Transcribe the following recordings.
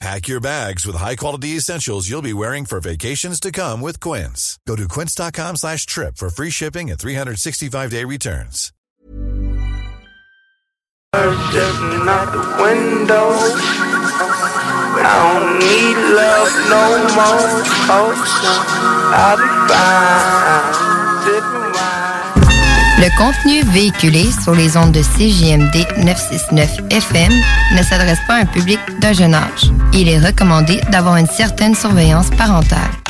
Pack your bags with high-quality essentials you'll be wearing for vacations to come with Quince. Go to quince.com slash trip for free shipping and 365-day returns. The window. I don't need love no more. Oh, I'll be fine. Le contenu véhiculé sur les ondes de CJMD 969 FM ne s'adresse pas à un public d'un jeune âge. Il est recommandé d'avoir une certaine surveillance parentale.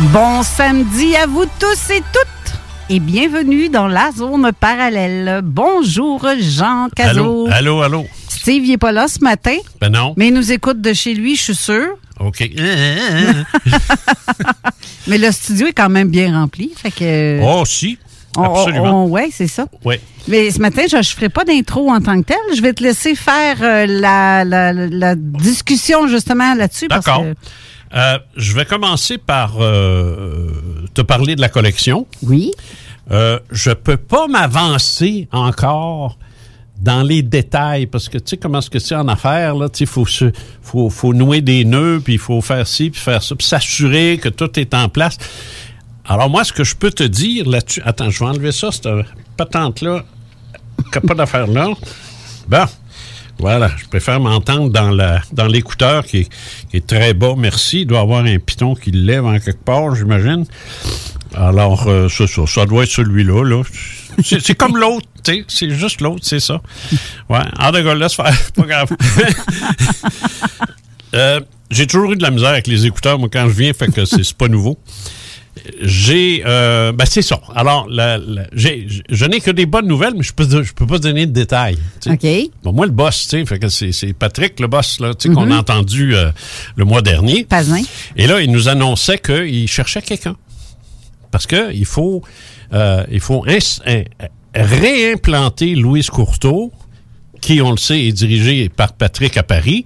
Bon samedi à vous tous et toutes et bienvenue dans la zone parallèle. Bonjour Jean Cazot. Allô, allô, allô. Steve il est pas là ce matin, Ben non. mais il nous écoute de chez lui, je suis sûr. OK. Mais le studio est quand même bien rempli, fait que oh, si. Absolument. ouais, c'est ça. Oui. Mais ce matin, je ne ferai pas d'intro en tant que tel. Je vais te laisser faire euh, la, la- la discussion justement là-dessus. parce D'accord. que- Euh, je vais commencer par euh, te parler de la collection. Oui. Euh, je peux pas m'avancer encore dans les détails parce que tu sais comment est-ce que c'est en affaires là, tu faut se faut faut nouer des nœuds puis il faut faire ci puis faire ça puis s'assurer que tout est en place. Alors moi ce que je peux te dire là-dessus, attends, je vais enlever ça cette patente là, pas d'affaire là. Bon. Voilà, je préfère m'entendre dans l'écouteur qui, est- très bas, merci. Il doit y avoir un piton qui lève en quelque part, j'imagine. Alors, euh, ça, ça, doit être celui-là. Là. C'est comme l'autre, tu sais. C'est juste l'autre, c'est ça. Ouais, en de laisse faire. Pas grave. Euh, J'ai toujours eu de la misère avec les écouteurs, moi, quand je viens, fait que c'est pas nouveau. J'ai, euh, ben c'est ça. Alors, la- la- j'ai- je n'ai que des bonnes nouvelles, mais je peux, je peux pas donner de détails. OK. Bon, moi, le boss, tu sais, c'est c'est Patrick, le boss, là, tu sais, Mhm. qu'on a entendu euh, le mois dernier. Pazin. Et là, il nous annonçait qu'il cherchait quelqu'un. Parce que il faut, euh, il faut réimplanter Louise Courteau, qui, on le sait, est dirigée par Patrick à Paris,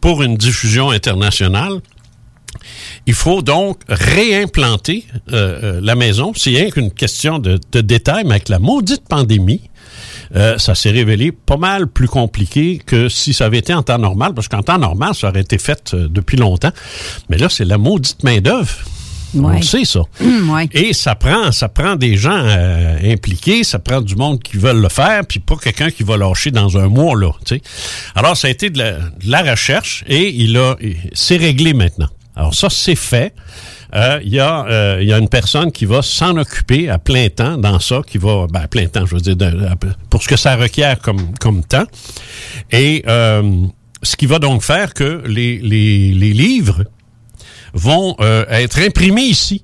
pour une diffusion internationale. Il faut donc réimplanter euh, euh, la maison. C'est rien qu'une question de, de détail, mais avec la maudite pandémie, euh, ça s'est révélé pas mal plus compliqué que si ça avait été en temps normal, parce qu'en temps normal, ça aurait été fait euh, depuis longtemps. Mais là, c'est la maudite main-d'œuvre. On Ouais. le sait, ça. Ouais. Et ça prend, ça prend des gens euh, impliqués, ça prend du monde qui veulent le faire, puis pas quelqu'un qui va lâcher dans un mois, là. tu sais. Alors, ça a été de la, de la recherche et il a, c'est réglé maintenant. Alors ça, c'est fait. euh, il y, a, euh, il y a une personne qui va s'en occuper à plein temps dans ça, qui va, ben, à plein temps, je veux dire, de- pour ce que ça requiert comme, comme temps. Et euh, ce qui va donc faire que les, les, les livres vont euh, être imprimés ici.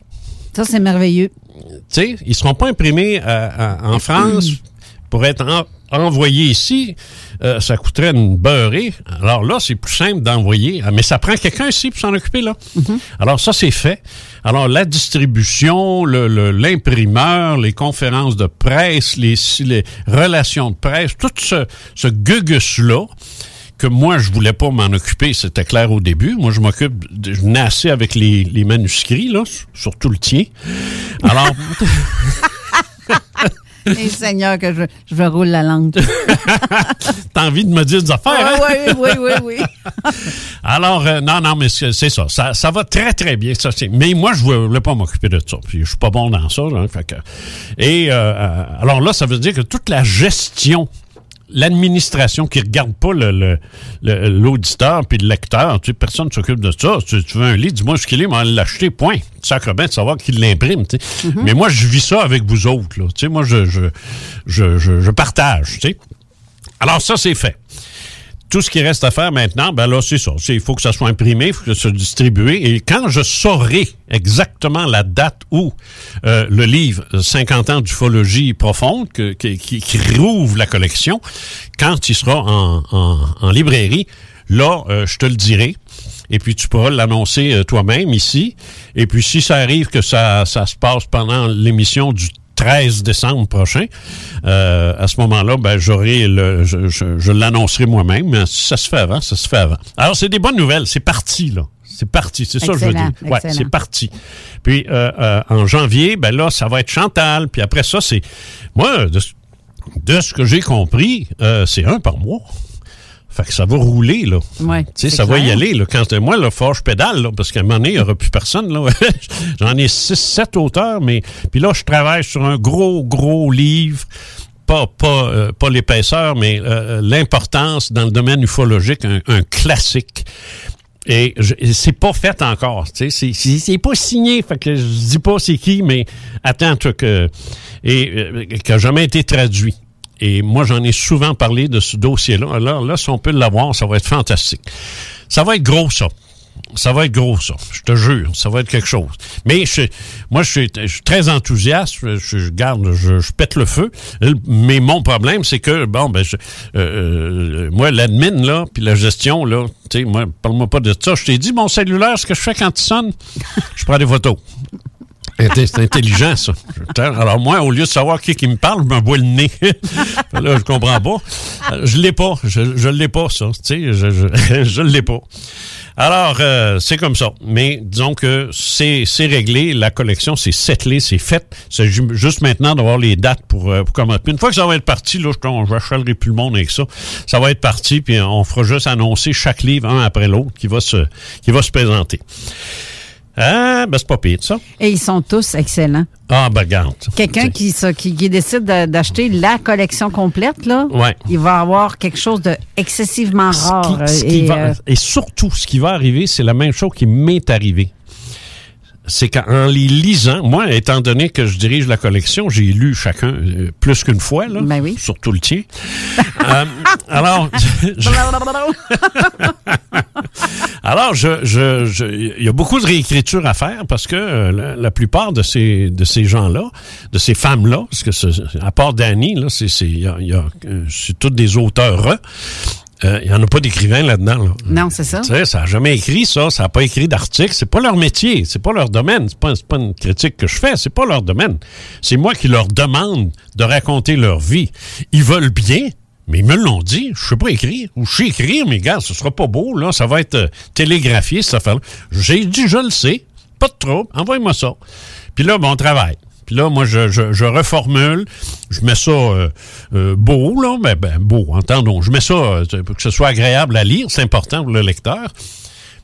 Ça, c'est merveilleux. Tu sais, ils seront pas imprimés euh, à- en France pour être en- envoyés ici. Euh, ça coûterait une beurrée. Alors là, c'est plus simple d'envoyer. Ah, Mais ça prend quelqu'un ici pour s'en occuper, là. Alors ça, c'est fait. Alors la distribution, le- le- l'imprimeur, les conférences de presse, les, les relations de presse, tout ce, ce gugus-là, que moi, je voulais pas m'en occuper, c'était clair au début. Moi, je m'occupe, je venais assez avec les, les manuscrits, là, surtout le tien. Alors, Et Seigneur, que je, je roule la langue. t'as envie de me dire des affaires, hein? oui, oui, oui, oui. Alors, euh, non, non, mais c'est ça. ça. ça va très, très bien. Ça, mais moi, je voulais pas m'occuper de ça. Puis je suis pas bon dans ça. là, fait que- et euh, euh, alors là, ça veut dire que toute la gestion, l'administration qui regarde pas le- le- le- l'auditeur puis le lecteur, tu sais, personne ne s'occupe de ça. Tu, tu veux un livre, dis-moi ce qu'il est, mais l'acheter, point. Sacre bien de savoir qui l'imprime. tu sais. Mais moi, je vis ça avec vous autres. Là. Tu sais, moi, je, je, je, je, je partage. tu sais. Alors ça, c'est fait tout ce qui reste à faire maintenant, ben là, c'est ça. Il faut que ça soit imprimé, il faut que ça soit distribué. Et quand je saurai exactement la date où euh, le livre euh, 50 ans d'ufologie profonde, que- qui, qui rouvre la collection, quand il sera en, en- en librairie, là, euh, je te le dirai. Et puis tu pourras l'annoncer euh, toi-même ici. Et puis si ça arrive que ça, ça se passe pendant l'émission du 13 décembre prochain. Euh, à ce moment-là, ben, j'aurai le, je, je- je l'annoncerai moi-même. Mais si ça se fait avant, ça se fait avant. Alors, c'est des bonnes nouvelles. C'est parti, là. C'est parti. C'est ça que je veux dire. Ouais, c'est parti. Puis, euh, euh, en janvier, ben là, ça va être Chantal. Puis après ça, c'est... Moi, de, ce- de ce que j'ai compris, euh, c'est un par mois. Fait que ça va rouler, là. Ouais, Tu sais, ça va y aller. Là, quand moi, là, fort, je pédale, là, parce qu'à un moment donné, il n'y aura plus personne. là. J'en ai six, sept auteurs, mais puis là, je travaille sur un gros, gros livre. Pas, pas, euh, pas l'épaisseur, mais euh, l'importance dans le domaine ufologique, un, un classique. Et c'est pas fait encore. tu sais, C'est pas signé. Fait que je dis pas c'est qui, mais attends, toi, que, et, euh, qui a jamais été traduit. Et moi, j'en ai souvent parlé de ce dossier-là. Alors là, si on peut l'avoir, ça va être fantastique. Ça va être gros, ça. Ça va être gros, ça. Je te jure, ça va être quelque chose. Mais moi, je suis, très enthousiaste. Je, garde, je, pète le feu. Mais mon problème, c'est que, bon, ben, euh, euh, moi, l'admin, là, puis la gestion, là, tu sais, moi, parle-moi pas de ça. Je t'ai dit, mon cellulaire, ce que je fais quand il sonne, je prends des photos. Inté- C'est intelligent, ça. Alors, moi, au lieu de savoir qui, qui me parle, je me bois le nez. là, je comprends pas. Euh, Je l'ai pas. Je, je l'ai pas, ça. Tu sais, je, je, je l'ai pas. Alors, euh, c'est comme ça. Mais disons que c'est réglé. La collection, c'est settlé, c'est fait. C'est ju- juste maintenant d'avoir les dates pour, euh, pour commencer. Puis une fois que ça va être parti, là, je ne plus le monde avec ça. Ça va être parti, puis on fera juste annoncer chaque livre, un après l'autre, qui va se qui va se présenter. Ah, ben c'est pas pire, ça. Et ils sont tous excellents. Ah, ben regarde. Quelqu'un qui, ça, qui, qui décide de- d'acheter la collection complète, là, Ouais. il va avoir quelque chose de excessivement Ce rare. qui- ce euh, et, va- euh, et surtout, ce qui va arriver, c'est la même chose qui m'est arrivé. C'est qu'en les lisant, moi, étant donné que je dirige la collection, j'ai lu chacun euh, plus qu'une fois, là, surtout le tien. Euh, alors, je- alors, je, je, je- il y a beaucoup de réécriture à faire parce que euh, la, la plupart de ces, de ces gens-là, de ces femmes-là, parce que à part Danny, là, c'est, c'est, il y a- il y a, c'est tous des auteurs. Euh, Il n'y en a pas d'écrivains là-dedans. Là. Non, c'est ça. Tu sais, ça n'a jamais écrit ça, ça n'a pas écrit d'article, c'est pas leur métier, c'est pas leur domaine, c'est pas, c'est pas une critique que je fais, c'est pas leur domaine. C'est moi qui leur demande de raconter leur vie. Ils veulent bien, mais ils me l'ont dit, je sais pas écrire, ou je sais écrire, mais gars, ce sera pas beau, là, ça va être euh, télégraphié, cette affaire-là. J'ai dit, je le sais, pas de trouble, envoie-moi ça. Puis là, bon, on travaille. Puis là, moi, je, je, je reformule, je mets ça euh, euh, beau, là, mais ben, beau, entendons. Je mets ça euh, pour que ce soit agréable à lire, c'est important pour le lecteur,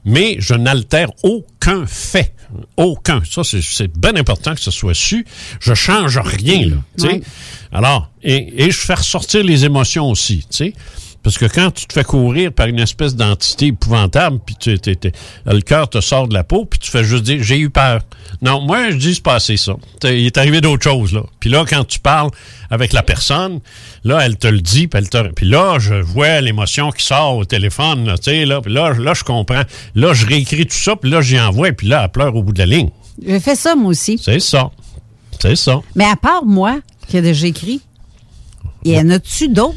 mais je n'altère aucun fait. Aucun. Ça, c'est- bien important que ce soit su. Je change rien, là. tu sais. Ouais. Alors, et, et je fais ressortir les émotions aussi, tu sais. Parce que quand tu te fais courir par une espèce d'entité épouvantable, puis tu, le cœur te sort de la peau, puis tu fais juste dire j'ai eu peur. Non, moi je dis c'est pas assez ça. Il est arrivé d'autres choses là. Puis là quand tu parles avec la personne, là elle te le dit, puis elle te- puis là je vois l'émotion qui sort au téléphone, là, tu sais là, là, là je comprends. Là je réécris tout ça, puis là j'y envoie, puis là elle pleure au bout de la ligne. J'ai fait ça, moi aussi. C'est ça. C'est ça. Mais à part moi, déjà écrit, y en a-tu d'autres?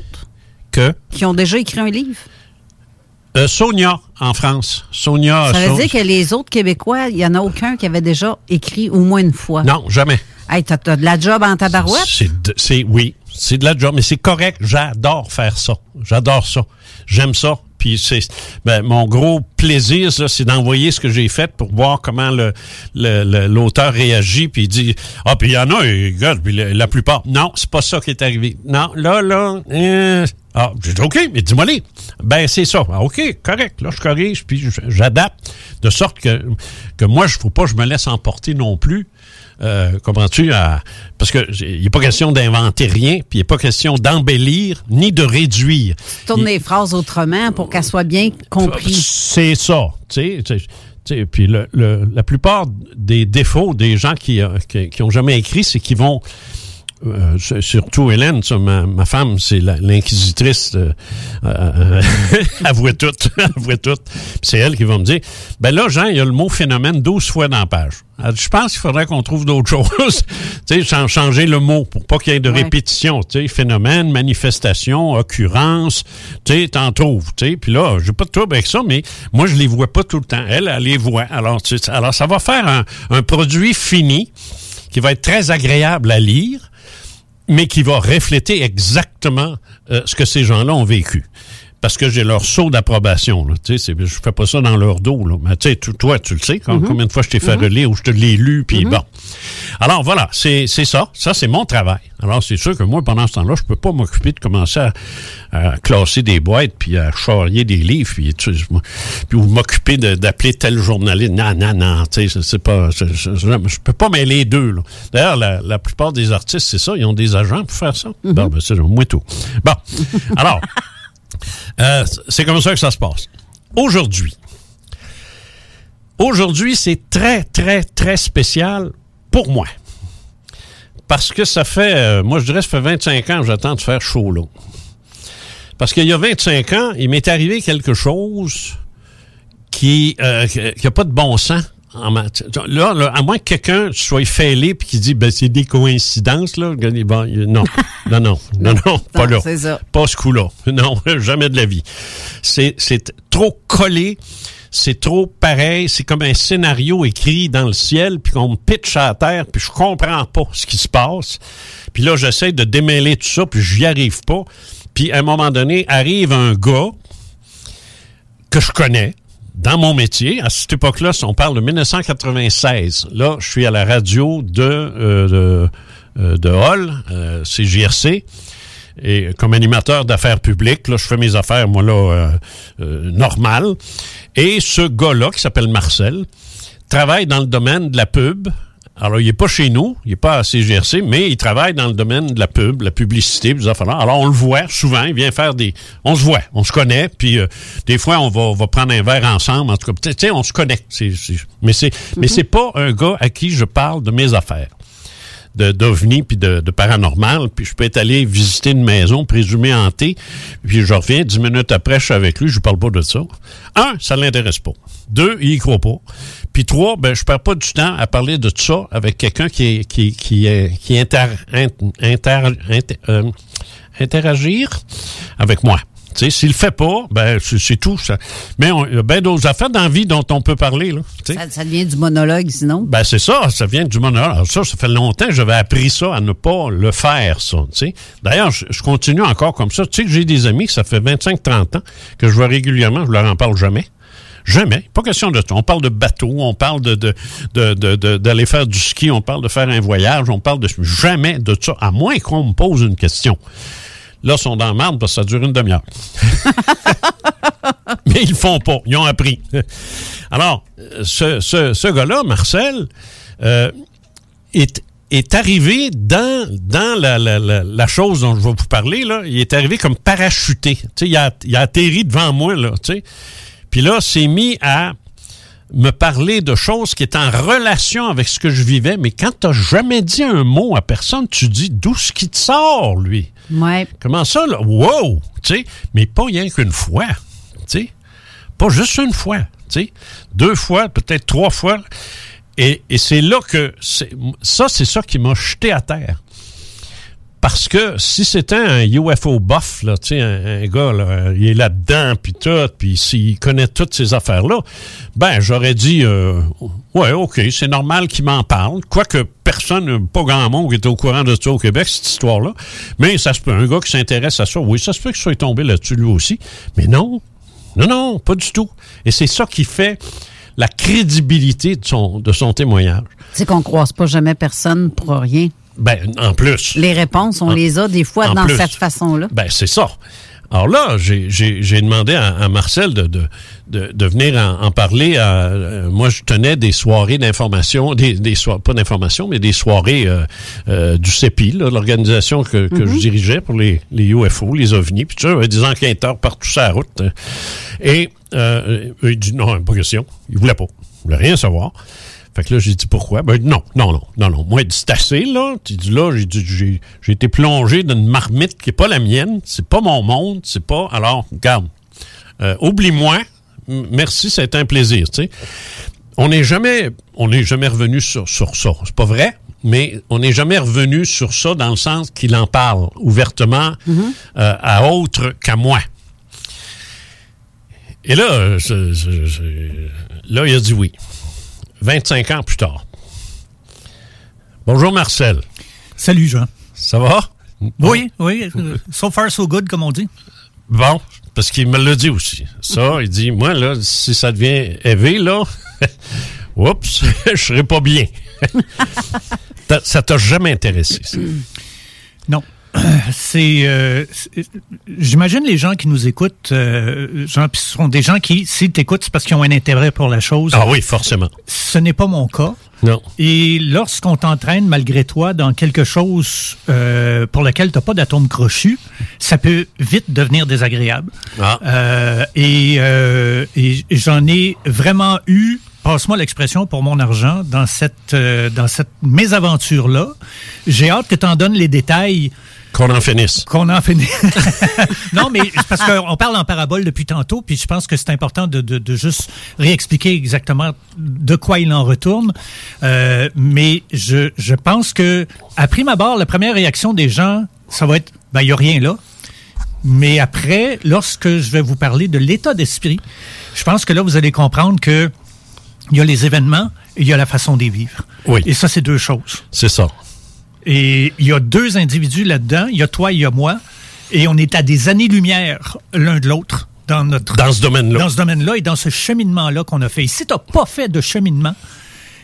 Que qui ont déjà écrit un livre? euh, Sonia en France. Sonia. Ça veut dire que les autres Québécois, il n'y en a aucun qui avait déjà écrit au moins une fois. Non, jamais. Hey, t'as, t'as de la job en tabarouette? C'est, oui, c'est de la job, mais c'est correct. J'adore faire ça. J'adore ça. J'aime ça. Puis c'est ben, mon gros plaisir, c'est d'envoyer ce que j'ai fait pour voir comment le, l'auteur réagit. Puis il dit ah puis il y en a, et, regarde, puis la, la plupart. Non, c'est pas ça qui est arrivé. Non, là là. euh, ah, j'ai dit OK, mais dis-moi les. Ben c'est ça. Ah, OK, correct. Là je corrige puis j'adapte de sorte que que moi je faut pas que je me laisse emporter non plus. Euh, comprends-tu? à- parce que il n'est pas question d'inventer rien, puis il n'est pas question d'embellir ni de réduire. Tourne les phrases autrement pour qu'elles soient bien comprises. C'est ça. Tu sais, tu tu puis le- le- la plupart des défauts des gens qui, euh, qui, qui ont jamais écrit, c'est qu'ils vont. Euh, surtout Hélène, ça, ma, ma femme, c'est l'inquisitrice. euh, euh, avouez tout, avouez tout. C'est elle qui va me dire, ben là, Jean, il y a le mot phénomène 12 fois dans la page. Elle dit, Je pense qu'il faudrait qu'on trouve d'autres choses. tu sais, chan- changer le mot pour pas qu'il y ait de Ouais. répétition. Tu sais, phénomène, manifestation, occurrence, tu sais, t'en trouves. Tu sais, puis là, j'ai pas de trouble avec ça, mais moi, je les vois pas tout le temps. Elle, elle les voit. Alors, tu sais, alors ça va faire un, un produit fini qui va être très agréable à lire, mais qui va refléter exactement euh, ce que ces gens-là ont vécu. Parce que j'ai leur saut d'approbation. je fais pas ça dans leur dos. Là. Mais tu sais, toi, tu le sais, quand- combien de fois je t'ai fait relire ou je te l'ai lu, puis bon. Alors voilà, c'est ça. Ça, c'est mon travail. Alors, c'est sûr que moi, pendant ce temps-là, je peux pas m'occuper de commencer à, à classer des boîtes, puis à charrier des livres, puis, tu puis ou m'occuper d'appeler tel journaliste. Non, non, non, tu sais, c'est- pas... Je, peux pas mêler les deux. D'ailleurs, la, la plupart des artistes, c'est ça, ils ont des agents pour faire ça. Bon, ben, c'est moi tout. Bon, alors... Euh, c'est comme ça que ça se passe. Aujourd'hui, aujourd'hui, c'est très, très, très spécial pour moi. Parce que ça fait, euh, moi je dirais, ça fait 25 ans que j'attends de faire chaud là. Parce qu'il y a 25 ans, il m'est arrivé quelque chose qui n'a pas de bon sens. En mat- là, là, à moins que quelqu'un soit fêlé puis qui dit ben c'est des coïncidences là, bon, non, non, non, non, non, pas là, ça. pas ce coup-là, non, jamais de la vie. C'est c'est trop collé, c'est trop pareil, c'est comme un scénario écrit dans le ciel puis qu'on me pitch à la terre puis je comprends pas ce qui se passe. Puis là j'essaie de démêler tout ça puis j'y arrive pas. Puis à un moment donné arrive un gars que je connais dans mon métier. À cette époque-là, on parle de 1996. Là, je suis à la radio de, euh, de, euh, de Hall, euh, CJRC. Et comme animateur d'affaires publiques, là, je fais mes affaires, moi, là, euh, euh, normales. Et ce gars-là, qui s'appelle Marcel, travaille dans le domaine de la pub. Alors, il n'est pas chez nous, il n'est pas à CGRC, mais il travaille dans le domaine de la pub, la publicité, des. Alors, on le voit souvent, il vient faire des... On se voit, on se connaît, puis euh, des fois, on va, on va prendre un verre ensemble. En tout cas, tu sais, on se connaît. C'est- c'est- mais c'est mais c'est pas un gars à qui je parle de mes affaires de d'ovni puis de, de paranormal, puis je peux être allé visiter une maison présumée hantée, puis je reviens dix minutes après, je suis avec lui, je lui parle pas de ça. Un, ça l'intéresse pas. Deux, il y croit pas. Puis trois, ben je perds pas du temps à parler de tout ça avec quelqu'un qui qui qui est qui inter, int- inter- inter- euh, interagir avec moi. S'il le fait pas, ben c'est tout. Ça. Mais il y a bien d'autres affaires dans la vie dont on peut parler. Là. Ça, ça devient du monologue, sinon? Ben c'est ça, ça vient du monologue. Alors ça, ça fait longtemps que j'avais appris ça, à ne pas le faire, ça. D'ailleurs, je, je continue encore comme ça. Tu sais que j'ai des amis que ça fait 25-30 ans que je vois régulièrement, je leur en parle jamais. Jamais. Pas question de ça. On parle de bateau, on parle de, de, de, de- de- d'aller faire du ski, on parle de faire un voyage, on parle de jamais de ça, à moins qu'on me pose une question. Là, ils sont dans la merde parce que ça dure une demi-heure. Mais ils le font pas. Ils ont appris. Alors, ce, ce, ce gars-là, Marcel, euh, est est arrivé dans, dans la, la, la, la chose dont je vais vous parler, là, il est arrivé comme parachuté. Tu sais, il a, il a atterri devant moi, là, tu sais. Puis là, s'est mis à me parler de choses qui étaient en relation avec ce que je vivais, mais quand tu jamais dit un mot à personne, tu dis d'où ce qui te sort, lui? Ouais. Comment ça, là? Wow! Tu sais, mais pas rien qu'une fois. Tu sais, pas juste une fois. Tu sais, deux fois, peut-être trois fois. Et, et c'est là que c'est- ça, c'est ça qui m'a jeté à terre. Parce que si c'était un UFO buff, là, un, un gars, là, il est là-dedans, puis tout, puis s'il connaît toutes ces affaires-là, ben, j'aurais dit, euh, ouais, OK, c'est normal qu'il m'en parle. Quoique personne, pas grand monde qui était au courant de ça au Québec, cette histoire-là. Mais ça se peut, un gars qui s'intéresse à ça, oui, ça se peut qu'il soit tombé là-dessus lui aussi. Mais non, non, non, pas du tout. Et c'est ça qui fait la crédibilité de son, de son témoignage. C'est qu'on croise pas jamais personne pour rien. Ben, en plus. Les réponses, on En- les a des fois dans plus. cette façon-là. Ben, c'est ça. Alors là, j'ai- demandé à, à Marcel de, de, de, de venir en, en parler. à- euh, moi, je tenais des soirées d'information, des, des soirées, pas d'information, mais des soirées euh, euh, du CEPI, l'organisation que, que je dirigeais pour les, les UFO, les ovnis, puis tout ça, il y avait des enquêteurs partout sur la route. hein. Et il dit non, pas question. Il voulait pas. Il voulait rien savoir. Fait que là, j'ai dit pourquoi? Ben, non, non, non, non, non. Moi, c'est assez, là. Tu dis là, j'ai dit, j'ai, j'ai été plongé dans une marmite qui est pas la mienne. C'est pas mon monde. C'est pas. Alors, regarde. Euh, oublie-moi. Merci, ça a été un plaisir, tu sais. On n'est jamais, on n'est jamais revenu sur, sur ça. C'est pas vrai, mais on n'est jamais revenu sur ça dans le sens qu'il en parle ouvertement euh, à autre qu'à moi. Et là, euh, je- je- je- là, il a dit oui. 25 ans plus tard. Bonjour Marcel. Salut Jean. Ça va? Oui, oui. So far, so good, comme on dit. Bon, parce qu'il me l'a dit aussi. Ça, il dit, moi, là, si ça devient élevé, là, oups, je serai pas bien. Ça t'a jamais intéressé, ça? Non. C'est, euh, j'imagine les gens qui nous écoutent, euh, Jean, puis ce sont des gens qui, s'ils t'écoutent, c'est parce qu'ils ont un intérêt pour la chose. Ah oui, forcément. Ce n'est pas mon cas. Non. Et lorsqu'on t'entraîne malgré toi dans quelque chose euh, pour lequel tu n'as pas d'atome crochu, ça peut vite devenir désagréable. Ah. Euh, et euh, et j'en ai vraiment eu, passe-moi l'expression, pour mon argent dans cette, euh, dans cette mésaventure-là. J'ai hâte que tu en donnes les détails. Qu'on en finisse. Qu'on en finisse. non, mais parce qu'on parle en parabole depuis tantôt, puis je pense que c'est important de, de, de juste réexpliquer exactement de quoi il en retourne. Euh, mais je, je pense que, à prime abord, la première réaction des gens, ça va être, ben, il n'y a rien là. Mais après, lorsque je vais vous parler de l'état d'esprit, je pense que là, vous allez comprendre que il y a les événements et il y a la façon de les vivre. Oui. Et ça, c'est deux choses. C'est ça. Et il y a deux individus là-dedans. Il y a toi, il y a moi. Et on est à des années-lumière l'un de l'autre dans notre... Dans ce domaine-là. Dans ce domaine-là et dans ce cheminement-là qu'on a fait. Et si tu n'as pas fait de cheminement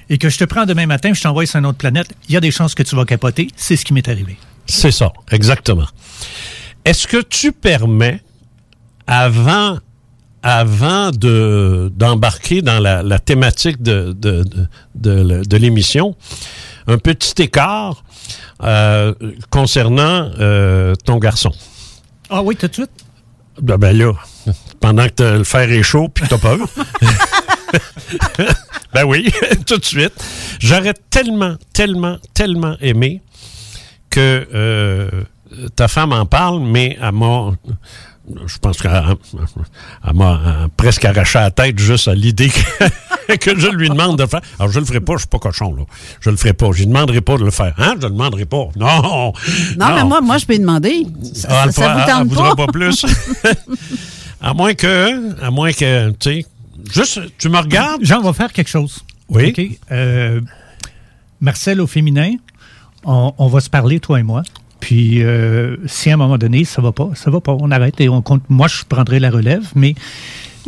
et que je te prends demain matin, je t'envoie sur une autre planète, il y a des chances que tu vas capoter. C'est ce qui m'est arrivé. C'est ça, exactement. Est-ce que tu permets, avant, avant de, d'embarquer dans la, la thématique de, de, de, de, de l'émission, un petit écart euh, concernant euh, ton garçon? Ah oui, tout de suite? Ben, ben là, pendant que le fer est chaud puis que t'as peur. ben oui, tout de suite. J'aurais tellement, tellement, tellement aimé que euh, ta femme en parle, mais elle m'a. Je pense qu'elle elle m'a presque arraché la tête juste à l'idée que, que je lui demande de faire. Alors, je le ferai pas, je suis pas cochon, là. Je le ferai pas. Je lui demanderai pas de le faire. Hein? Je le demanderai pas. Non! Non, mais moi, moi, je peux lui demander. Ça, Ah, ça- ça vous elle- tente elle voudra pas? pas plus. à moins que, à moins que, tu sais, juste, tu me regardes. Jean, on va faire quelque chose. Oui. OK? Euh, Marcel au féminin, on, on va se parler, toi et moi. Puis, euh, si à un moment donné, ça va pas, ça va pas, on arrête et on compte. Moi, je prendrai la relève, mais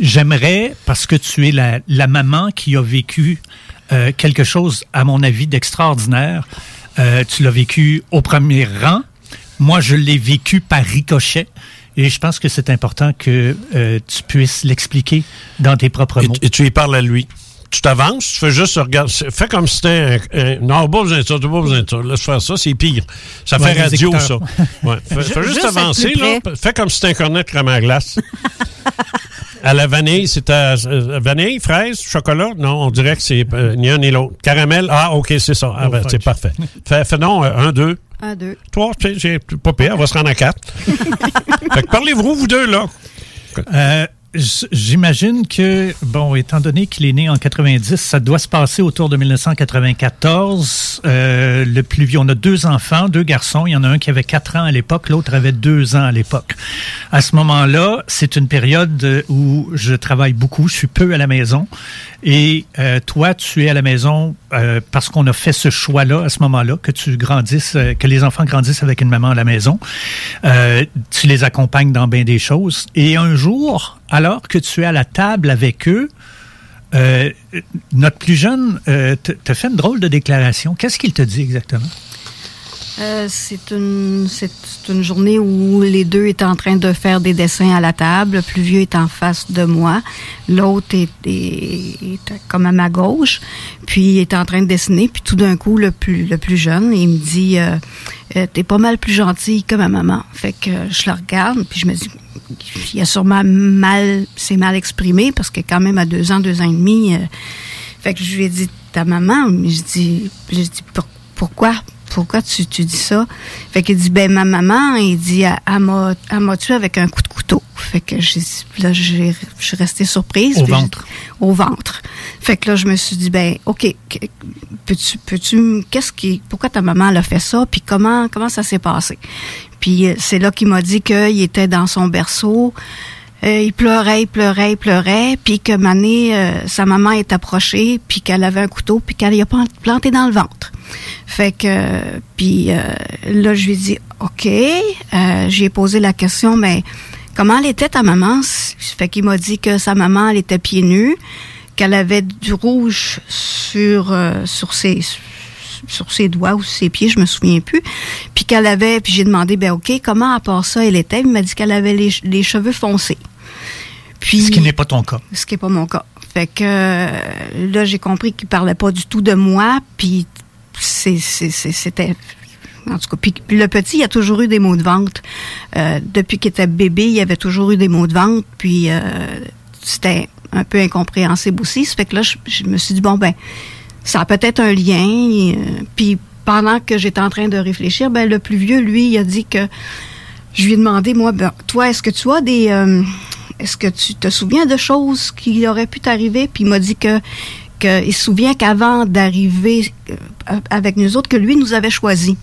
j'aimerais, parce que tu es la, la maman qui a vécu euh, quelque chose, à mon avis, d'extraordinaire. Euh, tu l'as vécu au premier rang. Moi, je l'ai vécu par ricochet. Et je pense que c'est important que euh, tu puisses l'expliquer dans tes propres Et, mots. et tu y parles à lui. Tu t'avances, tu fais juste regarder. Fais comme si c'était un, un- Non, pas besoin de ça, t'as pas besoin de ça. Laisse faire ça, c'est pire. Ça Ouais, fait radio, ça. Ouais. Fais, fais juste avancer, là. Fais comme si c'était un cornet de crème à glace. à la vanille, c'est à euh, vanille, fraise, chocolat? Non, on dirait que c'est euh, ni un ni l'autre. Caramel, ah, OK, c'est ça. Ah, Oh, ben, fudge. c'est parfait. Fais, fais donc euh, un, deux, Un, deux. trois, j'ai pas pire, on va se rendre à quatre. fait que parlez-vous, vous deux, là. Euh, J'imagine que, bon, étant donné qu'il est né en 90, ça doit se passer autour de 1994. Euh, le plus vieux, on a deux enfants, deux garçons. Il y en a un qui avait quatre ans à l'époque, l'autre avait deux ans à l'époque. À ce moment-là, c'est une période euh, où je travaille beaucoup, je suis peu à la maison. Et euh, toi, tu es à la maison euh, parce qu'on a fait ce choix-là à ce moment-là, que tu grandisses, euh, que les enfants grandissent avec une maman à la maison. Euh, tu les accompagnes dans bien des choses. Et un jour, alors que tu es à la table avec eux, euh, notre plus jeune euh, te, fait une drôle de déclaration. Qu'est-ce qu'il te dit exactement? Euh, c'est une journée où les deux étaient en train de faire des dessins à la table. Le plus vieux est en face de moi, l'autre est, comme à ma gauche. Puis il est en train de dessiner. Puis tout d'un coup, le plus le jeune, il me dit euh, T'es pas mal plus gentille que ma maman. Fait que je la regarde. Puis je me dis il a sûrement mal c'est mal exprimé parce que quand même à deux ans, deux ans et demi. euh, fait que je lui ai dit ta maman. Mais je dis je dis Pour- pourquoi pourquoi tu, tu dis ça? Fait qu'il dit, ben, ma maman, il dit, elle, m'a tué avec un coup de couteau. Fait que j'ai, là, je suis restée surprise. Au ventre. Au ventre. Fait que là, je me suis dit, ben, OK, peux-tu, peux-tu, qu'est-ce qui, pourquoi ta maman, elle a fait ça? Puis comment, comment ça s'est passé? Puis euh, c'est là qu'il m'a dit qu'il était dans son berceau. Euh, il pleurait, il pleurait, il pleurait, puis que Mané, euh, sa maman est approchée, puis qu'elle avait un couteau, puis qu'elle y a plan- planté dans le ventre. Fait que, puis là, je lui ai dit, OK. J'ai posé la question, mais comment elle était ta maman? Fait qu'il m'a dit que sa maman, elle était pieds nus, qu'elle avait du rouge sur, sur ses sur ses doigts ou ses pieds, je me souviens plus. Puis qu'elle avait, puis j'ai demandé, ben ok, comment à part ça elle était? Il m'a dit qu'elle avait les, les cheveux foncés. Puis, Ce qui n'est pas ton cas. ce qui n'est pas mon cas. Fait que euh, là, j'ai compris qu'il parlait pas du tout de moi, puis c'est- c'est- c'est- c'était... En tout cas, puis, puis le petit, il a toujours eu des maux de ventre. Euh, depuis qu'il était bébé, il avait toujours eu des maux de ventre, puis euh, c'était un peu incompréhensible aussi. Ça fait que là, je, je me suis dit, bon, ben, ça a peut-être un lien. euh, puis pendant que j'étais en train de réfléchir, ben, le plus vieux, lui, il a dit que... Je lui ai demandé, moi, ben, toi, est-ce que tu as des... euh, est-ce que tu te souviens de choses qui auraient pu t'arriver? Puis il m'a dit que, il se souvient qu'avant d'arriver euh, avec nous autres, que lui nous avait choisis.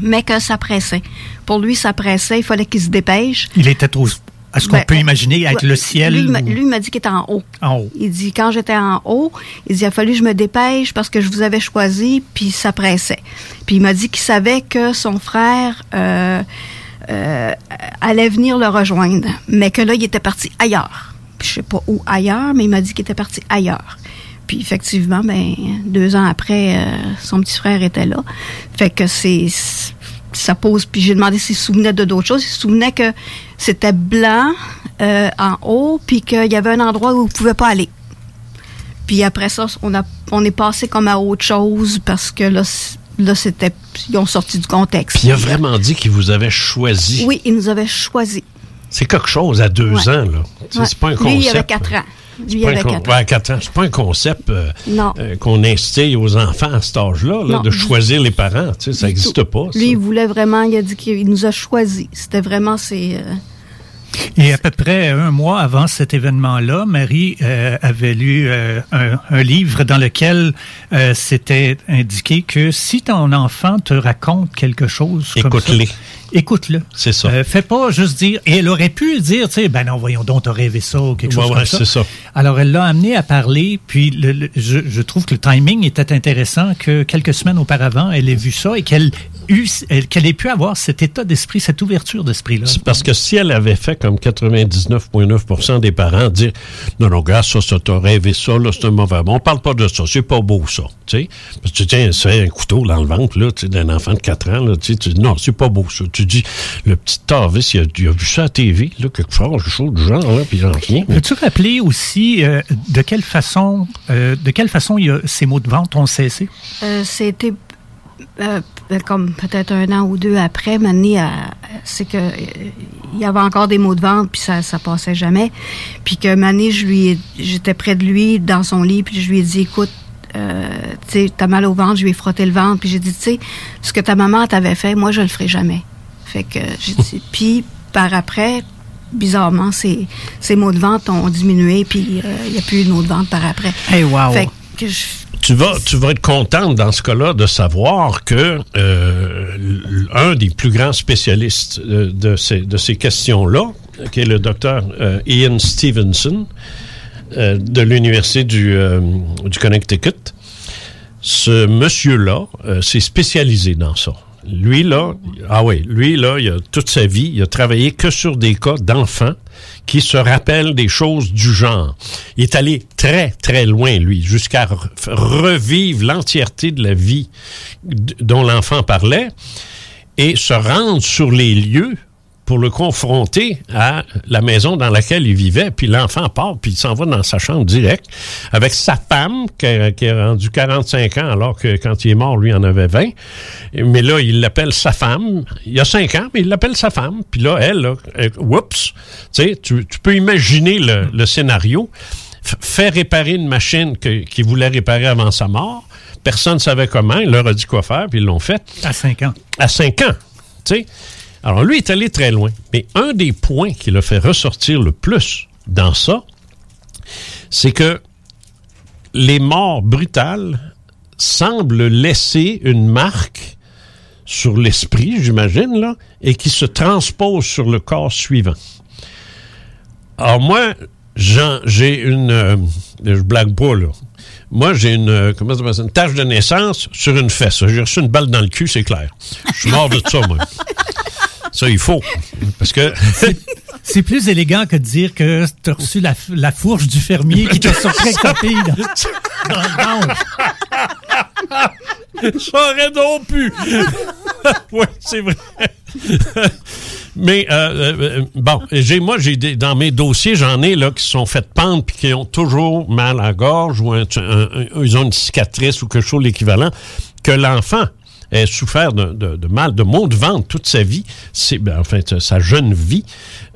Mais que ça pressait. Pour lui, ça pressait. Il fallait qu'il se dépêche. Il était au, à ce qu'on Ben, peut imaginer être Ouais, le ciel Lui, il m'a- ou- lui, m'a dit qu'il était en haut. en haut. Il dit, quand j'étais en haut, il dit, il a fallu que je me dépêche parce que je vous avais choisi, puis ça pressait. Puis il m'a dit qu'il savait que son frère euh, euh, allait venir le rejoindre, mais que là, il était parti ailleurs. Puis je sais pas où ailleurs, mais il m'a dit qu'il était parti ailleurs. Puis effectivement, ben deux ans après, euh, son petit frère était là. Fait que c'est ça pose. Puis j'ai demandé s'il se souvenait de d'autres choses. Il se souvenait que c'était blanc euh, en haut, puis qu'il y avait un endroit où il pouvait pas aller. Puis après ça, on a on est passé comme à autre chose parce que là, c'était ils ont sorti du contexte. Puis il a vraiment dit qu'il vous avait choisi. Oui, ils nous avaient choisi. C'est quelque chose à deux Ouais. ans, là. Ouais. C'est pas un concept. Lui, il avait quatre ans. Lui, il C'est pas un avait con- quatre ouais, ans. à quatre ans. C'est pas un concept euh, euh, qu'on instille aux enfants à cet âge-là, là, de choisir les parents. Tu sais, ça n'existe pas. ça. Lui, il voulait vraiment, il a dit qu'il nous a choisis. C'était vraiment ses. euh, Et à peu près un mois avant cet événement-là, Marie euh, avait lu euh, un, un livre dans lequel euh, c'était indiqué que si ton enfant te raconte quelque chose Écoute-les. Écoute-le. C'est ça. Euh, fais pas juste dire. Et elle aurait pu dire, tu sais, ben non, voyons donc, t'as rêvé ça ou quelque Ouais, chose ouais, comme ça. c'est ça. Alors, elle l'a amené à parler, puis le- le- je, je trouve que le timing était intéressant, que quelques semaines auparavant, elle ait vu ça et qu'elle qu'elle ait pu avoir cet état d'esprit, cette ouverture d'esprit-là. C'est parce que si elle avait fait comme 99,9% des parents, dire Non, non, gars, ça, ça, t'as rêvé ça, là, c'est un mauvais. On parle pas de ça, c'est pas beau, ça. Tu sais, parce que tu tiens un couteau dans le ventre, là, tu sais, d'un enfant de 4 ans, là, tu dis Non, c'est pas beau, ça. Tu dis Le petit Tarvis, il a, il a vu ça à la TV, là, quelque chose, quelque chose du genre, là, puis j'en reviens. mais- Peux-tu rappeler aussi euh, de quelle façon, euh, de quelle façon il y a, ces mots de vente ont cessé? Euh, C'était euh, comme peut-être un an ou deux après, Mané, c'est que euh, il y avait encore des mots de vente, puis ça, ça passait jamais. Puis que Mané, je lui, ai- j'étais près de lui dans son lit, puis je lui ai dit, écoute, euh, tu sais, t'as mal au ventre, je lui ai frotté le ventre, puis j'ai dit, tu sais, ce que ta maman t'avait fait, moi, je le ferai jamais. Fait que j'ai dit, puis par après, bizarrement, ces, ces mots de vente ont diminué, puis euh, il n'y a plus de mots de vente par après. Hey, wow. Fait que je, tu vas, tu vas être contente dans ce cas-là de savoir que euh, un des plus grands spécialistes euh, de ces, de ces questions-là, qui est le docteur euh, Ian Stevenson euh, de l'Université du, euh, du Connecticut, ce monsieur-là euh, s'est spécialisé dans ça. Lui, là, ah oui, lui, là, il a toute sa vie, il a travaillé que sur des cas d'enfants qui se rappellent des choses du genre. Il est allé très, très loin, lui, jusqu'à re- revivre l'entièreté de la vie dont l'enfant parlait et se rendre sur les lieux pour le confronter à la maison dans laquelle il vivait. Puis l'enfant part, puis il s'en va dans sa chambre direct avec sa femme, qui a, qui a rendu 45 ans, alors que quand il est mort, lui en avait 20. Mais là, il l'appelle sa femme. Il a 5 ans, mais il l'appelle sa femme. Puis là, elle, là, whoops, tu tu peux imaginer le, le scénario. F- fait réparer une machine qu'il voulait réparer avant sa mort. Personne ne savait comment. Il leur a dit quoi faire, puis ils l'ont fait. À 5 ans. À 5 ans. Tu sais. Alors, lui est allé très loin. Mais un des points qui l'a fait ressortir le plus dans ça, c'est que les morts brutales semblent laisser une marque sur l'esprit, j'imagine, et qui se transpose sur le corps suivant. Alors moi, j'ai une... euh, je blague pas, là. Moi, j'ai une, euh, une tache de naissance sur une fesse. J'ai reçu une balle dans le cul, c'est clair. Je suis mort de ça, moi. Ça, il faut. Parce que... C'est plus élégant que de dire que tu as reçu la, la fourche du fermier qui t'a sorti avec ta fille. Ça aurait donc pu. oui, c'est vrai. Mais euh, euh, bon, j'ai moi j'ai dans mes dossiers j'en ai là qui se sont fait pendre puis qui ont toujours mal à la gorge ou un- un- un- ils ont une cicatrice ou quelque chose l'équivalent que l'enfant ait souffert de, de- de mal, de maux de ventre toute sa vie, c'est ben, enfin sa jeune vie.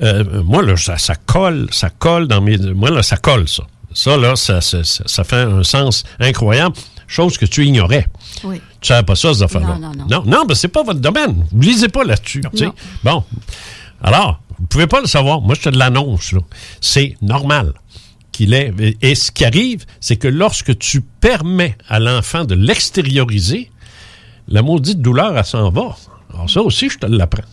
Euh, moi là ça, ça colle, ça colle dans mes moi là ça colle ça. Ça là ça, ça, ça- ça fait un sens incroyable, chose que tu ignorais. Oui. Tu savais pas ça, ces affaires-là? Non, non, non. Non, non, ben, c'est pas votre domaine. Vous lisez pas là-dessus. Bon. Alors, vous pouvez pas le savoir. Moi, je te l'annonce. C'est normal qu'il ait. Et- Et ce qui arrive, c'est que lorsque tu permets à l'enfant de l'extérioriser, la maudite douleur, elle s'en va. Alors, ça aussi, je te l'apprends.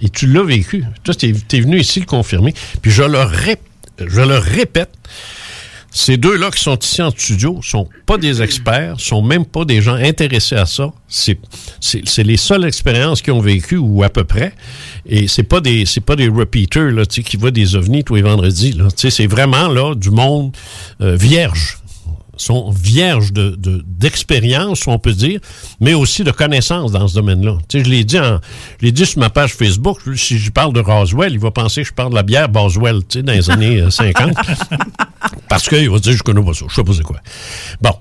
Et tu l'as vécu. Tu es, venu ici le confirmer. Puis je le, répète, ces deux-là qui sont ici en studio sont pas des experts, sont même pas des gens intéressés à ça. C'est, les seules expériences qu'ils ont vécues ou à peu près. Et c'est pas des, c'est pas des repeaters là, qui voient des ovnis tous les vendredis. C'est vraiment là du monde euh, vierge sont vierges de, de- d'expérience, on peut dire, mais aussi de connaissances dans ce domaine-là. Tu sais, je l'ai dit en, je l'ai dit sur ma page Facebook, si je parle de Roswell, il va penser que je parle de la bière Boswell, tu sais, dans les années euh, 50. Parce qu'il va dire, je connais pas ça, je sais pas c'est quoi. Bon.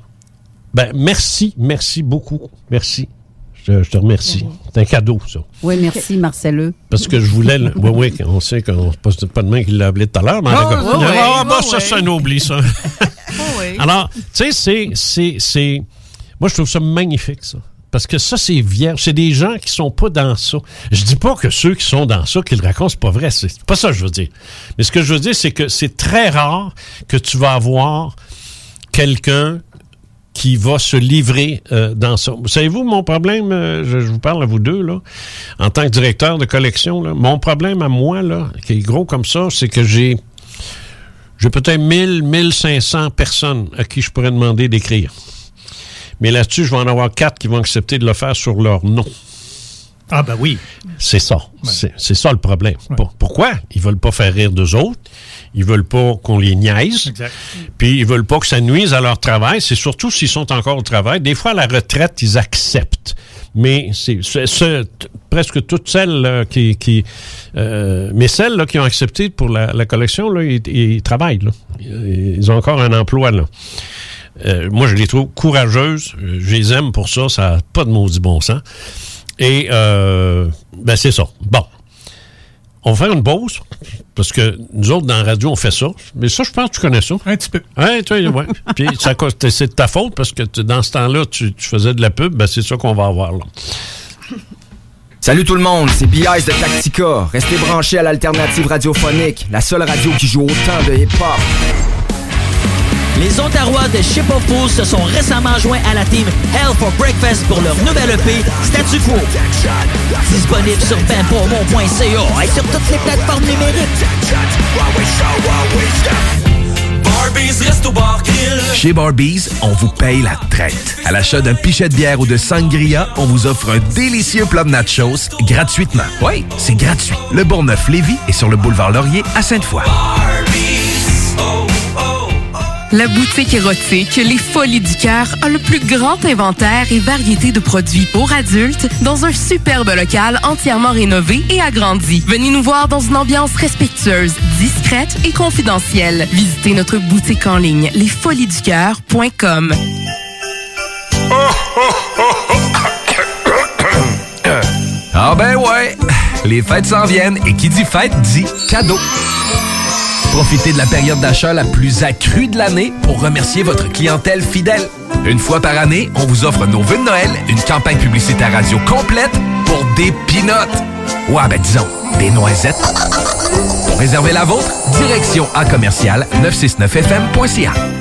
Ben, merci, merci beaucoup. Merci. Je, je te remercie. C'est un cadeau, ça. Oui, merci, Marcelleux. Parce que je voulais. le- Oui, oui, on sait qu'on c'est pas, pas de main qui l'a appelé tout à l'heure, mais Ah, oui, Ah, bah, oui, ça, c'est un oubli, ça. Alors, tu sais, c'est, c'est, c'est. Moi, je trouve ça magnifique, ça. Parce que ça, c'est vierge. C'est des gens qui sont pas dans ça. Je dis pas que ceux qui sont dans ça, qu'ils racontent, c'est pas vrai. C'est pas ça que je veux dire. Mais ce que je veux dire, c'est que c'est très rare que tu vas avoir quelqu'un qui va se livrer euh, dans ça. Savez-vous mon problème, euh, je, je vous parle à vous deux, là, en tant que directeur de collection, là, mon problème à moi, là, qui est gros comme ça, c'est que j'ai j'ai peut-être 1000, 1500 personnes à qui je pourrais demander d'écrire. Mais là-dessus, je vais en avoir quatre qui vont accepter de le faire sur leur nom. Ah ben oui. C'est ça. C'est c'est ça le problème. Pour- Pourquoi? Ils veulent pas faire rire d'eux autres. Ils veulent pas qu'on les niaise. Exact. Puis ils veulent pas que ça nuise à leur travail. C'est surtout s'ils sont encore au travail. Des fois, à la retraite, ils acceptent. Mais c'est presque toutes celles là, qui... qui euh, mais celles là, qui ont accepté pour la, la collection, là, ils, ils travaillent. Là. Ils ont encore un emploi. Là. Euh, moi, je les trouve courageuses. Je les aime pour ça. Ça n'a pas de maudit bon sens. Et euh, ben c'est ça. Bon. On va faire une pause, parce que nous autres, dans la radio, on fait ça. Mais ça, je pense que tu connais ça. Un petit peu. Ouais, tu vois, ouais. Puis ça, c'est de ta faute, parce que tu- dans ce temps-là, tu, tu faisais de la pub. Ben, c'est ça qu'on va avoir, là. Salut tout le monde, c'est B.I.S. de Tactica. Restez branchés à l'alternative radiophonique, la seule radio qui joue autant de hip-hop. Les Ontarois de Ship of Fools se sont récemment joints à la team Hell for Breakfast pour leur nouvelle EP Statu Quo. Disponible sur benpourmont.ca et sur toutes les plateformes numériques. Chez Barbies, on vous paye la traite. À l'achat d'un pichet de bière ou de sangria, on vous offre un délicieux plat de nachos gratuitement. Oui, c'est gratuit. Le Bourgneuf-Lévis est sur le boulevard Laurier à Sainte-Foy. La boutique érotique Les Folies du Cœur a le plus grand inventaire et variété de produits pour adultes dans un superbe local entièrement rénové et agrandi. Venez nous voir dans une ambiance respectueuse, discrète et confidentielle. Visitez notre boutique en ligne lesfoliesducoeur.com. Ah ben ouais, les fêtes s'en viennent et qui dit fête dit cadeau. Profitez de la période d'achat la plus accrue de l'année pour remercier votre clientèle fidèle. Une fois par année, on vous offre nos vœux de Noël, une campagne publicitaire radio complète pour des pinottes. Ouais, ben disons, des noisettes. Pour réserver la vôtre, direction à commercial 969fm.ca.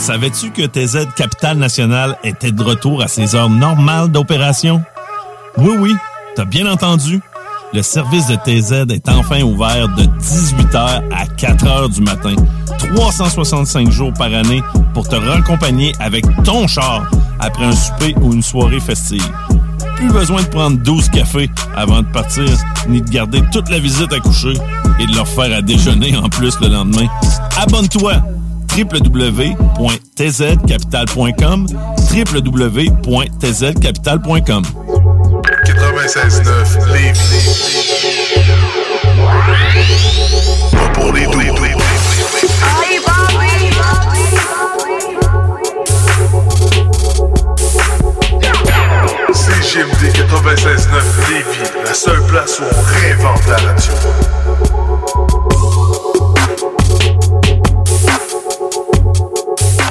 Savais-tu que TZ Capital National était de retour à ses heures normales d'opération? Oui, oui, t'as bien entendu. Le service de TZ est enfin ouvert de 18h à 4h du matin, 365 jours par année pour te raccompagner avec ton char après un souper ou une soirée festive. Plus besoin de prendre 12 cafés avant de partir, ni de garder toute la visite à coucher et de leur faire à déjeuner en plus le lendemain. Abonne-toi www.tzcapital.com www.tzcapital.com 96.9 Lévis. Pas pour les doux. CGMD 96.9 Lévis, la seule place où on réinvente la.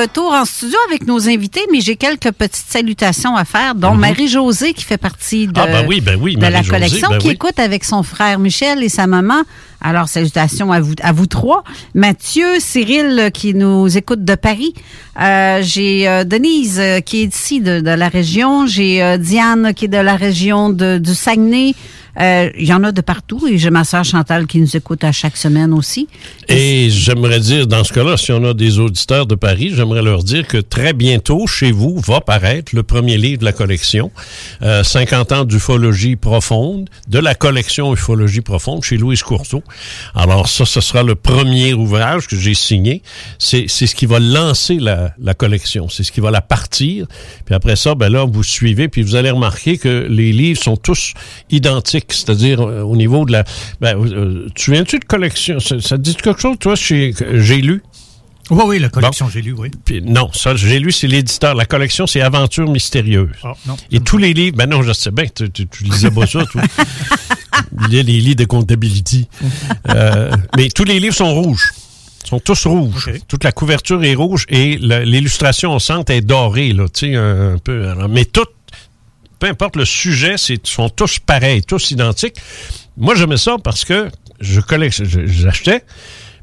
Retour en studio avec nos invités, mais j'ai quelques petites salutations à faire, dont Marie-Josée qui fait partie de, Mhm. Ah, ben oui, ben oui, de la collection, ben qui oui. écoute avec son frère Michel et sa maman. Alors, salutations à vous, à vous trois. Mathieu, Cyril euh, qui nous écoute de Paris. Euh, j'ai euh, Denise qui est ici de, de la région. J'ai euh, Diane qui est de la région de, du Saguenay. Euh, Il y en a de partout et j'ai ma sœur Chantal qui nous écoute à chaque semaine aussi. Et j'aimerais dire, dans ce cas-là, si on a des auditeurs de Paris, j'aimerais leur dire que très bientôt, chez vous, va paraître le premier livre de la collection, euh, 50 ans d'ufologie profonde, de la collection ufologie profonde chez Louise Courteau. Alors ça, ce sera le premier ouvrage que j'ai signé. C'est c'est ce qui va lancer la, la collection, c'est ce qui va la partir. Puis après ça, ben là, vous suivez, puis vous allez remarquer que les livres sont tous identiques, c'est-à-dire euh, au niveau de la... Ben, euh, tu viens-tu de collection? Ça, ça te dit quelque chose, toi, chez J'ai lu? Oui, oui, la collection, j'ai lu, oui. Puis non, ça, j'ai lu, c'est l'éditeur. La collection, c'est Aventures mystérieuses. Ah, non. Et tous les livres, ben non, je sais bien, tu, tu, tu lisais pas ça, toi. Tu lisais les livres de comptabilité. Euh, mais tous les livres sont rouges. Ils sont tous rouges. Toute la couverture est rouge et l'illustration au centre est dorée, là, tu sais, un, un peu. Alors, mais tout, peu importe le sujet, c'est sont tous pareils, tous identiques. Moi, j'aimais ça parce que je collectionne, je- j'achetais,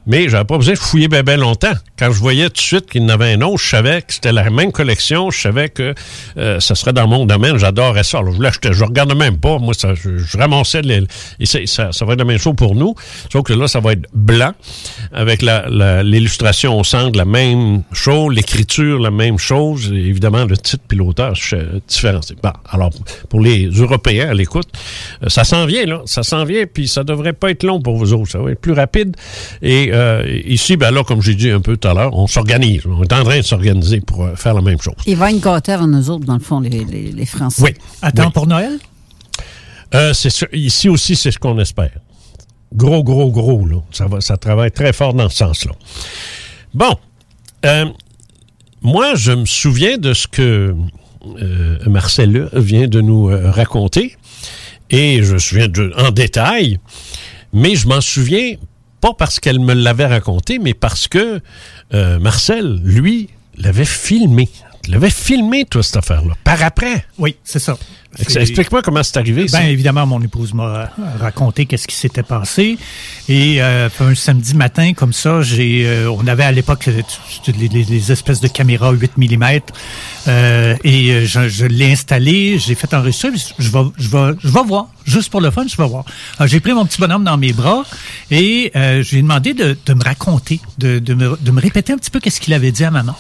mais j'avais pas besoin de fouiller bien ben longtemps. Quand je voyais tout de suite qu'il y en avait un autre, je savais que c'était la même collection, je savais que euh, ça serait dans mon domaine, j'adorais ça. Alors, je l'achetais, je regardais même pas, moi, ça, je, je ramassais les, ça, ça va être la même chose pour nous, sauf que là, ça va être blanc, avec la- la- l'illustration au centre, la même chose, l'écriture, la même chose, évidemment, le titre puis l'auteur. C'est- Bon, alors, pour les Européens à l'écoute, euh, ça s'en vient, là, ça s'en vient, puis ça devrait pas être long pour vous autres, ça va être plus rapide. Et euh, ici, ben là, comme j'ai dit un peu tout à l'heure, on s'organise, on est en train de s'organiser pour euh, faire la même chose. Ils vont être gâtés avant nous autres, dans le fond, les, les, les Français. Oui. Attends Oui. pour Noël? Euh, c'est sûr- ici aussi, c'est ce qu'on espère. Gros, gros, gros, là. Ça, va, ça travaille très fort dans ce sens-là. Bon. Euh, moi, je me souviens de ce que euh, Marcella vient de nous euh, raconter. Et je me souviens de, en détail. Mais je m'en souviens pas parce qu'elle me l'avait raconté, mais parce que euh, Marcel, lui, l'avait filmé. Il l'avait filmé, toi, cette affaire-là. Par après. Oui, c'est ça. Explique-moi comment c'est arrivé, ça. Ben évidemment, mon épouse m'a raconté qu'est-ce qui s'était passé. Et euh, un samedi matin, comme ça, j'ai, euh, on avait à l'époque euh, les, les- espèces de caméras 8 mm. euh, et euh, je, je l'ai installé, j'ai fait enregistrer. puis Je vais, je vais, je vais voir, juste pour le fun, je vais voir. Alors, j'ai pris mon petit bonhomme dans mes bras et euh, je lui ai demandé de, de me raconter, de, de, me, de me répéter un petit peu qu'est-ce qu'il avait dit à maman.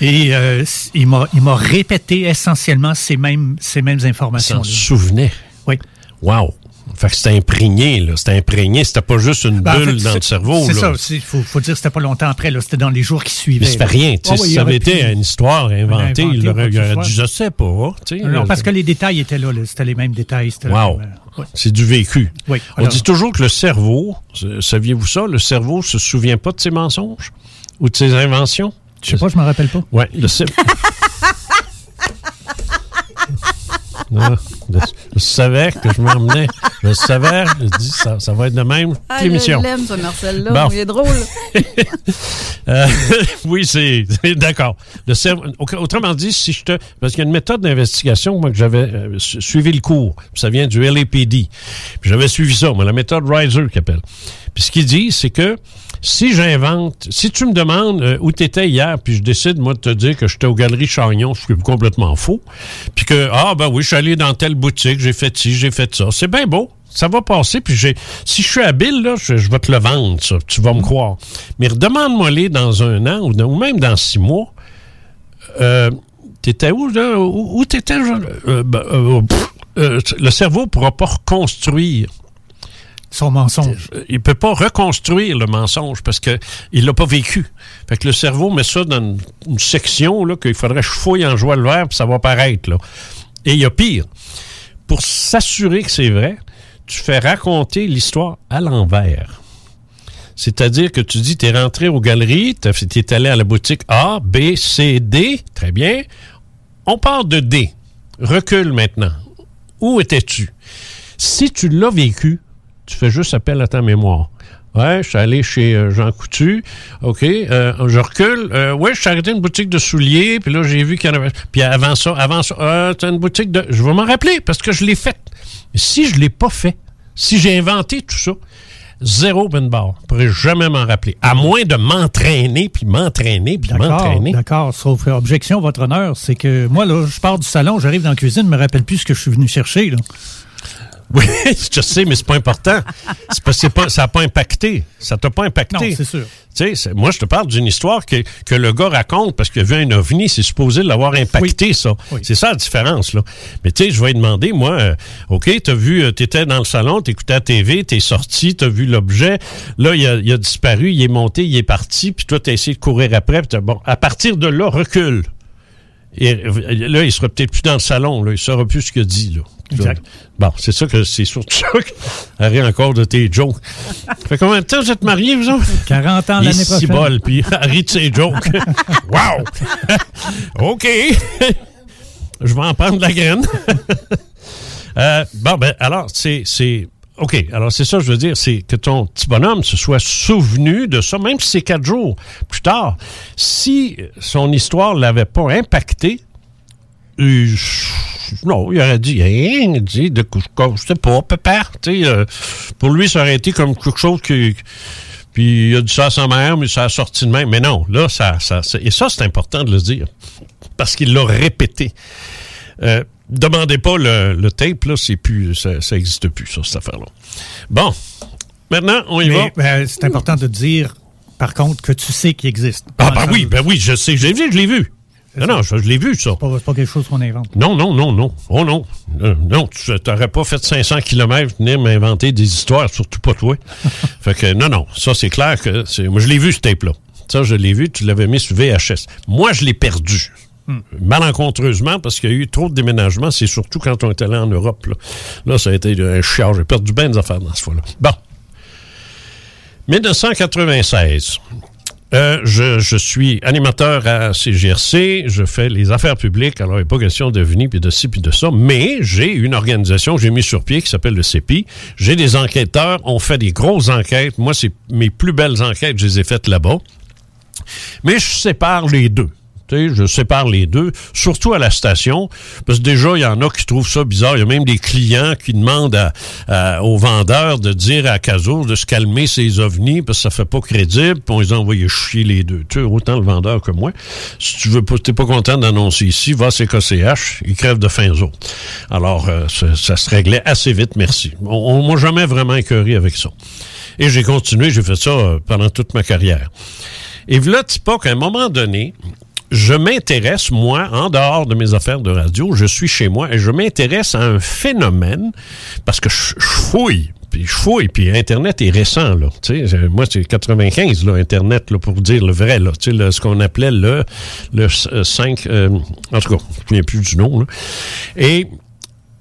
Et euh, il m'a, il m'a répété essentiellement ces mêmes, ces mêmes informations. S'en souvenait. Oui. Wow. Fait que c'était imprégné, là. C'était imprégné. C'était pas juste une Ben, en bulle fait, dans c'est- le cerveau, C'est ça. Il faut, faut dire que c'était pas longtemps après. là. C'était dans les jours qui suivaient. Mais ça fait là. rien. tu Ah oui, si ça avait été une histoire inventée, il Inventé aurait, il dit, je sais pas. tu Non, là, parce que les détails étaient là. là. C'était les mêmes détails. Wow. même, euh, ouais. C'est du vécu. Oui, On dit toujours que le cerveau, euh, saviez-vous ça, le cerveau se souvient pas de ses mensonges ou de ses inventions? Je sais pas, je me rappelle pas. Ouais, le cerveau. Non, je, je savais que je m'emmenais. Je savais, je dis, ça, ça va être de même Ah, l'émission. je l'aime, ce Marcel-là. Bon. Il est drôle. Euh, oui, c'est c'est- d'accord. Le autrement dit, si je te parce qu'il y a une méthode d'investigation moi que j'avais euh, su- suivi le cours, ça vient du LAPD. Puis j'avais suivi ça, moi, la méthode Riser qu'il appelle. Puis ce qu'il dit, c'est que si j'invente, si tu me demandes euh, où tu étais hier, puis je décide moi de te dire que j'étais aux Galeries Chagnon, ce qui est complètement faux, puis que ah ben oui, je suis allé dans telle boutique, j'ai fait ci, j'ai fait ça, c'est bien beau. Ça va passer, puis j'ai. Si je suis habile, là, je, je vais te le vendre, ça. Tu vas me croire. Mais redemande-moi-les dans un an ou, dans- ou même dans six mois. Euh, t'étais où, là? Où, où t'étais? Euh, ben, euh, pff, euh, le cerveau ne pourra pas reconstruire. Son mensonge. Il peut pas reconstruire le mensonge parce que il l'a pas vécu. Fait que le cerveau met ça dans une, section là qu'il faudrait que je fouille en joie le vert puis ça va paraître. Et il y a pire. Pour s'assurer que c'est vrai, tu fais raconter l'histoire à l'envers. C'est-à-dire que tu dis, tu es rentré aux galeries, tu es allé à la boutique A, B, C, D. Très bien. On part de D. Recule maintenant. Où étais-tu? Si tu l'as vécu, tu fais juste appel à ta mémoire. Ouais, je suis allé chez euh, Jean Coutu. OK, euh, je recule. Euh, ouais, je suis arrêté une boutique de souliers, puis là, j'ai vu qu'il y en avait... Puis avant ça, avant ça, euh, t'as une boutique de... Je vais m'en rappeler, parce que je l'ai faite. Mais si je l'ai pas fait, si j'ai inventé tout ça, zéro ben barre. Je pourrais jamais m'en rappeler. À moins de m'entraîner, puis m'entraîner, puis m'entraîner. d'accord. Sauf objection, votre honneur, c'est que moi, là, je pars du salon, j'arrive dans la cuisine, je me rappelle plus ce que je suis venu chercher. Là. Oui, je sais, mais c'est pas important. C'est parce que c'est pas, ça n'a pas impacté. Ça t'a pas impacté. Non, c'est sûr. Tu sais, moi, je te parle d'une histoire que, que le gars raconte parce qu'il a vu un ovni, c'est supposé l'avoir impacté, ça. C'est ça la différence, là. Mais tu sais, je vais lui demander, moi, euh, OK, t'as vu, euh, t'étais dans le salon, t'écoutais la TV, t'es sorti, t'as vu l'objet, là, il a, il a disparu, il est monté, il est parti, puis toi, t'as essayé de courir après, puis t'as- bon, à partir de là, recule. Et euh, là, il sera peut-être plus dans le salon, là, il saura plus ce qu'il a dit, là. Exact. Bon, c'est ça que c'est surtout ça que encore de tes jokes. fait combien de temps vous êtes mariés, vous autres? 40 ans Il l'année prochaine. cibole, puis elle rit de ses jokes. wow! OK. Je vais en prendre de la graine. Euh, bon, ben, alors, c'est. OK. Alors, c'est ça, je veux dire, c'est que ton petit bonhomme se soit souvenu de ça, même si c'est quatre jours plus tard. Si son histoire l'avait pas impacté, euh, non, il aurait dit rien, dit de je sais pas, pépère, tu sais, euh, pour lui ça aurait été comme quelque chose qui puis il a dit ça à sa mère, mais ça a sorti de même. Mais non, là, ça, ça, ça- et ça, c'est important de le dire, parce qu'il l'a répété. Euh, demandez pas le, le tape, là, c'est plus, ça, ça existe plus, ça, cette affaire-là. Bon, maintenant, on y va. Euh, c'est important de dire, par contre, que tu sais qu'il existe. Ah, ben oui, ben oui, je sais, je l'ai vu, je l'ai vu. Non, non, je, je l'ai vu, ça. C'est pas, pas quelque chose qu'on invente. Non, non, non, non. Oh non. Euh, non, tu n'aurais pas fait 500 km venir m'inventer des histoires, surtout pas toi. fait que non, non. Ça, c'est clair que. c'est- Moi, je l'ai vu, ce tape-là. Ça, je l'ai vu, tu l'avais mis sur VHS. Moi, je l'ai perdu. Hmm. Malencontreusement, parce qu'il y a eu trop de déménagements. C'est surtout quand on est allé en Europe. Là, ça a été un chiard. J'ai perdu bien des affaires dans ce fois-là. Bon. 1996. Euh, je, je suis animateur à CGRC, je fais les affaires publiques, alors il n'est pas question de venir, puis de ci, puis de ça, mais j'ai une organisation que j'ai mise sur pied qui s'appelle le CEPI. J'ai des enquêteurs, on fait des grosses enquêtes. Moi, c'est mes plus belles enquêtes, je les ai faites là-bas. Mais je sépare les deux. Je sépare les deux, surtout à la station, parce que déjà, il y en a qui trouvent ça bizarre. Il y a même des clients qui demandent à- à- aux vendeurs de dire à Caso de se calmer ses ovnis, parce que ça fait pas crédible, puis on les a envoyé chier les deux. Tu autant le vendeur que moi. Si tu veux pas, t'es pas content d'annoncer ici, va à CKCH, ils crèvent de faim, autres. Alors, euh, ça, se réglait assez vite, merci. On, on m'a jamais vraiment écœuré avec ça. Et j'ai continué, j'ai fait ça euh, pendant toute ma carrière. Et voilà, pas qu'à un moment donné, je m'intéresse, moi, en dehors de mes affaires de radio, je suis chez moi et je m'intéresse à un phénomène parce que je, fouille. Puis je fouille, puis Internet est récent, là. Tu sais, moi, c'est 95, là, Internet, là, pour dire le vrai, là. Tu sais, ce qu'on appelait le, le euh, 5... euh, en tout cas, je ne me souviens plus du nom, là. Et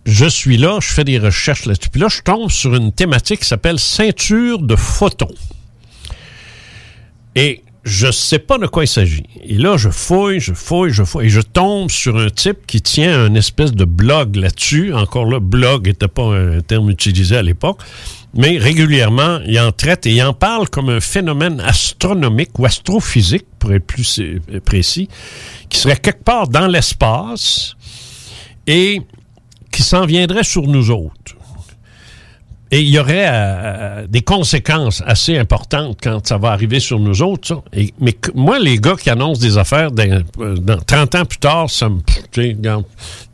je suis là, je fais des recherches là-dessus. Puis là, je tombe sur une thématique qui s'appelle ceinture de photons. Et je sais pas de quoi il s'agit. Et là, je fouille, je fouille, je fouille, et je tombe sur un type qui tient un espèce de blog là-dessus. Encore là, blog n'était pas un terme utilisé à l'époque, mais régulièrement, il en traite et il en parle comme un phénomène astronomique ou astrophysique, pour être plus euh, précis, qui serait quelque part dans l'espace et qui s'en viendrait sur nous autres. Et il y aurait euh, euh, des conséquences assez importantes quand ça va arriver sur nous autres. ça. Mais moi, les gars qui annoncent des affaires dans, euh, dans 30 ans plus tard, ça me...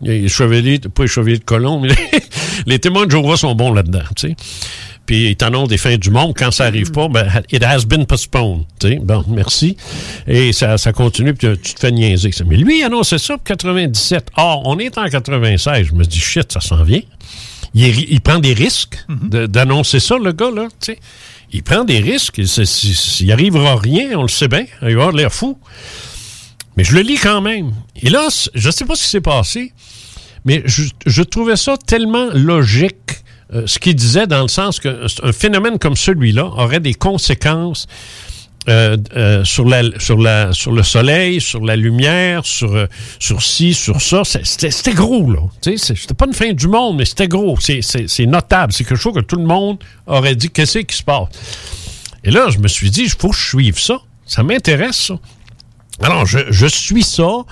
les chevaliers, pas les chevaliers de colon, mais les, témoins de Jéhovah sont bons là-dedans. tu sais. Puis ils t'annoncent des fins du monde. Quand ça arrive pas, ben, it has been postponed. Bon, merci. Et ça, continue, puis tu te fais niaiser. Mais lui, il annonçait ça pour 97. Or, on est en 96. Je me dis, shit, ça s'en vient. Il, est- il prend des risques de- d'annoncer ça, le gars, là. tu sais. Il prend des risques. Il Il arrivera rien, on le sait bien. Il va avoir l'air fou. Mais je le lis quand même. Et là, je ne sais pas ce qui s'est passé, mais je, je trouvais ça tellement logique, euh, ce qu'il disait, dans le sens que un phénomène comme celui-là aurait des conséquences euh, euh, sur, la, sur, la, sur le soleil, sur la lumière, sur, euh, sur ci, sur ça. C'était gros, là. C'était pas une fin du monde, mais c'était gros. C'est notable. C'est quelque chose que tout le monde aurait dit qu'est-ce qui se passe? Et là, je me suis dit, il faut que je suive ça. Ça m'intéresse, ça. Alors, je, je suis ça.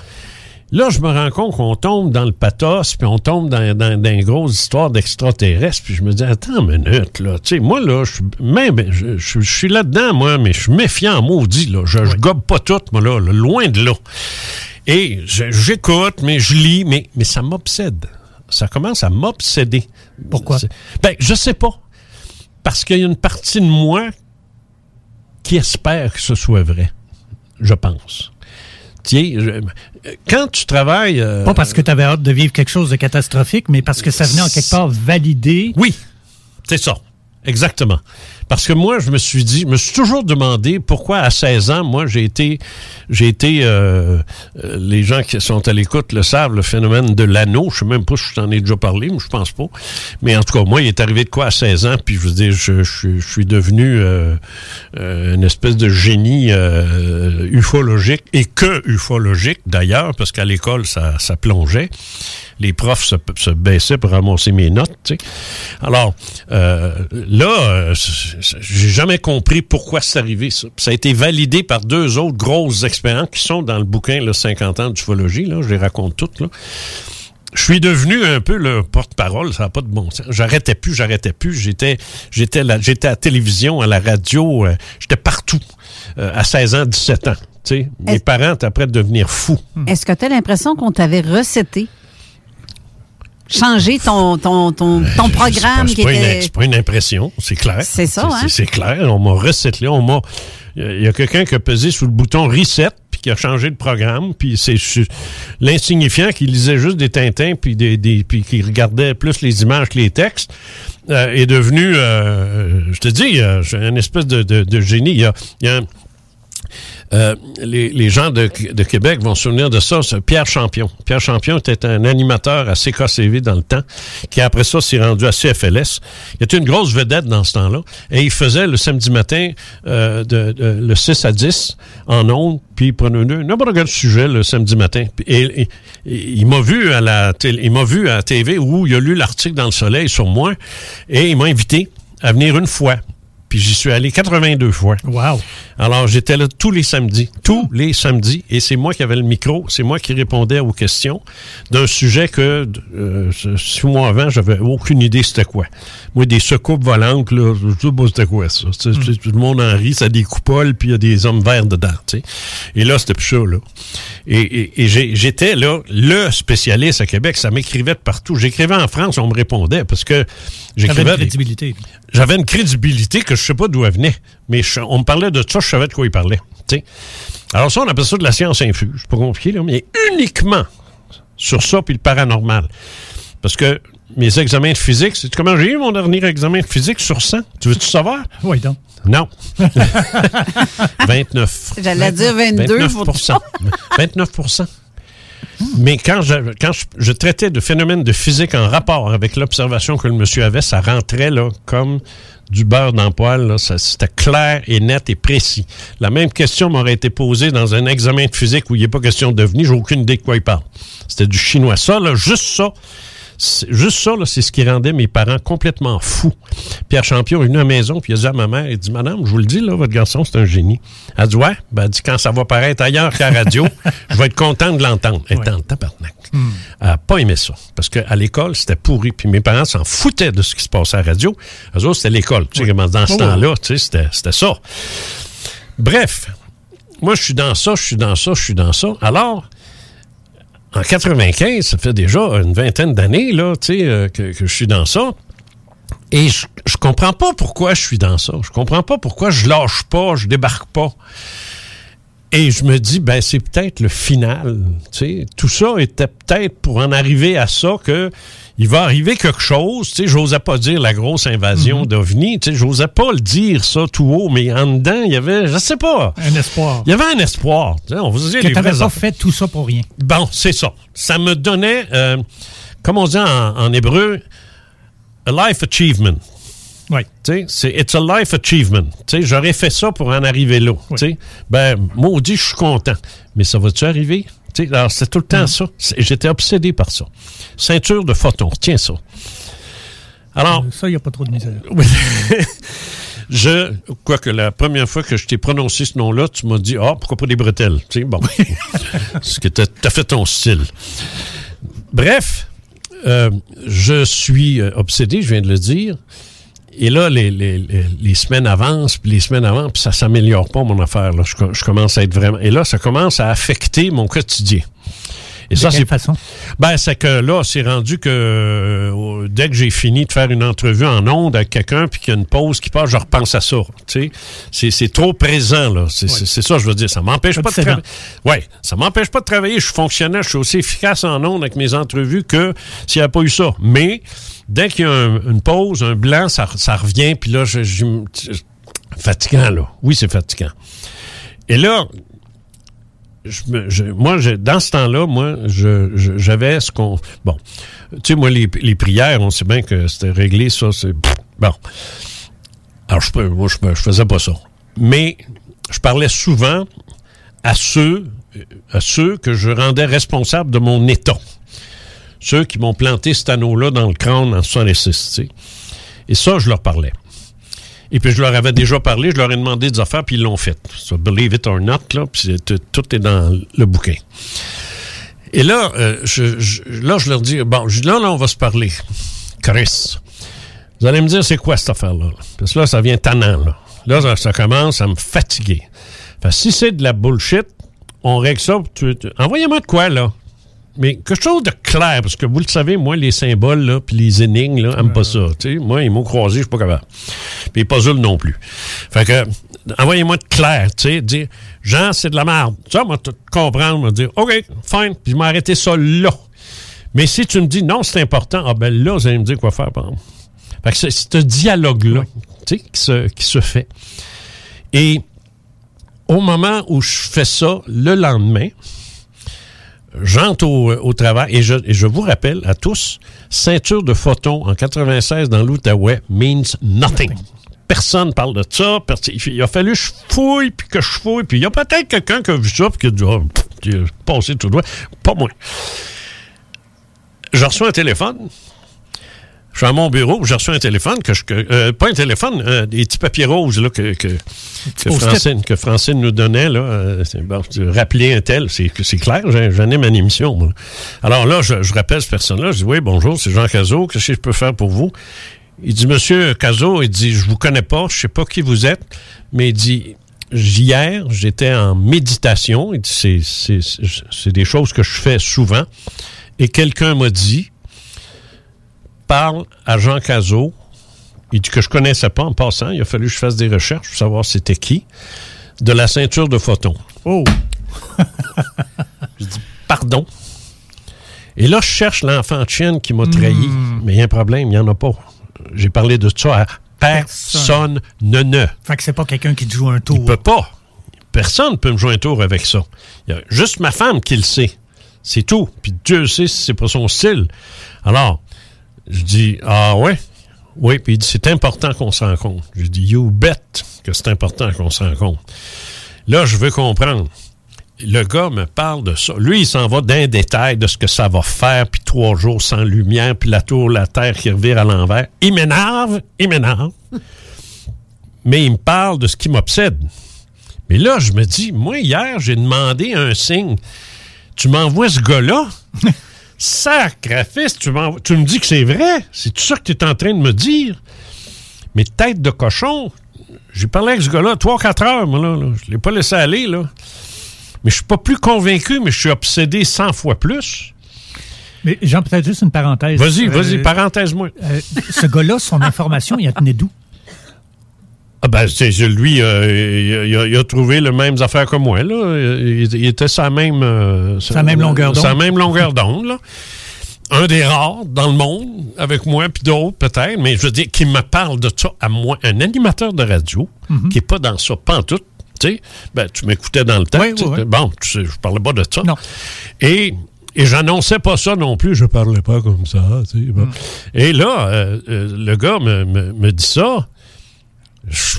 Là, je me rends compte qu'on tombe dans le pathos, puis on tombe dans, dans, dans une grosse histoire d'extraterrestres, puis je me dis, attends une minute, là. Tu sais, moi, là, je suis même, je, je- je suis là-dedans, moi, mais je suis méfiant, maudit, là. Je, je gobe pas tout, moi, là, là, loin de là. Et j'écoute, mais je lis, mais, mais ça m'obsède. ça commence à m'obséder. Pourquoi? Ben, je sais pas. Parce qu'il y a une partie de moi qui espère que ce soit vrai. Je pense. Tiens, je- quand tu travailles. euh, Pas parce que tu avais hâte de vivre quelque chose de catastrophique, mais parce que ça venait en quelque part valider. Oui, c'est ça. Exactement. Parce que moi, je me suis dit, je me suis toujours demandé pourquoi à 16 ans, moi, j'ai été, j'ai été, euh, euh, les gens qui sont à l'écoute le savent, le phénomène de l'anneau. Je sais même pas si je t'en ai déjà parlé, mais je pense pas. Mais en tout cas, moi, il est arrivé de quoi à 16 ans, puis je veux dire, je, je- suis devenu euh, euh, une espèce de génie euh, ufologique, et que ufologique d'ailleurs, parce qu'à l'école, ça, ça plongeait les profs se, se baissaient pour ramasser mes notes. Alors, euh, là, euh, j'ai jamais compris pourquoi c'est arrivé. Ça. Ça a été validé par deux autres grosses expériences qui sont dans le bouquin là, 50 ans d'ufologie. Là, je les raconte toutes. Là. Je suis devenu un peu le porte-parole, ça n'a pas de bon sens. J'arrêtais plus, j'arrêtais plus. J'étais, j'étais, là- j'étais à la télévision, à la radio, euh, j'étais partout euh, à 16 ans, 17 ans. tu sais. Mes parents étaient prêts de devenir fous. Est-ce que tu as l'impression qu'on t'avait recetté? Changé ton, ton, ton, ton programme C'est qui pas, était. pas une impression, c'est clair. C'est ça, hein? C'est, clair. On m'a resetlé. On m'a. Il y a quelqu'un qui a pesé sur le bouton reset puis qui a changé de programme. Puis c'est l'insignifiant qui lisait juste des Tintins puis des, des puis qui regardait plus les images que les textes euh, est devenu. euh, je te dis, euh, une espèce de, de, de génie. Il y a, il y a un- euh, les, gens de, de Québec vont se souvenir de ça, Pierre Champion. Pierre Champion était un animateur à CKCV dans le temps, qui après ça s'est rendu à CFLS. Il était une grosse vedette dans ce temps-là. Et il faisait le samedi matin euh, de, de- le 6 à 10 en ondes, puis il prenait n'importe quel sujet le samedi matin. Et il m'a vu à la télé, il m'a vu à la TV où il a lu l'article dans le Soleil sur moi, et il m'a invité à venir une fois. Puis j'y suis allé 82 fois. Wow. Alors, j'étais là tous les samedis, tous les samedis, et c'est moi qui avais le micro, c'est moi qui répondais aux questions d'un sujet que euh, six mois avant, j'avais aucune idée c'était quoi. Moi, des secoupes volantes, là, je sais pas c'était quoi ça. Tout le monde en rit, ça a des coupoles, puis il y a des hommes verts dedans. tu sais. Et là, c'était plus ça, là. Et, et- et j'ai- j'étais là, le spécialiste à Québec, ça m'écrivait de partout. J'écrivais en France, on me répondait, parce que j'écrivais... crédibilité. J'avais une crédibilité que je sais pas d'où elle venait, mais je- on me parlait de ça, je savais de quoi il parlait. tu sais. Alors ça, on appelle ça de la science infuse. C'est pas compliqué, là, mais uniquement sur ça puis le paranormal. Parce que mes examens de physique, c'est comment j'ai eu mon dernier examen de physique sur 100? Tu veux-tu savoir? Oui, donc. Non. 29. J'allais dire 22%, 29 faut- 29 Mais quand, je, quand traitais de phénomènes de physique en rapport avec l'observation que le monsieur avait, ça rentrait comme du beurre dans. Ça- C'était clair et net et précis. La même question m'aurait été posée dans un examen de physique où il n'est pas question de devenir. J'ai aucune idée de quoi il parle. C'était du chinois. Ça, là, juste ça, juste ça, c'est ce qui rendait mes parents complètement fous. Pierre Champion est venu à la maison, puis il a dit à ma mère, il dit, Madame, je vous le dis, là, votre garçon, c'est un génie. Elle dit, ouais, ben, elle dit, quand ça va paraître ailleurs qu'à la radio, je vais être content de l'entendre. Elle était en tabarnak. Elle n'a pas aimé ça. Parce qu'à l'école, c'était pourri. Puis mes parents s'en foutaient de ce qui se passait à la radio. Eux autres, c'était l'école. Tu sais, dans ce Oh, temps-là, tu sais, c'était ça. Bref, moi, je suis dans ça, je suis dans ça, je suis dans ça. Alors, en 95, ça fait déjà une vingtaine d'années là, euh, que, que je suis dans ça. Et je, je comprends pas pourquoi je suis dans ça. Je comprends pas pourquoi je lâche pas, je débarque pas. Et je me dis, ben c'est peut-être le final. Tu sais, tout ça était peut-être pour en arriver à ça que il va arriver quelque chose. Tu sais, j'osais pas dire la grosse invasion d'OVNI. Tu sais, j'osais pas le dire ça tout haut, mais en dedans, il y avait, je sais pas. Un espoir. Il y avait un espoir. Tu sais, on vous dit Que t'avais pas affaires. fait tout ça pour rien. Bon, c'est ça. Ça me donnait, euh, comme on dit en, en hébreu, a life achievement. Oui. C'est it's a life achievement. J'aurais fait ça pour en arriver là. Sais, ben, maudit, je suis content. Mais ça va-tu arriver? Tu sais, alors, c'est tout le temps Mm. ça. J'étais obsédé par ça. Ceinture de photons, tiens ça. Alors, Ça, il n'y a pas trop de misère. oui. je, quoique la première fois que je t'ai prononcé ce nom-là, tu m'as dit, ah, pourquoi pas des bretelles? Tu sais, bon. ce qui était tout à fait ton style. Bref, euh, je suis euh, obsédé, je viens de le dire. Et là, les, les- les- semaines avancent, puis les semaines avancent, puis ça s'améliore pas, mon affaire. Là. Je, co- je commence à être vraiment... Et là, ça commence à affecter mon quotidien. Et De ça, quelle c'est façon? Ben, c'est que là, c'est rendu que euh, dès que j'ai fini de faire une entrevue en ondes avec quelqu'un, puis qu'il y a une pause qui passe, je repense à ça. Tu sais, c'est, c'est trop présent là. C'est, c'est- c'est ça, je veux dire. Ça m'empêche pas de travailler. Ouais, ça m'empêche pas de travailler. Je suis fonctionnaire, je suis aussi efficace en ondes avec mes entrevues que s'il n'y a pas eu ça. Mais dès qu'il y a un- une pause, un blanc, ça, revient, puis là, je, je- je- fatigant là. Oui, c'est fatigant. Et là, je moi, dans ce temps-là, moi, j'avais ce qu'on. Bon, tu sais, moi, les, prières, on sait bien que c'était réglé, ça, c'est. Bon. Alors, je, moi, je, je faisais pas ça. Mais je parlais souvent à ceux, à ceux que je rendais responsables de mon état. Ceux qui m'ont planté cet anneau-là dans le crâne en 66, tu sais. Et ça, je leur parlais. Et puis, je leur avais déjà parlé, je leur ai demandé des affaires, puis ils l'ont fait. So, believe it or not, là, puis tout, est dans le bouquin. Et là, euh, je, là, je leur dis, bon, là, là, on va se parler. Chris, vous allez me dire, c'est quoi cette affaire-là? Parce que là, ça vient tannant, là. Là, ça, commence à me fatiguer. Fait si c'est de la bullshit, on règle ça. Envoyez-moi de quoi, là? Mais quelque chose de clair, parce que vous le savez, moi, les symboles, là, puis les énigmes, là, aiment pas ça. Moi, les mots croisés, je suis pas capable. Puis les puzzles non plus. Fait que, envoyez-moi de clair, tu sais, dire, Jean, c'est de la merde. Ça, moi, tout comprendre, me dire, OK, fine, puis je m'arrêter ça là. Mais si tu me dis, non, c'est important, ah ben là, vous allez me dire quoi faire, par exemple. Fait que c'est ce dialogue-là, tu sais, qui se, qui se fait. Et au moment où je fais ça, le lendemain, j'entre au, au travail et je, et je vous rappelle à tous, ceinture de photon en 96 dans l'Outaouais means nothing. Personne parle de ça. Il a fallu que je fouille, puis que je fouille, puis il y a peut-être quelqu'un qui a vu ça, puis qui a dit, oh, pff, passé tout droit. Pas moi. Je reçois un téléphone. Je suis à mon bureau, j'ai reçu un téléphone que je. euh, pas un téléphone, euh, des petits papiers roses là, que, que, que. Francine, que Francine nous donnait. Là, euh, bon, rappeler un tel, c'est c'est clair, j'anime une émission. moi. Alors là, je, je rappelle cette personne-là, je dis Oui, bonjour, c'est Jean Cazot, qu'est-ce que je peux faire pour vous? Il dit Monsieur Cazot, il dit Je vous connais pas, je sais pas qui vous êtes, mais il dit Hier, j'étais en méditation. Il dit C'est- C'est c'est des choses que je fais souvent. Et quelqu'un m'a dit parle à Jean Cazot. Il dit que je connaissais pas en passant. Il a fallu que je fasse des recherches pour savoir c'était qui. De la ceinture de photon. Oh! je dis pardon. Et là, je cherche l'enfant de chienne qui m'a trahi. Mais il y a un problème, il n'y en a pas. J'ai parlé de ça à personne ne ne. Fait que c'est pas quelqu'un qui te joue un tour. Il peut pas. Personne ne peut me jouer un tour avec ça. Il y a juste ma femme qui le sait. C'est tout. Puis Dieu sait si c'est pas son style. Alors, je dis, ah ouais? Oui, puis il dit, c'est important qu'on se rencontre. Je dis, you bet que c'est important qu'on se rencontre. Là, je veux comprendre. Le gars me parle de ça. Lui, il s'en va d'un détail de ce que ça va faire, puis trois jours sans lumière, puis la tour, la terre qui revire à l'envers. Il m'énerve, il m'énerve. Mais il me parle de ce qui m'obsède. Mais là, je me dis, moi, hier, j'ai demandé un signe. Tu m'envoies ce gars-là? Sacrifice, tu, tu me dis que c'est vrai. C'est tout ça que tu es en train de me dire. Mais tête de cochon, j'ai parlé avec ce gars-là 3-4 heures, moi, là. là. Je ne l'ai pas laissé aller, là. Mais je suis pas plus convaincu, mais je suis obsédé 100 fois plus. Mais Jean, peut-être juste une parenthèse. Vas-y, vas-y, Euh, parenthèse-moi. euh, ce gars-là, son information, il la tenait d'où? Ah ben, c'est lui, euh, il, a, il a trouvé les mêmes affaires que moi, là. Il, il était sa même... euh, Sa même longueur d'onde. Sa même longueur d'onde. Un des rares dans le monde, avec moi, puis d'autres peut-être, mais je veux dire, qui me parle de ça à moi, un animateur de radio, Mhm. qui n'est pas dans ça, pantoute, tu sais, ben, tu m'écoutais dans le temps. Oui. Bon, je parlais pas de ça. Et, et j'annonçais pas ça non plus, je parlais pas comme ça, tu sais, bon. Mhm. Et là, euh, euh, le gars me, me- me dit ça,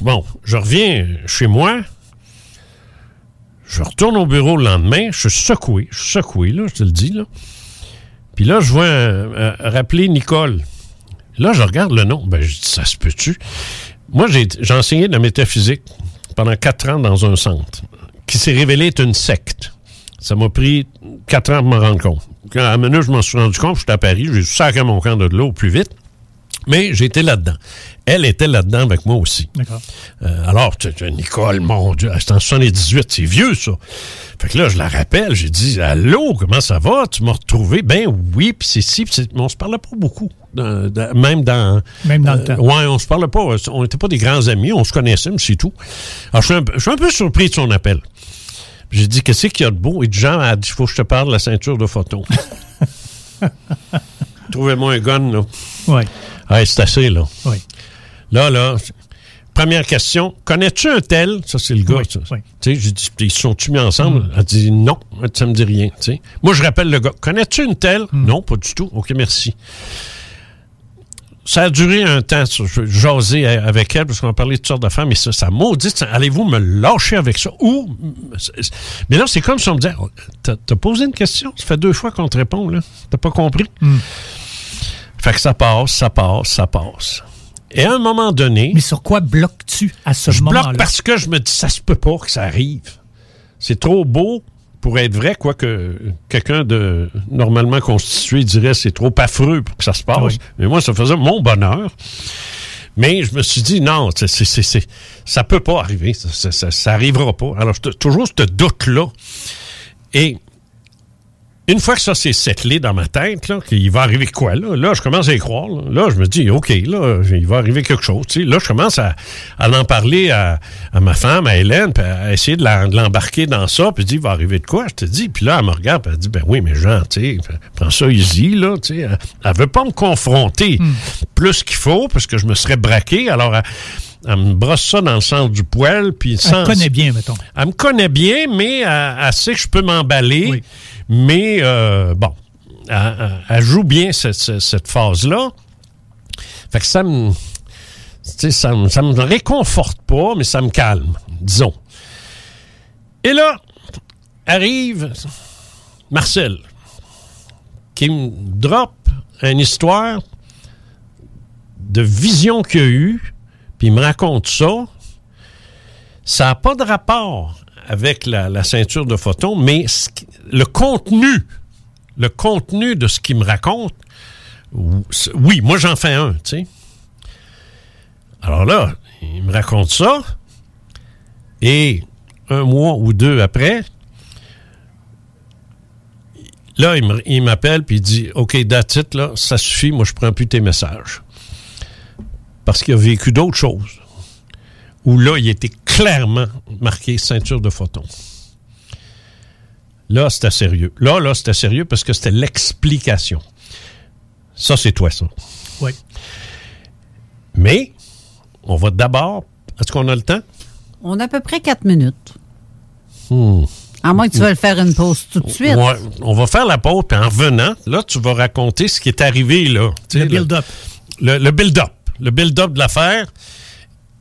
bon, je reviens chez moi. Je retourne au bureau le lendemain. Je suis secoué. Je suis secoué, là, je te le dis, là. Puis là, je vois euh, euh, rappeler Nicole. Là, je regarde le nom. Ben, je dis, ça se peut-tu? Moi, j'ai enseigné de la métaphysique pendant quatre ans dans un centre qui s'est révélé être une secte. Ça m'a pris quatre ans pour m'en rendre compte. Quand, à moment donné, je m'en suis rendu compte, j'étais à Paris, j'ai sacré mon camp de l'eau au plus vite. Mais j'étais là-dedans. Elle était là-dedans avec moi aussi. D'accord. Euh, alors, Nicole, mon Dieu, c'est en 78, c'est vieux, ça. Fait que là, je la rappelle, j'ai dit, allô, comment ça va? Tu m'as retrouvé? Ben oui, puis c'est si, puis c'est- mais on se parlait pas beaucoup. Même dans... Même dans le euh, temps. Ouais, on se parlait pas. On n'était pas des grands amis, on se connaissait, mais c'est tout. Alors, je suis un, peu- je suis un peu surpris de son appel. J'ai dit, qu'est-ce qu'il y a de beau? Et Jean a dit, il faut que je te parle de la ceinture de photon. Trouvez-moi un gun, là. Oui. Ouais, c'est assez, là. Oui. Là, là, première question. Connais-tu un tel? Ça, c'est le gars. ça. oui. Tu sais, j'ai dit, ils sont-tu mis ensemble? Elle dit, non, ça me dit rien. tu sais. Moi, je rappelle le gars. Connais-tu une telle? Non, pas du tout. OK, merci. Ça a duré un temps, ça. jasais avec elle, parce qu'on a parlé de toutes sortes d'affaires, mais ça, ça maudit, ça, allez-vous me lâcher avec ça? Ou, mais là, c'est comme si on me disait, Oh, t'as t'as posé une question? Ça fait deux fois qu'on te répond, là. T'as pas compris? Fait que ça passe, ça passe, ça passe. Et à un moment donné. Mais sur quoi bloques-tu à ce je moment-là? bloque parce que je me dis, ça se peut pas que ça arrive. C'est trop beau pour être vrai, quoique quelqu'un de normalement constitué dirait c'est trop affreux pour que ça se passe. Oui. Mais moi, ça faisait mon bonheur. Mais je me suis dit, non, c'est, c'est, c'est, ça peut pas arriver. Ça, ça, ça- ça arrivera pas. Alors, toujours ce doute-là. Et une fois que ça s'est settlé dans ma tête, là, qu'il va arriver quoi, là, là, je commence à y croire. Là, Là, je me dis, OK, là, il va arriver quelque chose. tu sais. Là, je commence à, à en parler à, à ma femme, à Hélène, puis à essayer de la- de l'embarquer dans ça, puis je dis, il va arriver de quoi, je te dis. Puis là, elle me regarde, puis elle dit, ben oui, mais Jean, tu sais, prends ça easy, là, tu sais. Elle, elle veut pas me confronter plus qu'il faut, parce que je me serais braqué. Alors, elle, elle me brosse ça dans le sens du poil, puis Elle sans- te connaît bien, mettons. elle me connaît bien, mais elle, elle sait que je peux m'emballer. Mais euh, bon, elle, joue bien cette, cette- cette phase-là. Fait que ça me. Ça me, ça me réconforte pas, mais ça me calme, disons. Et là, arrive Marcel, qui me drop une histoire de vision qu'il a eue, puis il me raconte ça. Ça n'a pas de rapport avec la, ceinture de photon, mais le contenu, le contenu de ce qu'il me raconte, oui, moi j'en fais un, tu sais. Alors là, il me raconte ça, et un mois ou deux après, là, il m'appelle puis il dit OK, that's là, ça suffit, moi je prends plus tes messages. Parce qu'il a vécu d'autres choses où là, il était clairement marqué ceinture de photon. Là, c'était sérieux. Là, là, c'était sérieux parce que c'était l'explication. Ça, c'est toi, ça. Oui. Mais, on va d'abord. Est-ce qu'on a le temps? On a à peu près quatre minutes. Hmm. À moins que tu veuilles faire une pause tout de suite. Ouais, on va faire la pause, puis en revenant, là, tu vas raconter ce qui est arrivé, là. Tu sais, Le build-up. Le, le build-up. Le build-up de l'affaire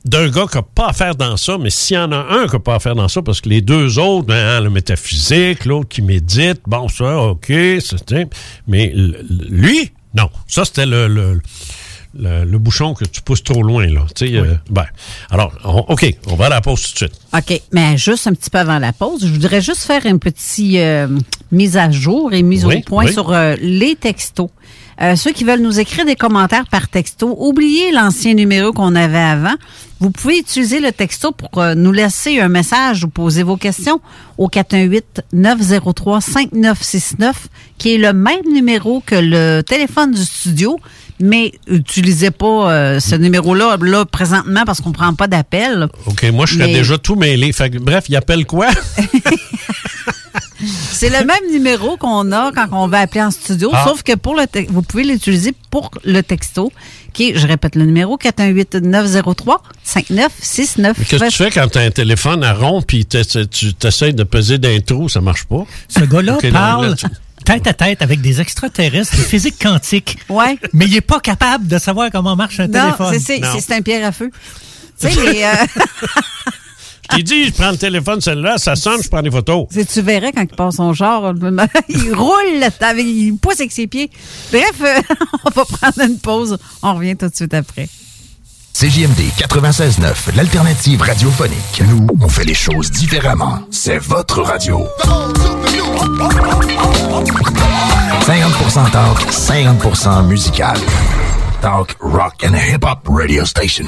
d'un gars qui n'a pas à faire dans ça, mais s'il y en a un qui n'a pas à faire dans ça, parce que les deux autres, ben, hein, le métaphysique, l'autre qui médite, bon, ça, OK, c'était. Mais lui, non. Ça, c'était le, le, le- le bouchon que tu pousses trop loin, là. Tu sais, euh, ben, alors, on- OK, on va à la pause tout de suite. OK, mais juste un petit peu avant la pause, je voudrais juste faire une petite euh, mise à jour et mise Oui, au point oui. sur euh, les textos. Euh, ceux qui veulent nous écrire des commentaires par texto, oubliez l'ancien numéro qu'on avait avant. Vous pouvez utiliser le texto pour euh, nous laisser un message ou poser vos questions au 418-903-5969, qui est le même numéro que le téléphone du studio, mais utilisez pas euh, ce numéro-là là, présentement parce qu'on prend pas d'appel. OK, moi, je serais Mais- déjà tout mêlé. Fait que, bref, il appelle quoi? C'est le même numéro qu'on a quand on va appeler en studio, Ah. sauf que pour le te- vous pouvez l'utiliser pour le texto, qui est, je répète le numéro, 418-903-5969. Qu'est-ce que tu fais quand tu as un téléphone à rond puis tu essaies de peser d'un trou, ça marche pas? Ce gars-là non, parle là, tu- tête à tête avec des extraterrestres de physique quantique. Ouais. Mais il n'est pas capable de savoir comment marche un Non, téléphone. c'est- c'est c'est- c'est un pierre à feu. Tu sais, les, euh, Je t'ai dit, je prends le téléphone celle-là, ça sonne, je prends des photos. tu sais, tu verrais quand il passe son genre, il roule, avec- il pousse avec ses pieds. Bref, euh, on va prendre une pause. On revient tout de suite après. CJMD 96.9, l'alternative radiophonique. Nous, on fait les choses différemment. C'est votre radio. 50% talk, 50% musical. talk, rock and hip-hop radio station.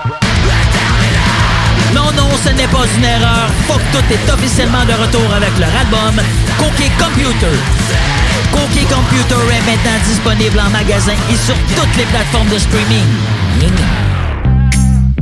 Ce n'est pas une erreur. Fuck tout est officiellement de retour avec leur album Cookie Computer. Cookie Computer est maintenant disponible en magasin et sur toutes les plateformes de streaming.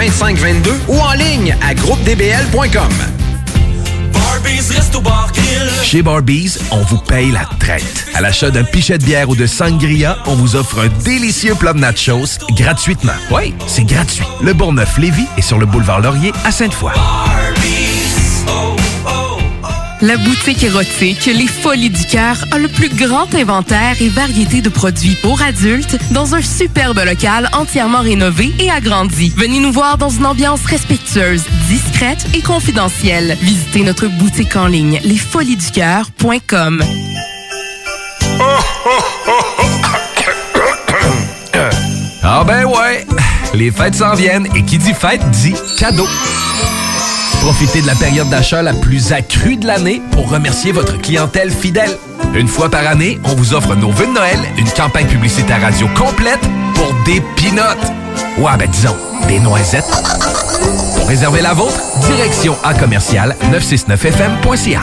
2522 ou en ligne à groupedbl.com. Chez Barbies, on vous paye la traite. À l'achat d'un pichet de bière ou de sangria, on vous offre un délicieux plat de nachos gratuitement. Oui, c'est gratuit. Le Bourgneuf-Lévis est sur le boulevard Laurier à Sainte-Foy. La boutique érotique Les Folies du Cœur a le plus grand inventaire et variété de produits pour adultes dans un superbe local entièrement rénové et agrandi. Venez nous voir dans une ambiance respectueuse, discrète et confidentielle. Visitez notre boutique en ligne lesfoliesducoeur.com. Ah ben ouais, les fêtes s'en viennent et qui dit fête dit cadeau. Profitez de la période d'achat la plus accrue de l'année pour remercier votre clientèle fidèle. Une fois par année, on vous offre nos vœux de Noël, une campagne publicitaire radio complète pour des pinottes. Ouais, ben disons, des noisettes. Pour réserver la vôtre, direction à commercial 969fm.ca.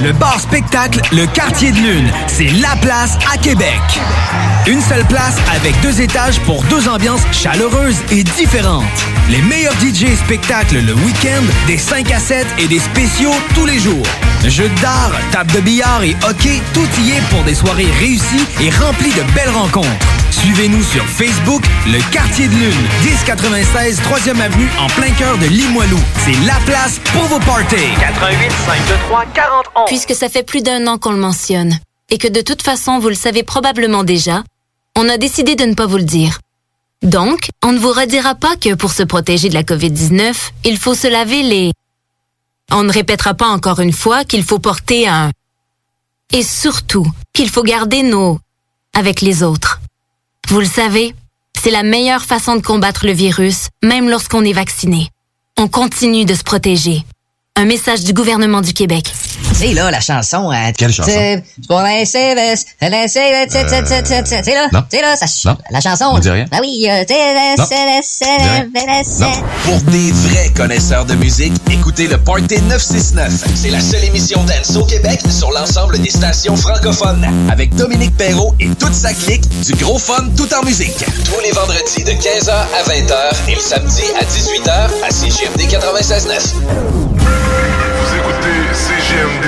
Le bar spectacle Le Quartier de Lune, c'est la place à Québec. Une seule place avec deux étages pour deux ambiances chaleureuses et différentes. Les meilleurs DJ spectacles le week-end, des 5 à 7 et des spéciaux tous les jours. Jeux d'art, table de billard et hockey, tout y est pour des soirées réussies et remplies de belles rencontres. Suivez-nous sur Facebook, Le Quartier de Lune, 1096 3e Avenue en plein cœur de Limoilou. C'est la place pour vos parties. 88 523 41. Puisque ça fait plus d'un an qu'on le mentionne, et que de toute façon vous le savez probablement déjà, on a décidé de ne pas vous le dire. Donc, on ne vous redira pas que pour se protéger de la COVID-19, il faut se laver les... On ne répétera pas encore une fois qu'il faut porter un... Et surtout, qu'il faut garder nos... avec les autres. Vous le savez, c'est la meilleure façon de combattre le virus, même lorsqu'on est vacciné. On continue de se protéger. Un message du gouvernement du Québec. C'est là la chanson. hein, Quelle chanson? C'est pour c'est là, c'est là, c'est là, ça, Non. la chanson. On dit rien. Ah oui, euh, là. Pour des vrais connaisseurs de musique, écoutez le Party 969. C'est la seule émission dance au Québec sur l'ensemble des stations francophones. Avec Dominique Perrault et toute sa clique, du gros fun tout en musique. Tous les vendredis de 15h à 20h et le samedi à 18h à CGMD 96.9. Vous écoutez CGMD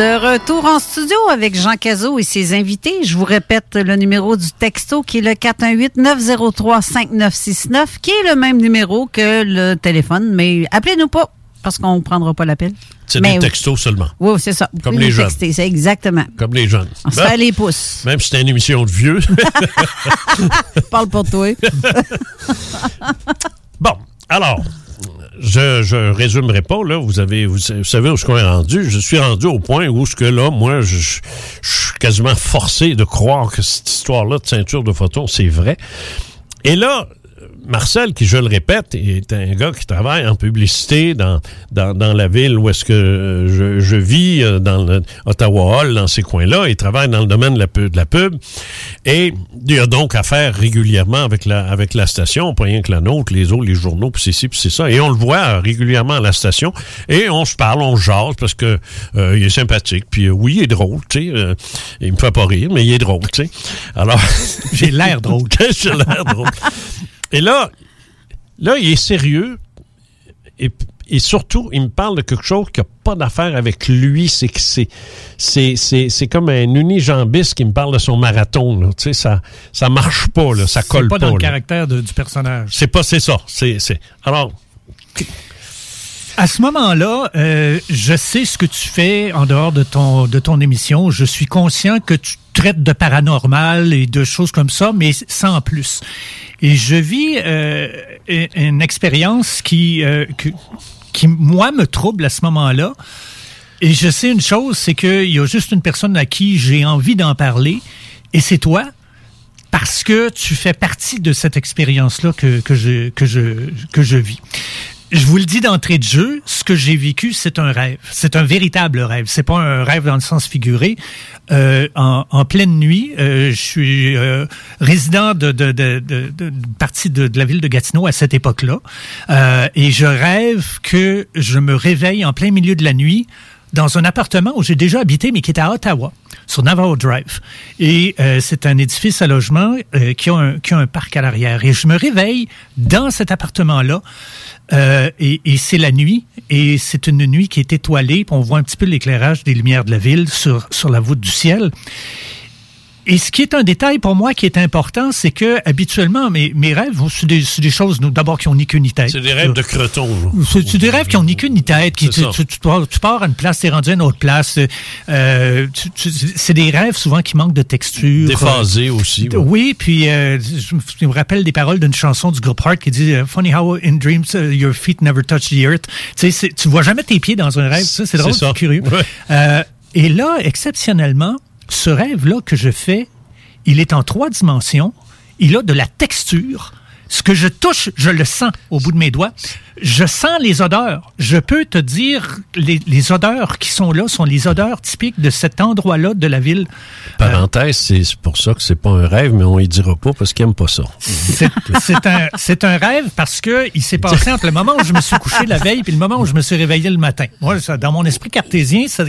De retour en studio avec Jean Cazot et ses invités. Je vous répète le numéro du texto qui est le 418-903-5969, qui est le même numéro que le téléphone, mais appelez-nous pas parce qu'on ne prendra pas l'appel. C'est des oui. textos seulement. Oui, c'est ça. Vous Comme les jeunes. C'est exactement. Comme les jeunes. On se fait les pouces. Même si c'est une émission de vieux. Parle pour toi. Bon, alors, je je résumerai pas, là. Vous avez, vous, vous savez où qu'on est rendu? Je suis rendu au point où ce que là, moi, je, je- je suis quasiment forcé de croire que cette histoire-là de ceinture de photon, c'est vrai. Et là, Marcel, qui, je le répète, est un gars qui travaille en publicité dans, dans, dans la ville où est-ce que euh, je, je vis, euh, dans le Ottawa Hall, dans ces coins-là. Il travaille dans le domaine de la pub. De la pub et il a donc affaire régulièrement avec la, avec la station, pas rien que la nôtre, les autres, les journaux, puis c'est ci, puis c'est ça. Et on le voit régulièrement à la station. Et on se parle, on se jase, parce que euh, il est sympathique. Puis euh, oui, il est drôle, tu sais. euh, il me fait pas rire, mais il est drôle, tu sais. Alors... J'ai l'air drôle. J'ai l'air drôle. Et là, là, il est sérieux. Et, et surtout, il me parle de quelque chose qui n'a pas d'affaire avec lui. C'est que c'est, c'est, c'est, c'est comme un unijambiste qui me parle de son marathon. Là. Tu sais, ça, ça marche pas, là, ça colle C'est pas. pas dans le là. caractère de- du personnage. C'est pas, c'est ça. C'est, c'est. Alors, À ce moment-là, euh, je sais ce que tu fais en dehors de ton de ton émission. Je suis conscient que tu traites de paranormal et de choses comme ça, mais sans plus. Et je vis euh, une expérience qui euh, que- qui moi me trouble à ce moment-là. Et je sais une chose, c'est qu'il y a juste une personne à qui j'ai envie d'en parler, et c'est toi parce que tu fais partie de cette expérience-là que, que, je, que, je, que je vis. Je vous le dis d'entrée de jeu, ce que j'ai vécu, c'est un rêve. C'est un véritable rêve. C'est pas un rêve dans le sens figuré. Euh, en, en pleine nuit, euh, je suis euh, résident de, de, de, de, de- partie de, de la ville de Gatineau à cette époque-là, Euh, et je rêve que je me réveille en plein milieu de la nuit dans un appartement où j'ai déjà habité, mais qui est à Ottawa, sur Navajo Drive. Et euh, c'est un édifice à logement euh, qui, a un, qui a un parc à l'arrière. Et je me réveille dans cet appartement-là, euh, et, et c'est la nuit, et c'est une nuit qui est étoilée, puis on voit un petit peu l'éclairage des lumières de la ville sur, sur la voûte du ciel. Et ce qui est un détail pour moi qui est important, c'est que habituellement, mes, mes rêves, c'est des, choses, d'abord, qui ont ni queue ni tête. c'est des rêves de creton. C'est des rêves qui ont ni queue ni tête. Qui, tu, tu, tu pars, tu pars à une place, t'es rendu à une autre place. Euh, c'est des rêves souvent qui manquent de texture. Déphasés aussi. Euh, Oui, puis euh, je, me- rappelle des paroles d'une chanson du groupe Heart qui dit euh, Funny how in dreams uh, your feet never touch the earth. Tu sais, tu vois jamais tes pieds dans un rêve. Ça, c'est drôle, c'est curieux. Ouais. Euh, et là, exceptionnellement, ce rêve-là que je fais, il est en trois dimensions. Il a de la texture. Ce que je touche, je le sens au bout de mes doigts. Je sens les odeurs. Je peux te dire, les, les odeurs qui sont là sont les odeurs typiques de cet endroit-là de la ville. Parenthèse, c'est c'est pour ça que c'est pas un rêve, mais on y dira pas parce qu'il aime pas ça. C'est un, rêve parce que il s'est passé entre le moment où je me suis couché la veille et le moment où je me suis réveillé le matin. Moi, ça, dans mon esprit cartésien, ça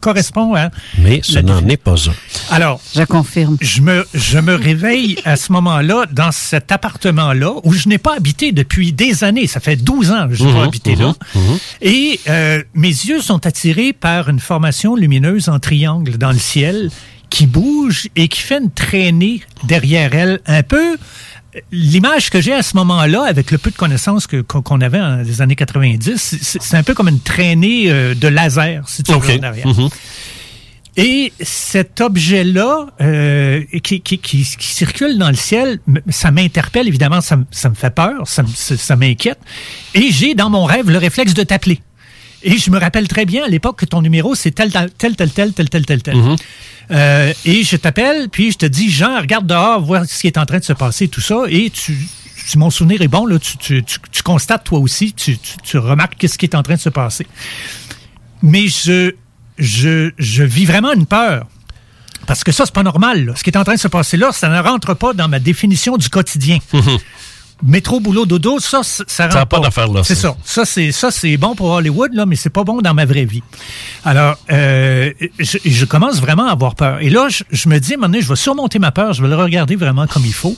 correspond à... Mais ce n'en est pas un. Alors, je confirme. Je me, je me réveille à ce moment-là dans cet appartement-là où je n'ai pas habité depuis des années. Ça fait 12 ans que je n'ai Mhm, pas habité là. mhm, mhm. Et euh, mes yeux sont attirés par une formation lumineuse en triangle dans le ciel qui bouge et qui fait une traînée derrière elle un peu. L'image que j'ai à ce moment-là, avec le peu de connaissances que- qu'on avait dans les années 90, c'est un peu comme une traînée euh, de laser, si tu veux, en arrière. Mhm. Et cet objet-là, euh, qui, qui, qui, qui, circule dans le ciel, ça m'interpelle, évidemment, ça, ça, me fait peur, ça, m'inquiète. Et j'ai dans mon rêve le réflexe de t'appeler. Et je me rappelle très bien à l'époque que ton numéro, c'est tel, tel, tel, tel, tel, tel, tel, tel. Mhm. Euh, et je t'appelle, puis je te dis, Jean, regarde dehors, vois ce qui est en train de se passer, tout ça. Et tu, mon souvenir est bon, là, tu, tu, tu, tu constates toi aussi, tu, remarques ce qui est en train de se passer. Mais je, je, je vis vraiment une peur. Parce que ça, c'est pas normal. là. Ce qui est en train de se passer là, ça ne rentre pas dans ma définition du quotidien. Métro, boulot, dodo, ça, ça, ça rentre Ça a pas d'affaire là, C'est ça. ça. C'est, ça, c'est bon pour Hollywood, là, mais c'est pas bon dans ma vraie vie. Alors, euh, je, je commence vraiment à avoir peur. Et là, je, je me dis, à un moment donné, je vais surmonter ma peur, je vais le regarder vraiment comme il faut.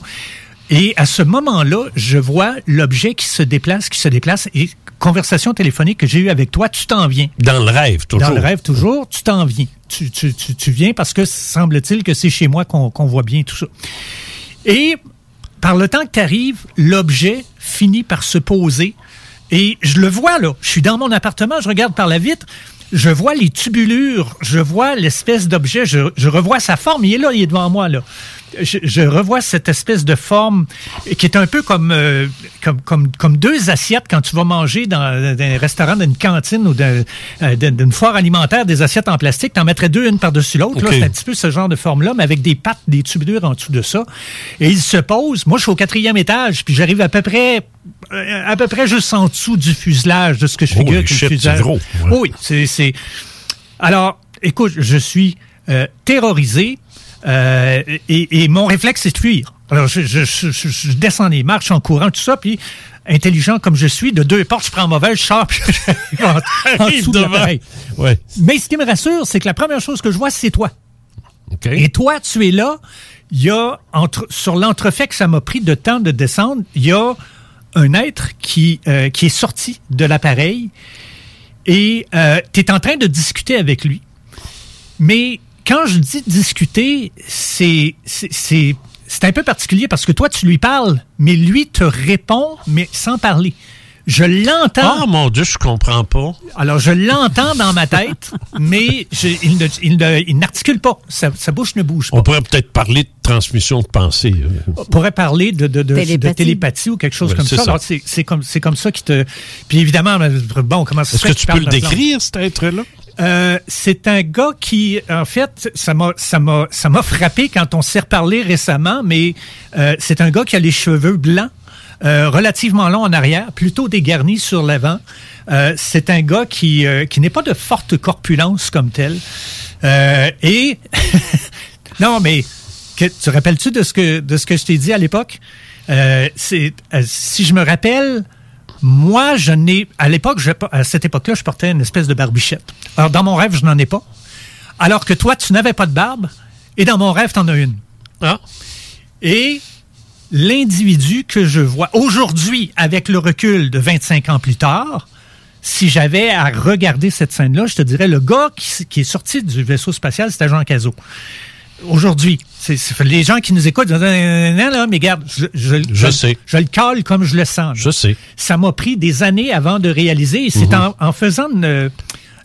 Et à ce moment-là, je vois l'objet qui se déplace, qui se déplace. Et conversation téléphonique que j'ai eue avec toi, tu t'en viens. Dans le rêve, toujours. Dans le rêve, toujours, tu t'en viens. Tu, tu, tu, tu viens parce que semble-t-il que c'est chez moi qu'on qu'on voit bien tout ça. Et par le temps que tu arrives, l'objet finit par se poser. Et je le vois, là. Je suis dans mon appartement, je regarde par la vitre, je vois les tubulures, je vois l'espèce d'objet, je, je revois sa forme. Il est là, il est devant moi, là. Je, je revois cette espèce de forme qui est un peu comme, euh, comme, comme, comme deux assiettes quand tu vas manger dans, dans un restaurant, d'une cantine ou euh, d'une d'une foire alimentaire, des assiettes en plastique. Tu en mettrais deux, une par-dessus l'autre. C'est un petit peu ce genre de forme-là, mais avec des pattes, des tubulures en dessous de ça. Et il se pose. Moi, je suis au quatrième étage, puis j'arrive à peu près euh, à peu près juste en dessous du fuselage de ce que je figure. c'est gros. Ouais. Oui, c'est, c'est. Alors, écoute, je suis euh, terrorisé euh, et, et mon réflexe, c'est de fuir. Alors, je, je, je, je- je descends les marches en courant, tout ça, puis intelligent comme je suis, de deux portes, je prends mauvaise, je sors, puis j'arrive en, en dessous de l'appareil. Ouais. Mais ce qui me rassure, c'est que la première chose que je vois, c'est toi. OK. Et toi, tu es là. Il y a, entre, sur l'entrefait que ça m'a pris de temps de descendre, il y a un être qui, euh, qui est sorti de l'appareil et tu es en train de discuter avec lui. Mais quand je dis discuter, c'est c'est- c'est c'est un peu particulier parce que toi, tu lui parles, mais lui te répond, mais sans parler. Je l'entends. Oh mon Dieu, je comprends pas. Alors, je l'entends dans ma tête, mais je- il ne- il ne- il n'articule pas. Sa, sa bouche ne bouge pas. On pourrait peut-être parler de transmission de pensée. euh. On pourrait parler de, de, de- de télépathie. Ou quelque chose Ouais, comme ça. ça. Alors, c'est c'est comme, c'est comme ça qui te... Puis évidemment, ben, bon, comment ça se Est-ce que tu peux le décrire, cet être-là? Euh, c'est un gars qui, en fait, ça m'a, ça m'a, ça m'a frappé quand on s'est reparlé récemment, mais euh, c'est un gars qui a les cheveux blancs, euh, relativement longs en arrière, plutôt dégarnis sur l'avant. C'est un gars qui, euh, qui n'est pas de forte corpulence comme tel. Et non, mais que, tu rappelles-tu de ce que de ce que je t'ai dit à l'époque? Si je me rappelle. Moi, je n'ai. À l'époque, cette époque-là, je portais une espèce de barbichette. Alors, dans mon rêve, je n'en ai pas. Alors que toi, tu n'avais pas de barbe. Et dans mon rêve, tu en as une. Ah. Et l'individu que je vois aujourd'hui, avec le recul de 25 ans plus tard, si j'avais à regarder cette scène-là, je te dirais le gars qui, qui est sorti du vaisseau spatial, c'était Jean Cazot. Aujourd'hui, c'est les gens qui nous écoutent, disent, non, non, mais regarde, je, je, Je sais. je le cale comme je le sens. Je sais. Ça m'a pris des années avant de réaliser. Et c'est Mhm. en, en faisant une. euh,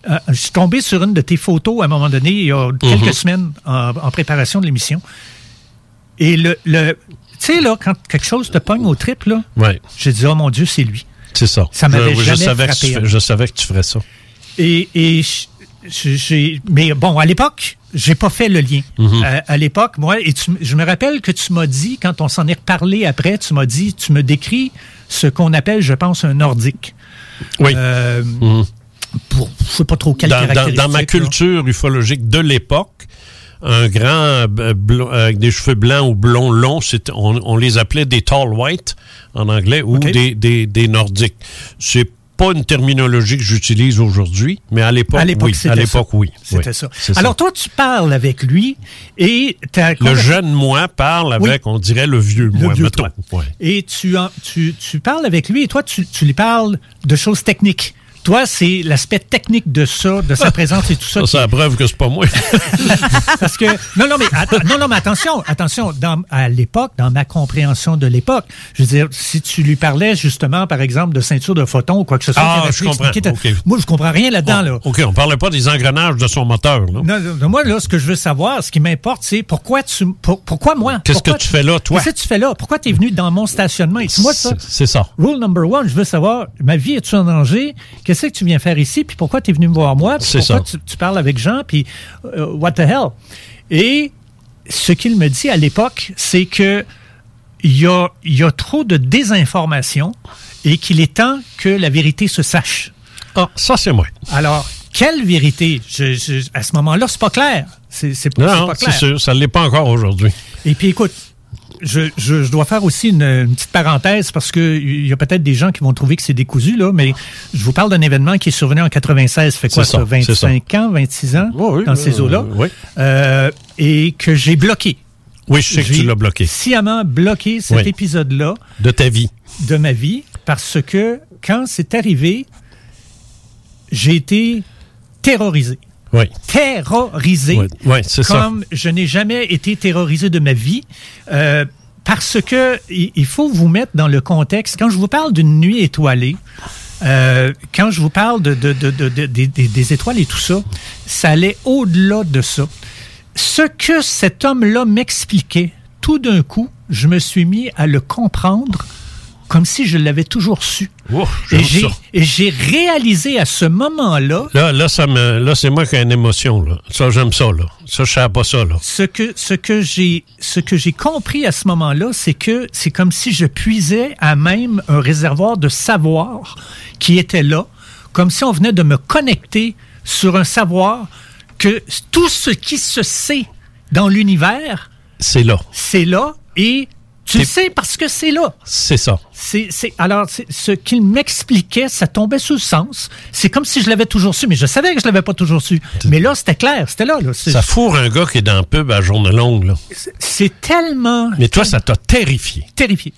euh, je suis tombé sur une de tes photos à un moment donné, il y a quelques Mhm. semaines, en, en préparation de l'émission. Et le. le tu sais, là, quand quelque chose te pogne au trip, là, Ouais. j'ai dit, oh mon Dieu, c'est lui. C'est ça. Ça m'avait je, je savais que tu, avant. je savais que tu ferais ça. Et, et je- mais bon, à l'époque, j'ai pas fait le lien. Mhm. Euh, à l'époque, moi, et tu- je me rappelle que tu m'as dit, quand on s'en est reparlé après, tu m'as dit, tu me décris ce qu'on appelle, je pense, un nordique. Oui. Euh, Mhm. pour, je sais pas trop quelle Dans, dans- dans ma là. culture ufologique de l'époque, un grand euh, blond- avec des cheveux blancs ou blonds longs, on, on les appelait des tall white en anglais ou des, des nordiques. C'est pas une terminologie que j'utilise aujourd'hui, mais à l'époque, oui. À l'époque, ça. oui. C'était Oui, ça. Alors, toi, tu parles avec lui et t'as- Le jeune moi parle Oui. avec, on dirait, le vieux Le moi. vieux mettons. toi. Ouais. Et tu, en- tu, tu parles avec lui et toi, tu, tu lui parles de choses techniques. Toi, c'est l'aspect technique de ça, de sa présence et tout ça. Ça, c'est la preuve que c'est pas moi. Parce que non, non, mais non, non, mais attention, attention. Dans, à l'époque, dans ma compréhension de l'époque, je veux dire, si tu lui parlais justement, par exemple, de ceinture de photons ou quoi que ce soit, Ah, je comprends. moi, je comprends rien là-dedans. là. OK, on parlait pas des engrenages de son moteur. Là. Non, non, moi, là, ce que je veux savoir, ce qui m'importe, c'est pourquoi tu, pour- pourquoi moi? Qu'est-ce que tu fais là, toi? Qu'est-ce que tu fais là? Pourquoi tu es venu dans mon stationnement? Et moi, ça, C'est- C'est ça. rule number one, je veux savoir, ma vie est-tu en danger? Qu'est-ce que tu viens faire ici? Puis pourquoi tu es venu me voir moi? Puis C'est pourquoi ça. Tu, tu parles avec Jean? Puis euh, what the hell? Et ce qu'il me dit à l'époque, c'est que il y a, y a trop de désinformation et qu'il est temps que la vérité se sache. Ah, ça, c'est moi. Alors, quelle vérité? Je- je- à ce moment-là, c'est pas clair. C'est c'est- Non, c'est non, pas c'est clair. sûr, ça ne l'est pas encore aujourd'hui. Et puis écoute, je, je- je dois faire aussi une, une petite parenthèse parce que il y a peut-être des gens qui vont trouver que c'est décousu, là, mais je vous parle d'un événement qui est survenu en 96, fait quoi ça, ça, c'est 25 ans, 26 ans, oui, dans ces euh, eaux-là, oui. Euh, et que j'ai bloqué. Oui, je sais que J'ai tu l'as bloqué. Sciemment bloqué cet Oui. épisode-là De ta vie. de ma vie parce que quand c'est arrivé, j'ai été terrorisé. Oui. Terrorisé. Oui, oui, c'est ça. Comme je n'ai jamais été terrorisé de ma vie. Euh, parce que il faut vous mettre dans le contexte. Quand je vous parle d'une nuit étoilée, euh, quand je vous parle de, de- de- de- de- des- des- des étoiles et tout ça, ça allait au-delà de ça. Ce que cet homme-là m'expliquait, tout d'un coup, je me suis mis à le comprendre comme si je l'avais toujours su. Et j'ai- réalisé à ce moment-là Là, là, ça me, là, c'est moi qui ai une émotion, là. Ça, j'aime ça, là. Ça, je savais pas ça, là. ce que ce que j'ai ce que j'ai compris à ce moment-là, c'est que c'est comme si je puisais à même un réservoir de savoir qui était là, comme si on venait de me connecter sur un savoir que tout ce qui se sait dans l'univers, C'est là. c'est là et tu le sais parce que c'est là. C'est ça. C'est, c'est- alors, c'est- ce qu'il m'expliquait, ça tombait sous le sens. C'est comme si je l'avais toujours su, mais je savais que je l'avais pas toujours su. Mais là, c'était clair, c'était là. Ça fourre un gars qui est dans le pub à journée longue, là. c'est tellement Mais toi, ça t'a terrifié. terrifié.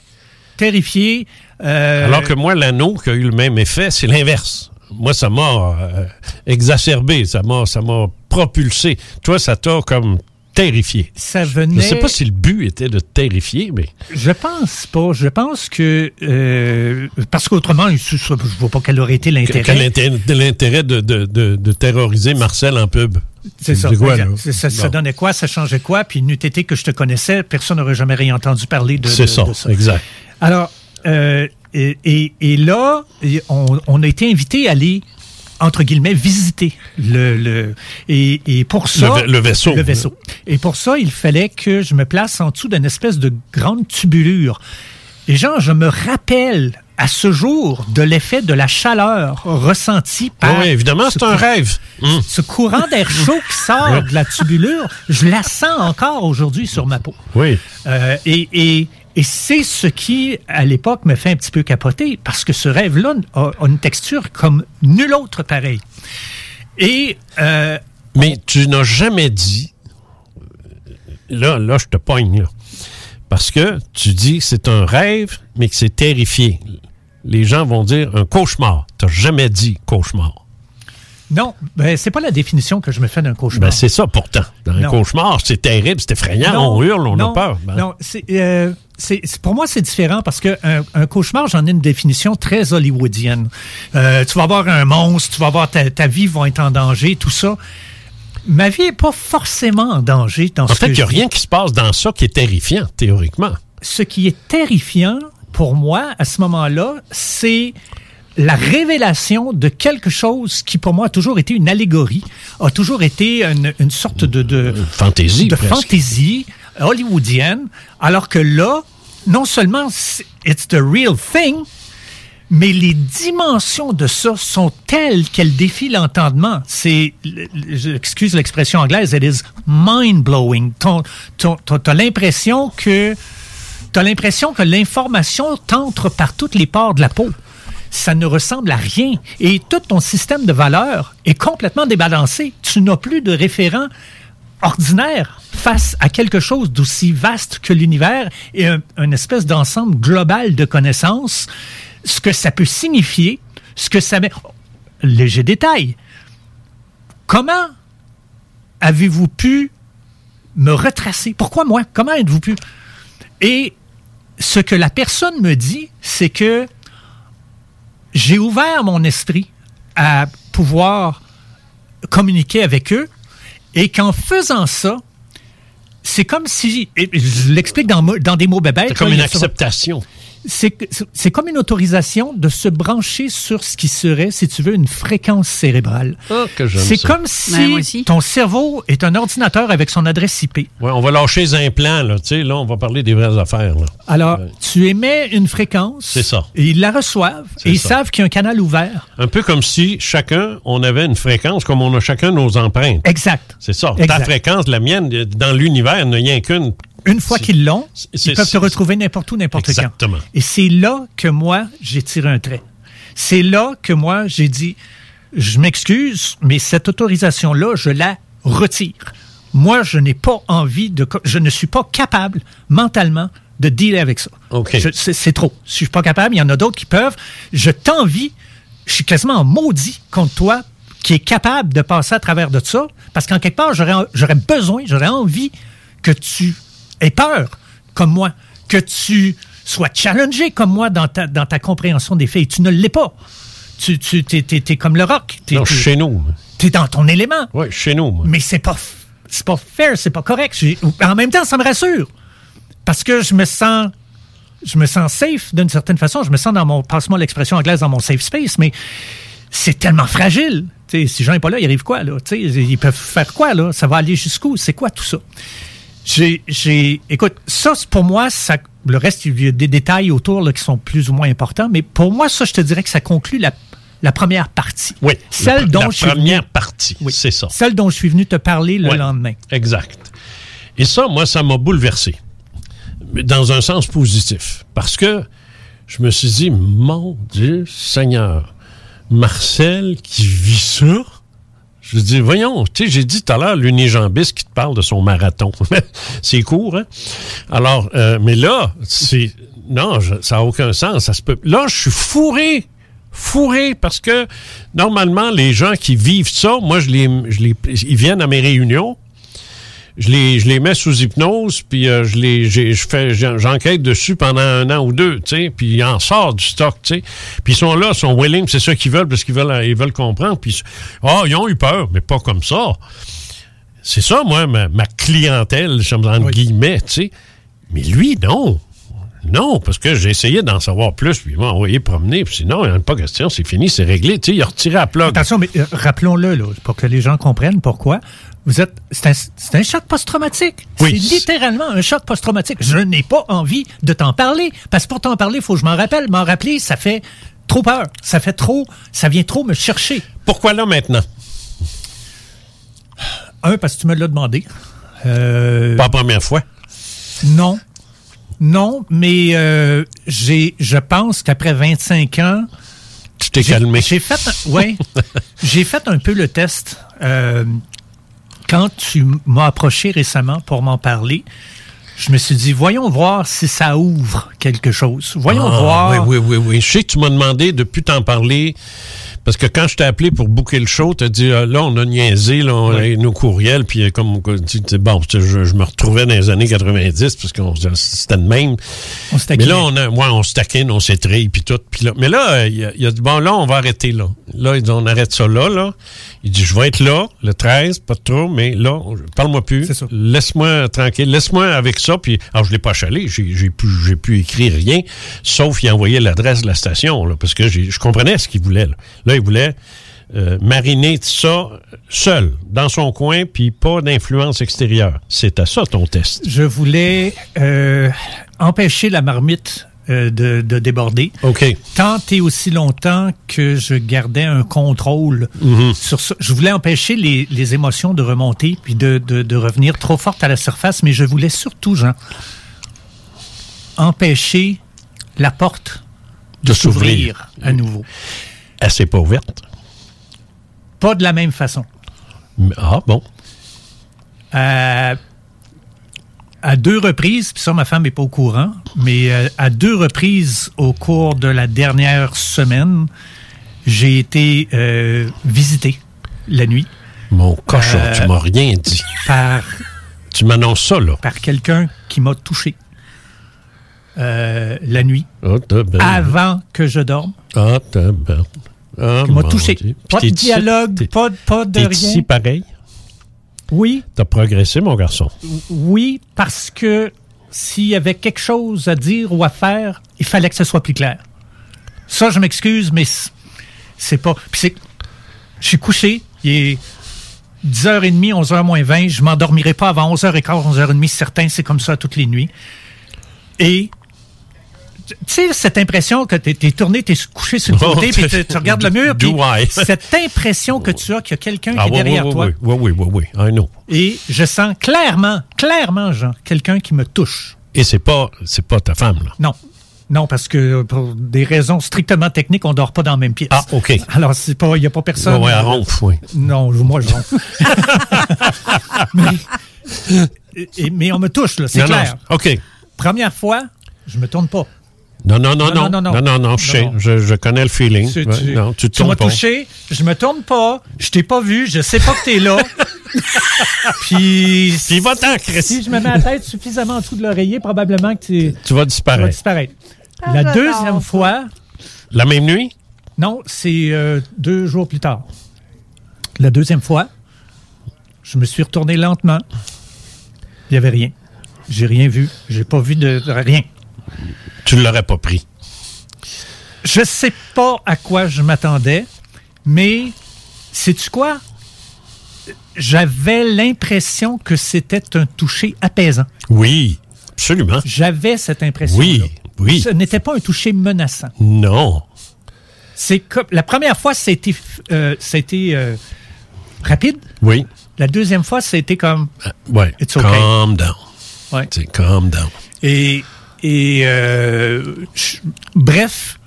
Terrifié. euh, Alors que moi, l'anneau qui a eu le même effet, c'est l'inverse. Moi, ça m'a euh, exacerbé, ça m'a, ça m'a propulsé. Toi, ça t'a comme terrifié. ça Je venait. ne sais pas si le but était de te terrifier, mais Je pense pas. Je pense que euh, parce qu'autrement, je, je vois pas quel aurait été l'intérêt. quel intérêt, l'intérêt de, de, de, de terroriser Marcel en pub? C'est ça. Quoi, ça, donnait quoi, ça changeait quoi, puis n'eût été que je te connaissais, personne n'aurait jamais rien entendu parler de, ça, de ça. exact. Alors, euh, et, et- et là, on, on a été invité à aller entre guillemets visiter le, le et, et pour ça Le va- le vaisseau. le vaisseau et pour ça il fallait que je me place en dessous d'une espèce de grande tubulure et genre je me rappelle à ce jour de l'effet de la chaleur ressentie par Oui, évidemment, ce c'est un rêve. Hum. ce courant d'air chaud qui sort de la tubulure, je la sens encore aujourd'hui sur ma peau. Oui. Euh, et et, et c'est ce qui, à l'époque, me fait un petit peu capoter, parce que ce rêve-là a, a une texture comme nul autre pareil. Et euh, Mais tu n'as jamais dit. Là, là, je te pogne, là. Parce que tu dis que c'est un rêve, mais que c'est terrifié. Les gens vont dire un cauchemar. Tu n'as jamais dit cauchemar. Non, ben, c'est pas la définition que je me fais d'un cauchemar. Ben, c'est ça pourtant. Dans un cauchemar, c'est terrible, c'est effrayant, Non, on hurle, on non, a peur. Ben, Non, c'est, euh, c'est- pour moi, c'est différent parce que un, un cauchemar, j'en ai une définition très hollywoodienne. Euh, tu vas avoir un monstre, tu vas avoir ta, ta vie va être en danger, tout ça. Ma vie est pas forcément en danger dans En ce fait, que il n'y a rien qui se passe dans ça qui est terrifiant, théoriquement. Ce qui est terrifiant pour moi à ce moment-là, c'est la révélation de quelque chose qui pour moi a toujours été une allégorie, a toujours été une, une sorte de, de Fantaisie, de presque. fantaisie hollywoodienne, alors que là, non seulement it's the real thing, mais les dimensions de ça sont telles qu'elles défient l'entendement. C'est, excuse l'expression anglaise, it is mind-blowing. T'as l'impression que, t'as l'impression que l'information t'entre par toutes les pores de la peau. Ça ne ressemble à rien. Et tout ton système de valeurs est complètement débalancé. Tu n'as plus de référent ordinaire face à quelque chose d'aussi vaste que l'univers et un, un espèce d'ensemble global de connaissances, ce que ça peut signifier, ce que ça met. Léger détail. Comment avez-vous pu me retracer? Pourquoi moi? Comment êtes-vous pu? Et ce que la personne me dit, c'est que j'ai ouvert mon esprit à pouvoir communiquer avec eux et qu'en faisant ça, c'est comme si, et je l'explique dans, dans des mots bébêtes. C'est comme là, une acceptation. C'est comme une autorisation de se brancher sur ce qui serait, si tu veux, une fréquence cérébrale. Ah, que j'aime C'est comme Ben, si ton cerveau est un ordinateur avec son adresse IP. Ouais, on va lâcher les implants, là. Tu sais, là, on va parler des vraies affaires, là. Alors, tu émets une fréquence. C'est ça. Et ils la reçoivent. Et ils ça. savent qu'il y a un canal ouvert. Un peu comme si chacun, on avait une fréquence comme on a chacun nos empreintes. Exact. C'est ça. Ta fréquence, la mienne, dans l'univers, il n'y a rien qu'une. Une fois qu'ils l'ont, ils peuvent te c'est- retrouver n'importe où, n'importe quand. Exactement. Et c'est là que moi, j'ai tiré un trait. C'est là que moi, j'ai dit, je m'excuse, mais cette autorisation-là, je la retire. Moi, je n'ai pas envie de... Je ne suis pas capable, mentalement, de dealer avec ça. OK. Je- C'est trop. Je suis pas capable. Il y en a d'autres qui peuvent. Je t'envie. Je suis quasiment maudit contre toi qui est capable de passer à travers de ça. Parce qu'en quelque part, j'aurais besoin, j'aurais envie que tu aies peur comme moi, que tu sois challengé comme moi dans ta, dans ta compréhension des faits. Et tu ne l'es pas. Tu, tu t'es, t'es- t'es comme le rock. Non, chez nous. T'es dans ton élément. Oui, chez nous. moi. Mais c'est pas, c'est pas fair, c'est pas correct. En même temps, ça me rassure. Parce que je me sens, je me sens safe d'une certaine façon. Je me sens dans mon, passe-moi l'expression anglaise, dans mon safe space, mais c'est tellement fragile. Tu sais, si Jean n'est pas là, il arrive quoi, là? Tu ils peuvent faire quoi, là? Ça va aller jusqu'où? C'est quoi tout ça? J'ai, j'ai, écoute, ça, pour moi, ça, le reste, il y a des détails autour là, qui sont plus ou moins importants, mais pour moi, ça, je te dirais que ça conclut la, la première partie. Oui. Celle la, dont la je suis venu- première partie, c'est ça. Celle dont je suis venu te parler le lendemain. Exact. Et ça, moi, ça m'a bouleversé. Dans un sens positif. Parce que je me suis dit, mon Dieu Seigneur, Marcel qui vit ça. Je dis, voyons, tu sais, j'ai dit tout à l'heure l'unijambiste qui te parle de son marathon. c'est court, hein? Alors, euh, mais là, c'est. Non, ça n'a aucun sens. Ça se peut. Là, je suis fourré. Fourré parce que normalement, les gens qui vivent ça, moi, je les, je les, ils viennent à mes réunions je les, je les mets sous hypnose, puis euh, je les, je fais, j'en- j'enquête dessus pendant un an ou deux, tu sais, puis ils en sortent du stock, tu sais. Puis ils sont là, ils sont willing, c'est ça qu'ils veulent, parce qu'ils veulent, euh, ils veulent comprendre. Puis, ah, ils ont eu peur, mais pas comme ça. C'est ça, moi, ma, ma clientèle, je me entre guillemets, tu sais. Mais lui, non. Non, parce que j'ai essayé d'en savoir plus, puis il m'a envoyé promener, puis sinon, il n'y en a pas question, c'est fini, c'est réglé, tu sais, il a retiré la plug. Attention, mais euh, rappelons-le, là, pour que les gens comprennent pourquoi. Vous êtes, c'est un, c'est un choc post-traumatique. Oui. C'est littéralement un choc post-traumatique. Je n'ai pas envie de t'en parler. Parce que pour t'en parler, il faut que je m'en rappelle. M'en rappeler, ça fait trop peur. Ça fait trop, ça vient trop me chercher. Pourquoi là maintenant? Un, parce que tu me l'as demandé. Euh, Pas la première fois. Non. Non, mais euh, j'ai, je pense qu'après 25 ans. Tu t'es calmé. J'ai fait, un- ouais, j'ai fait un peu le test. euh, quand tu m'as approché récemment pour m'en parler, je me suis dit, voyons voir si ça ouvre quelque chose. Voyons Ah, voir. Oui, oui, oui, oui. Je sais que tu m'as demandé de plus t'en parler. Parce que quand je t'ai appelé pour booker le show, t'as dit ah, là, on a niaisé là, on a nos courriels, puis euh, comme tu sais, bon, je, je me retrouvais dans les années 90, parce que c'était le même. On se mais là, on a, ouais, on se taquine, on s'étrille, puis tout. Puis là, mais là, euh, il a, il a dit bon, là, on va arrêter là. Là, il dit on arrête ça là, là. Il dit je vais être là le 13, pas de trop, mais là, parle-moi plus. Laisse-moi tranquille, laisse-moi avec ça. Puis alors je l'ai pas chalé, j'ai pu j'ai pu écrire rien, sauf il a envoyé l'adresse de la station là, parce que je comprenais ce qu'il voulait. Là, Là, il voulait euh, mariner ça seul dans son coin, puis pas d'influence extérieure. C'était ça ton test. Je voulais euh, empêcher la marmite euh, de, de déborder. OK. Tant et aussi longtemps que je gardais un contrôle Mhm. sur ça. Je voulais empêcher les, les émotions de remonter puis de, de, de revenir trop fortes à la surface, mais je voulais surtout, Jean, empêcher la porte de, s'ouvrir. à nouveau. Elle s'est pas ouverte. Pas de la même façon. Ah bon. à, à deux reprises, puis ça, ma femme n'est pas au courant, mais euh, à deux reprises au cours de la dernière semaine, j'ai été euh, visité la nuit. Mon cochon, Euh, tu m'as rien dit. Par, Tu m'annonces ça, là. par quelqu'un qui m'a touché euh, la nuit, tabarnak. avant que je dorme. Ah, qui m'a touché. Dieu. Pas de dialogue, pas, pas de rien. ici pareil? Oui, T'as progressé, mon garçon. Oui, parce que s'il y avait quelque chose à dire ou à faire, il fallait que ce soit plus clair. Ça, je m'excuse, mais c'est pas. Puis c'est. Je suis couché, il est 10h30, 11h moins 20. Je m'endormirai pas avant 11h15, 11h30, certain, c'est comme ça toutes les nuits. Et. Tu sais, cette impression que t'es es tourné, t'es couché sur le Oh, côté, puis tu, regardes le mur, puis Do I? cette impression que tu as qu'il y a quelqu'un Ah, qui est oui, derrière oui, toi. oui, oui, oui, oui, oui, I know. Et je sens clairement, clairement, Jean, quelqu'un qui me touche. Et c'est pas, c'est pas ta femme, là? Non. Non, parce que pour des raisons strictement techniques, on dort pas dans la même pièce. Ah, OK. Alors, c'est pas, il n'y a pas personne. Ouais, ouais, elle ronfle, oui. Non, moi, je ronfle. mais, mais on me touche, là, c'est non, clair. OK. première fois, je me tourne pas. Non, non, non, non, non, non, non, non, je sais, je, je connais le feeling. Tu, Ouais, non, tu m'as touché, je me tourne pas, je t'ai pas vu, je sais pas que t'es là. Puis. Puis va-t'en, Chris. Si je me mets la tête suffisamment en dessous de l'oreiller, probablement que tu Tu vas tu vas disparaître. disparaître. Ah, la deuxième fois, La même nuit? non, c'est euh, deux jours plus tard. La deuxième fois, je me suis retourné lentement. Il n'y avait rien. J'ai rien vu. J'ai pas vu de rien. Tu l'aurais pas pris. Je sais pas à quoi je m'attendais, mais sais-tu quoi? J'avais l'impression que c'était un toucher apaisant. Oui, absolument. J'avais cette impression. Oui, oui. Ce n'était pas un toucher menaçant. Non. C'est comme la première fois, c'était euh, c'était euh, rapide. Oui. La deuxième fois, c'était comme Ouais. It's okay. Calm down. Ouais. C'est calm down. Et, et euh, je- bref,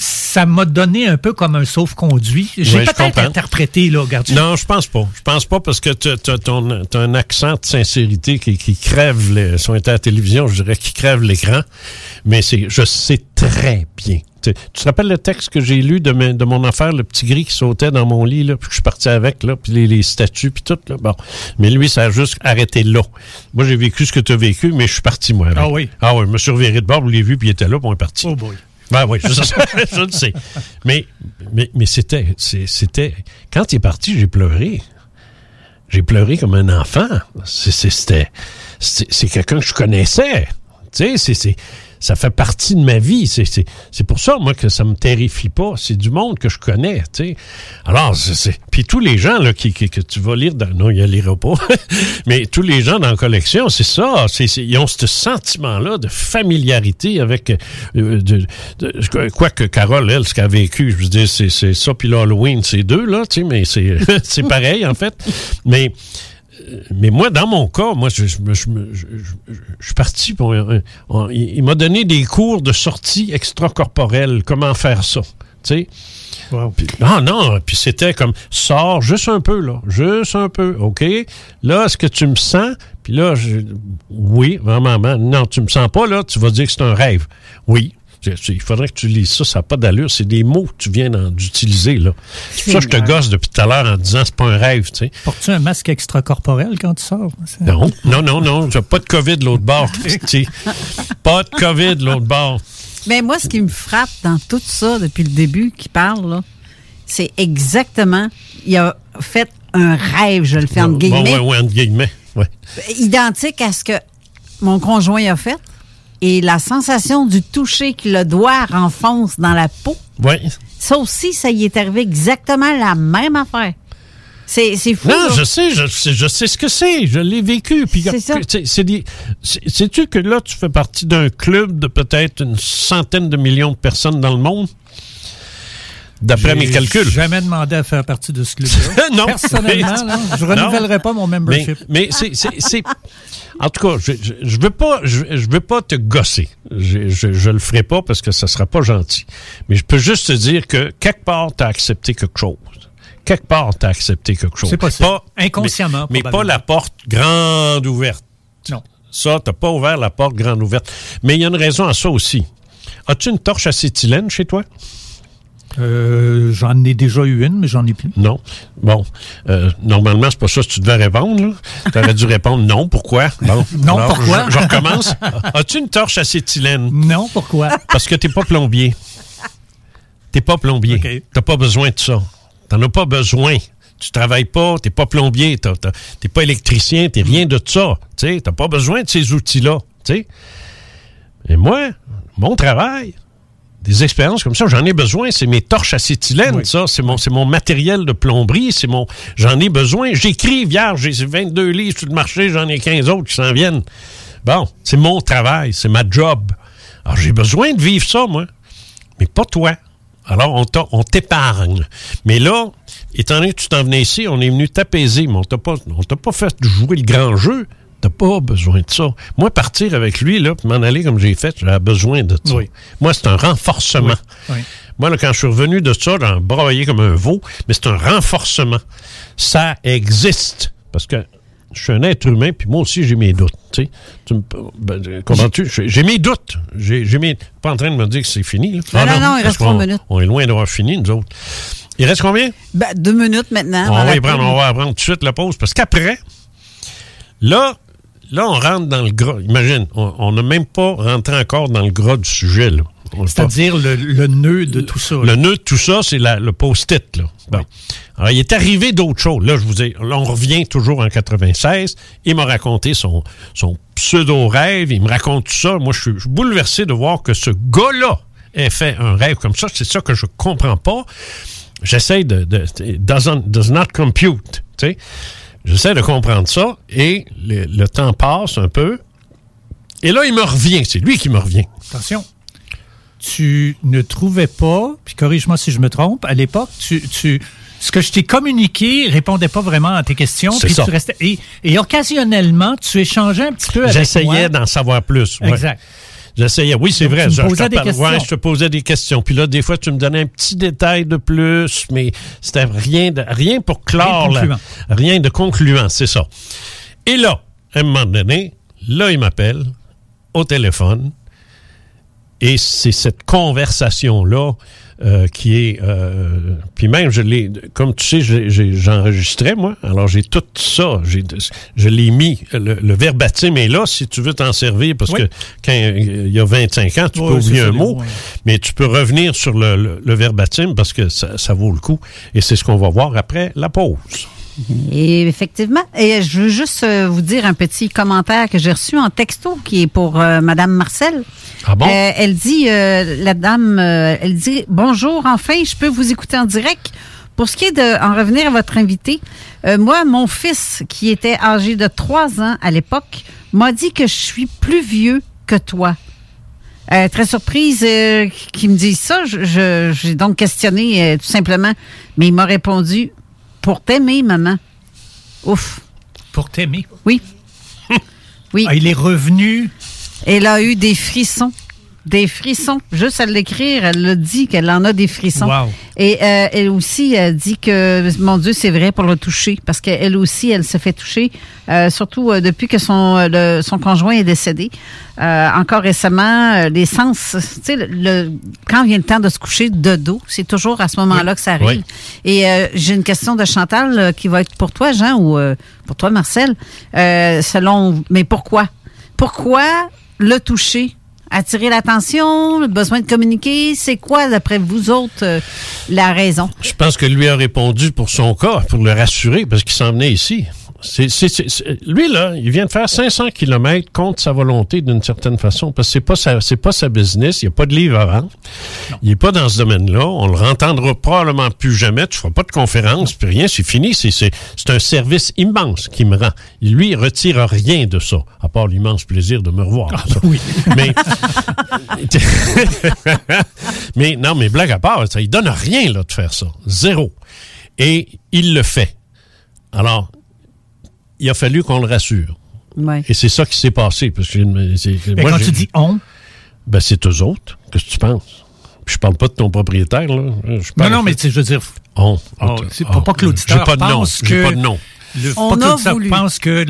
ça m'a donné un peu comme un sauf-conduit. J'ai je peut-être interprété, là. Non, je pense pas. Je pense pas parce que tu as, un accent de sincérité qui, qui crève, le, si on était à la télévision, je dirais qui crève l'écran. Mais c'est, je sais très bien. Tu, tu te rappelles le texte que j'ai lu de, mon affaire, le petit gris qui sautait dans mon lit, là, puis que je suis parti avec, là, puis les, les statues, puis tout. Là, bon. Mais lui, ça a juste arrêté là. Moi, j'ai vécu ce que tu as vécu, mais je suis parti, moi. avec. Ah oui? Ah oui, je me suis reviré de bord, vous l'avez vu, puis il était là, puis on est parti. Oh boy. Ben oui, je, sais. Mais, mais, mais c'était, c'était. Quand il est parti, j'ai pleuré. J'ai pleuré comme un enfant. C'était. C'est c'est quelqu'un que je connaissais. Tu sais, c'est. Ça fait partie de ma vie. C'est- pour ça, moi, que ça me terrifie pas. C'est du monde que je connais, tu sais. Alors, c'est-. Puis tous les gens là, qui, qui- que tu vas lire dans... Non, il y a lira pas. Mais tous les gens dans la collection, c'est ça. C'est- ils ont ce sentiment-là de familiarité avec... euh, de, de- quoique Carole, elle, ce qu'elle a vécu, je veux dire, c'est, ça, puis l'Halloween, c'est deux, là, tu sais, mais c'est, c'est pareil, en fait. Mais mais moi, dans mon cas, moi, je, suis parti pour un- on- il, m'a donné des cours de sortie extracorporelle, comment faire ça, tu sais. Puis- non, non, puis c'était comme, sors juste un peu, là, juste un peu, OK? Là, est-ce que tu me sens? Puis là, je, oui, vraiment, non, tu me sens pas, là, tu vas dire que c'est un rêve. Oui. Il faudrait que tu lises ça, ça n'a pas d'allure. C'est des mots que tu viens d'utiliser, là. C'est pour ça que je te gosse depuis tout à l'heure en disant c'est pas un rêve, tu sais. Portes-tu un masque extracorporel quand tu sors? Non, non, non, non. J'ai pas de COVID de l'autre bord. Pas de COVID de l'autre bord. Mais moi, ce qui me frappe dans tout ça depuis le début qu'il parle, là, c'est exactement, il a fait un rêve, je le fais entre Bon, guillemets, ouais, ouais, entre guillemets. Ouais. identique à ce que mon conjoint a fait. Et la sensation du toucher que le doigt renfonce dans la peau, ça aussi, ça y est arrivé exactement la même affaire. C'est fou. Non, là. je sais, je, sais- je sais ce que c'est. Je l'ai vécu. Puis, Sais-tu que là, tu fais partie d'un club de peut-être une centaine de millions de personnes dans le monde? D'après mes J'ai calculs. jamais demandé à faire partie de ce club-là. non. Personnellement, là, je Non. renouvellerai pas mon membership. Mais, mais c'est- En tout cas, je, je, je veux pas, je, je veux pas te gosser. Je, le ferai pas parce que ça sera pas gentil. Mais je peux juste te dire que quelque part, tu as accepté quelque chose. Quelque part, tu as accepté quelque chose. C'est possible. Pas- Inconsciemment, Mais, mais pas la porte grande ouverte. Non. Ça, t'as pas ouvert la porte grande ouverte. Mais il y a une raison à ça aussi. As-tu une torche acétylène chez toi? Euh, j'en ai déjà eu une, mais j'en ai plus. Non. Bon. Euh, normalement, c'est pas ça que tu devais répondre. Tu aurais dû répondre non. Pourquoi? Bon. Non, Alors, pourquoi? Je, je recommence. As-tu une torche acétylène? Non, pourquoi? Parce que t'es pas plombier. T'es pas plombier. OK. T'as pas besoin de ça. T'en as pas besoin. Tu travailles pas, t'es pas plombier, t'es pas électricien, t'es rien de ça. Tu t'as pas besoin de ces outils-là. Et moi, mon travail, des expériences comme ça, j'en ai besoin. C'est mes torches acétylène, ça. C'est mon, c'est mon matériel de plomberie. C'est mon, j'en ai besoin. J'écris, hier, j'ai 22 livres sur le marché, j'en ai 15 autres qui s'en viennent. Bon, c'est mon travail, c'est ma job. Alors, j'ai besoin de vivre ça, moi. Mais pas toi. Alors, on t'épargne. Mais là, étant donné que tu t'en venais ici, on est venu t'apaiser, mais on t'a pas, on t'a pas fait jouer le grand jeu. T'as pas besoin de ça. Moi, partir avec lui, là, puis m'en aller comme j'ai fait, j'avais besoin de ça. Oui. Moi, c'est un renforcement. Oui. Moi, là, quand je suis revenu de ça, j'en broyé comme un veau, mais c'est un renforcement. Ça existe. Parce que je suis un être humain, puis moi aussi, j'ai mes doutes. Tu ben, comprends-tu? J'ai mes doutes. J'ai mes... Pas en train de me dire que c'est fini. là. Non, non, non, il reste trois minutes. On est loin d'avoir fini, nous autres? Il reste combien? Ben, deux minutes maintenant. on, va y prendre, on va prendre tout de suite la pause, parce qu'après, là, là, on rentre dans le gras. Imagine, on n'a même pas rentré encore dans le gras du sujet. C'est-à-dire le, le nœud de tout ça. le nœud de tout ça, c'est le post-it. Là. Bon. Alors, il est arrivé d'autres choses. Là, je vous ai, là, on revient toujours en 96. Il m'a raconté son, son pseudo-rêve. Il me raconte tout ça. Moi, je suis, bouleversé de voir que ce gars-là ait fait un rêve comme ça. C'est ça que je comprends pas. J'essaie de... de doesn't- does not compute. tu sais. J'essaie de comprendre ça. Et le, le temps passe un peu. Et là, il me revient. C'est lui qui me revient. Attention. Tu ne trouvais pas, puis corrige-moi si je me trompe, à l'époque, tu, tu, ce que je t'ai communiqué répondait pas vraiment à tes questions. Puis ça. tu restais, et, et occasionnellement, tu échangeais un petit peu avec moi. J'essayais d'en savoir plus. ouais. Exact. J'essayais. Oui, c'est vrai. je- te des ouais, je te posais des questions. Puis là, des fois, tu me donnais un petit détail de plus, mais c'était rien, de, rien pour clore. Rien de concluant. rien de concluant, c'est ça. Et là, à un moment donné, là, il m'appelle au téléphone. Et c'est cette conversation-là euh, qui est... euh, puis même, je l'ai... Comme tu sais, j'enregistrais, moi. Alors, j'ai tout ça. j'ai- Je l'ai mis. Le, le verbatim est là, si tu veux t'en servir, parce Oui. que quand il y a 25 ans, tu Oui, peux oublier un mot, mots, mais tu peux revenir sur le, le- le verbatim parce que ça, ça vaut le coup. Et c'est ce qu'on va voir après la pause. Et effectivement, et je veux juste euh, vous dire un petit commentaire que j'ai reçu en texto qui est pour euh, Madame Marcel. Ah bon? Euh, elle dit, euh, la dame, elle dit bonjour. Enfin, je peux vous écouter en direct. Pour ce qui est de en revenir à votre invité, moi, mon fils qui était âgé de 3 ans à l'époque m'a dit que je suis plus vieux que toi. Euh, très surprise euh, qu'il me dise ça. Je- je- J'ai donc questionné euh, tout simplement, mais il m'a répondu pour t'aimer, maman. Ouf. Pour t'aimer? Oui. Oui. Ah, il est revenu. Elle a eu des frissons. Des frissons. Juste à l'écrire, elle a dit qu'elle en a des frissons. Wow. Et euh, elle aussi a dit que, mon Dieu, c'est vrai pour le toucher. Parce qu'elle aussi, elle se fait toucher, euh, surtout euh, depuis que son, euh, le- son conjoint est décédé. Euh, encore récemment, euh, les sens, tu sais, le, le- quand vient le temps de se coucher de dos, c'est toujours à ce moment-là que ça arrive. Oui. Et euh, j'ai une question de Chantal qui va être pour toi, Jean, ou euh, pour toi, Marcel. Euh, selon, mais pourquoi? Pourquoi le toucher? Attirer l'attention, le besoin de communiquer, c'est quoi, d'après vous autres, euh, la raison? Je pense que lui a répondu pour son cas, pour le rassurer, parce qu'il s'en venait ici. C'est, c'est- c'est- c'est- lui, là, il vient de faire 500 km contre sa volonté d'une certaine façon, parce que c'est pas sa, c'est pas sa business, il n'y a pas de livre à vendre. Il est pas dans ce domaine-là. On le entendra probablement plus jamais. Tu feras pas de conférence, puis rien, c'est fini. C'est, c'est, c'est un service immense qu'il me rend. Lui, il retire rien de ça, à part l'immense plaisir de me revoir. ça. Mais, mais non, mais blague à part, ça, il donne rien là, de faire ça. Zéro. Et il le fait. Alors, il a fallu qu'on le rassure. Ouais. Et c'est ça qui s'est passé. Parce que Mais moi, quand tu dis on, ben, c'est eux autres. Qu'est-ce que tu penses? Puis je parle pas de ton propriétaire, là. Je non, parle- non, mais tu sais, je veux dire, On. Oh, c'est pour pas que l'auditeur J'ai pas de nom. pense J'ai que- pas de nom. Le, On pas que a l'auditeur voulu. pense que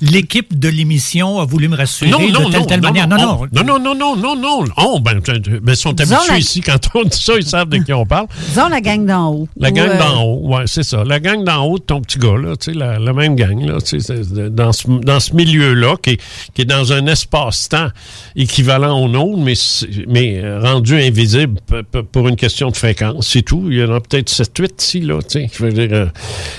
l'équipe de l'émission a voulu me rassurer Non, non, de telle non, telle manière. non, Non, non. non, non, non, non, non, non. Oh, ben, ben, ils sont Disons habitués la- ici. Quand on dit ça, ils savent de qui on parle. Disons la gang d'en haut. La gang euh, d'en haut, ouais, c'est ça. La gang d'en haut de ton petit gars, là, tu sais, la, la même gang, là, tu sais, c'est- dans ce, dans ce milieu-là, qui est, qui est dans un espace-temps équivalent au nôtre, mais, mais rendu invisible pour une question de fréquence, c'est tout. Il y en a peut-être 7-8 ici, là, tu sais. Je veux dire, euh,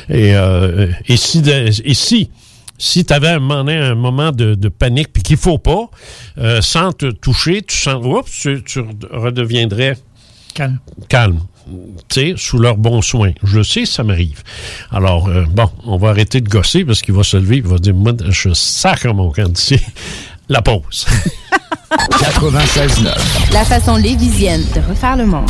et, euh, et si, de- et si, si tu avais un moment, un moment de, de panique, puis qu'il faut pas, euh, sans te toucher, tu sens, oups, tu, tu redeviendrais Calme. calme, tu sais, sous leur bon soin. Je sais, ça m'arrive. Alors, euh, bon, on va arrêter de gosser parce qu'il va se lever, il va dire, moi, je sacre mon camp d'ici. La pause. 96.9. La façon lévisienne de refaire le monde.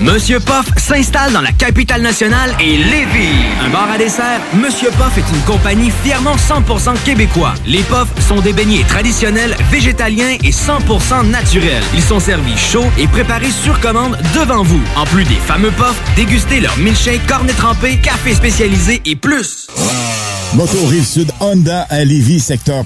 Monsieur Poff s'installe dans la capitale nationale et Lévis. Un bar à dessert, Monsieur Poff est une compagnie fièrement 100% québécois. Les Poffs sont des beignets traditionnels, végétaliens et 100% naturels. Ils sont servis chauds et préparés sur commande devant vous. En plus des fameux Poffs, dégustez leur milkshake, cornet trempé, café spécialisé et plus. Moto Rive-Sud Honda à Lévis, secteur.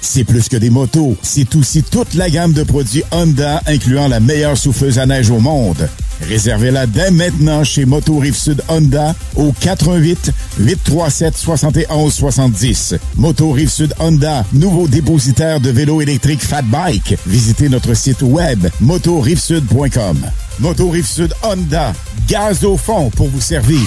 C'est plus que des motos, c'est aussi toute la gamme de produits Honda, incluant la meilleure souffleuse à neige au monde. Réservez-la dès maintenant chez Moto Rive-Sud Honda au 88 837 71 70. Moto Rive-Sud Honda, nouveau dépositaire de vélos électriques Fat Bike. Visitez notre site web motorivesud.com. Moto Rive-Sud Honda, gaz au fond pour vous servir.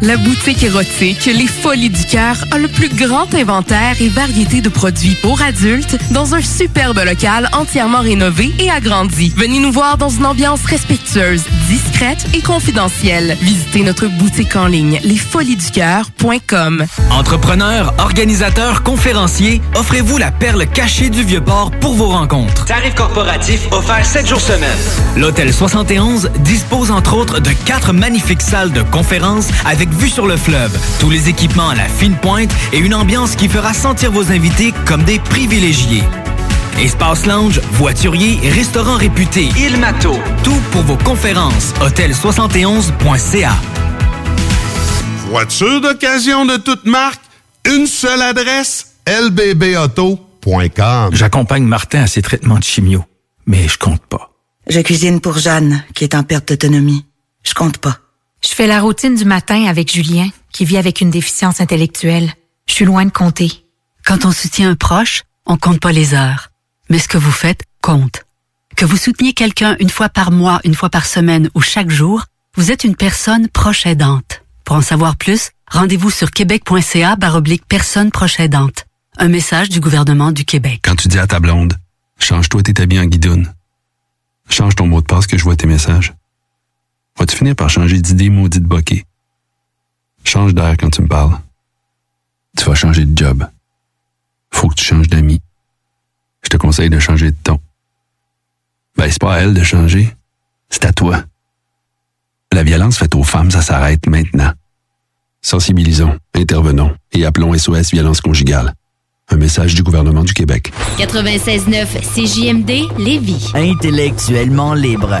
La boutique érotique Les Folies du Cœur a le plus grand inventaire et variété de produits pour adultes dans un superbe local entièrement rénové et agrandi. Venez nous voir dans une ambiance respectueuse, discrète et confidentielle. Visitez notre boutique en ligne lesfoliesducoeur.com. Entrepreneurs, organisateurs, conférenciers, offrez-vous la perle cachée du Vieux-Port pour vos rencontres. Tarif corporatif offert 7 jours semaine. L'Hôtel 71 dispose entre autres de quatre magnifiques salles de conférences avec vue sur le fleuve, tous les équipements à la fine pointe et une ambiance qui fera sentir vos invités comme des privilégiés. Espace lounge, voiturier, restaurant réputé, Il Mato, tout pour vos conférences. Hôtel71.ca. Voiture d'occasion de toute marque, une seule adresse, lbbauto.com. J'accompagne Martin à ses traitements de chimio, mais je compte pas. Je cuisine pour Jeanne, qui est en perte d'autonomie. Je compte pas. Je fais la routine du matin avec Julien, qui vit avec une déficience intellectuelle. Je suis loin de compter. Quand on soutient un proche, on compte pas les heures. Mais ce que vous faites compte. Que vous souteniez quelqu'un une fois par mois, une fois par semaine ou chaque jour, vous êtes une personne proche aidante. Pour en savoir plus, rendez-vous sur québec.ca baroblique personne proche aidante. Un message du gouvernement du Québec. Quand tu dis à ta blonde, change-toi tes habits en guidoune. Change ton mot de passe que je vois tes messages. Vas-tu finir par changer d'idée maudite bokeh? Change d'air quand tu me parles. Tu vas changer de job. Faut que tu changes d'amis. Je te conseille de changer de ton. Ben, c'est pas à elle de changer. C'est à toi. La violence faite aux femmes, ça s'arrête maintenant. Sensibilisons, intervenons et appelons SOS Violence Conjugale. Un message du gouvernement du Québec. 96.9 CJMD Lévis. Intellectuellement libre.